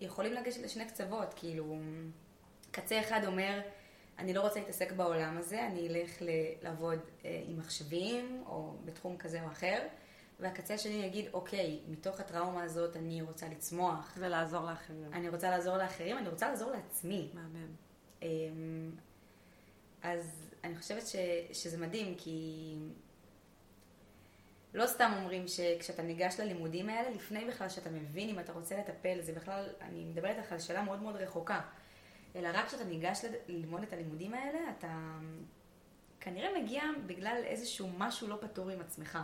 יכולים לגשת לשני קצוות, כאילו, קצה אחד אומר, אני לא רוצה להתעסק בעולם הזה, אני אלך לעבוד אה, עם מחשבים או בתחום כזה או אחר, והקצה השני יגיד, אוקיי, מתוך הטראומה הזאת אני רוצה לצמוח. ולעזור לאחרים. אני רוצה לעזור לאחרים, אני רוצה לעזור לעצמי. מהמם. אמ, אז אני חושבת ש, שזה מדהים, כי לא סתם אומרים שכשאתה ניגש ללימודים האלה, לפני בכלל שאתה מבין אם אתה רוצה לטפל, זה בכלל, אני מדברת איתך על שאלה מאוד מאוד רחוקה. אלא רק כשאתה ניגש ללמוד את הלימודים האלה, אתה כנראה מגיע בגלל איזשהו משהו לא פתור עם עצמך.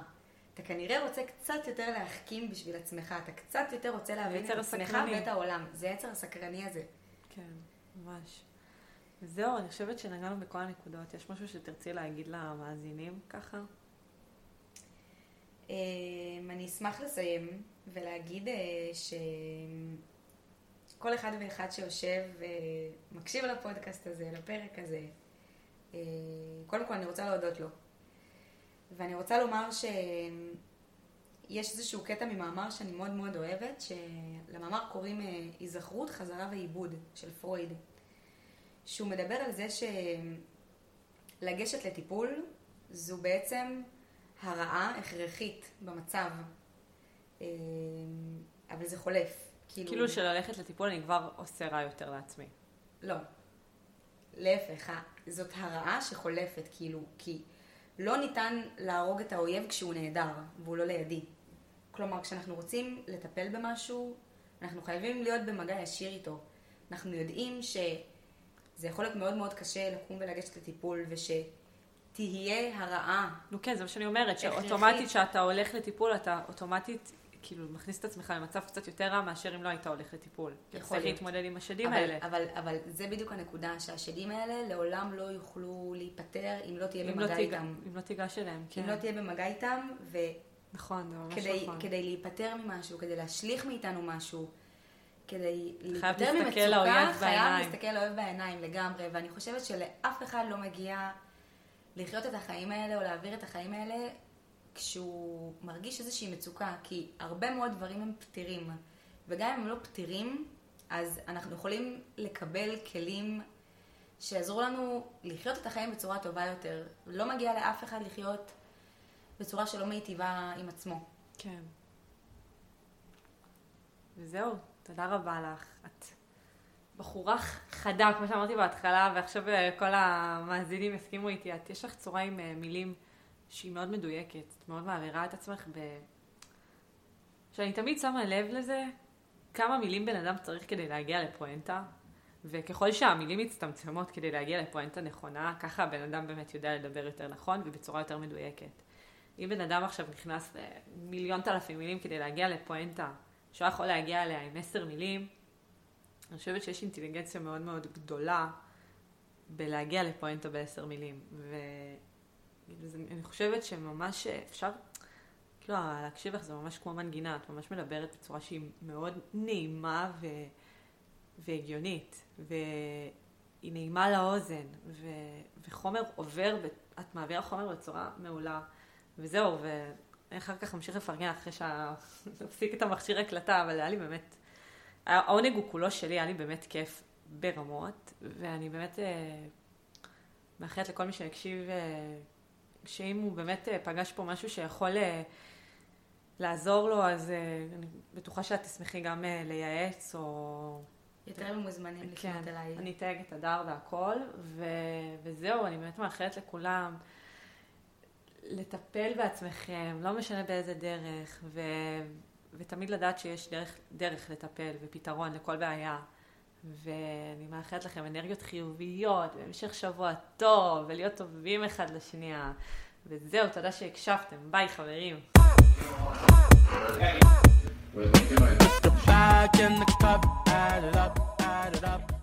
אתה כנראה רוצה קצת יותר להחכים בשביל עצמך, אתה קצת יותר רוצה להבין את עצמך ואת העולם. זה יצר הסקרני הזה. כן, ממש. זהו, אני חושבת שנגענו בכל הנקודות. יש משהו שתרצי להגיד למאזינים ככה? אמ, אני אשמח לסיים ולהגיד אה, שכל אחד ואחד שיושב ומקשיב לפודקאסט הזה, לפרק הזה, אה, קודם כל אני רוצה להודות לו. ואני רוצה לומר שיש איזשהו קטע ממאמר שאני מאוד מאוד אוהבת, שלמאמר קוראים אה, היזכרות, חזרה ועיבוד של פרויד. שהוא מדבר על זה שלגשת לטיפול זו בעצם הרעה הכרחית במצב, אה, אבל זה חולף. כאילו, כאילו שללכת לטיפול אני כבר עושה רע יותר לעצמי. לא. להפך, זאת הרעה שחולפת, כאילו, כי לא ניתן להרוג את האויב כשהוא נהדר, והוא לא לידי. כלומר, כשאנחנו רוצים לטפל במשהו, אנחנו חייבים להיות במגע ישיר איתו. אנחנו יודעים ש... זה יכול להיות מאוד מאוד קשה לקום ולגשת לטיפול, ושתהיה הרעה. נו כן, זה מה שאני אומרת, שאוטומטית כשאתה הולך לטיפול, אתה אוטומטית כאילו מכניס את עצמך למצב קצת יותר רע מאשר אם לא היית הולך לטיפול. יכול להיות. צריך להתמודד עם השדים אבל, האלה. אבל, אבל זה בדיוק הנקודה, שהשדים האלה לעולם לא יוכלו להיפטר אם לא תהיה במגע לא איתם. אם לא תיגש אליהם, כן. אם לא תהיה במגע איתם, ו... נכון, זה ממש כדי, נכון. כדי להיפטר ממשהו, כדי להשליך מאיתנו משהו, כדי להיפטר ממצוקה, חייב להסתכל לאוהב בעיניים לגמרי, ואני חושבת שלאף אחד לא מגיע לחיות את החיים האלה או להעביר את החיים האלה כשהוא מרגיש איזושהי מצוקה, כי הרבה מאוד דברים הם פתירים, וגם אם הם לא פתירים, אז אנחנו יכולים לקבל כלים שיעזרו לנו לחיות את החיים בצורה טובה יותר. לא מגיע לאף אחד לחיות בצורה שלא מיטיבה עם עצמו. כן. וזהו, תודה רבה לך. את בחורה חדה, כמו שאמרתי בהתחלה, ועכשיו אה, כל המאזינים יסכימו איתי. את, יש לך צורה עם אה, מילים שהיא מאוד מדויקת. את מאוד מעבירה את עצמך ב... שאני תמיד שמה לב לזה, כמה מילים בן אדם צריך כדי להגיע לפואנטה, וככל שהמילים מצטמצמות כדי להגיע לפואנטה נכונה, ככה הבן אדם באמת יודע לדבר יותר נכון ובצורה יותר מדויקת. אם בן אדם עכשיו נכנס למיליון אלפים מילים כדי להגיע לפואנטה שהוא יכול להגיע אליה עם עשר מילים, אני חושבת שיש אינטליגנציה מאוד מאוד גדולה בלהגיע לפואנטה בעשר מילים. ואני חושבת שממש אפשר, כאילו, להקשיב לך זה ממש כמו מנגינה, את ממש מדברת בצורה שהיא מאוד נעימה ו... והגיונית, והיא נעימה לאוזן, ו... וחומר עובר, את מעבירה חומר בצורה מעולה, וזהו, ו... אחר כך אמשיך לפרגן אחרי שנפסיק את המכשיר הקלטה, אבל היה לי באמת, העונג הוא כולו שלי, היה לי באמת כיף ברמות, ואני באמת אה, מאחלת לכל מי שיקשיב, אה, שאם הוא באמת אה, פגש פה משהו שיכול לעזור לו, אז uh, אני בטוחה שאת תשמחי גם לייעץ, או... יותר ממוזמנים לפנות כן, אליי. אני אתייג את הדר והכל, ו... וזהו, אני באמת מאחלת לכולם לטפל בעצמכם, לא משנה באיזה דרך, ו... ותמיד לדעת שיש דרך, דרך לטפל ופתרון לכל בעיה. ואני מאחלת לכם אנרגיות חיוביות, והמשך שבוע טוב, ולהיות טובים אחד לשנייה. וזהו, תודה שהקשבתם. ביי, חברים. Back in the cup, add it up.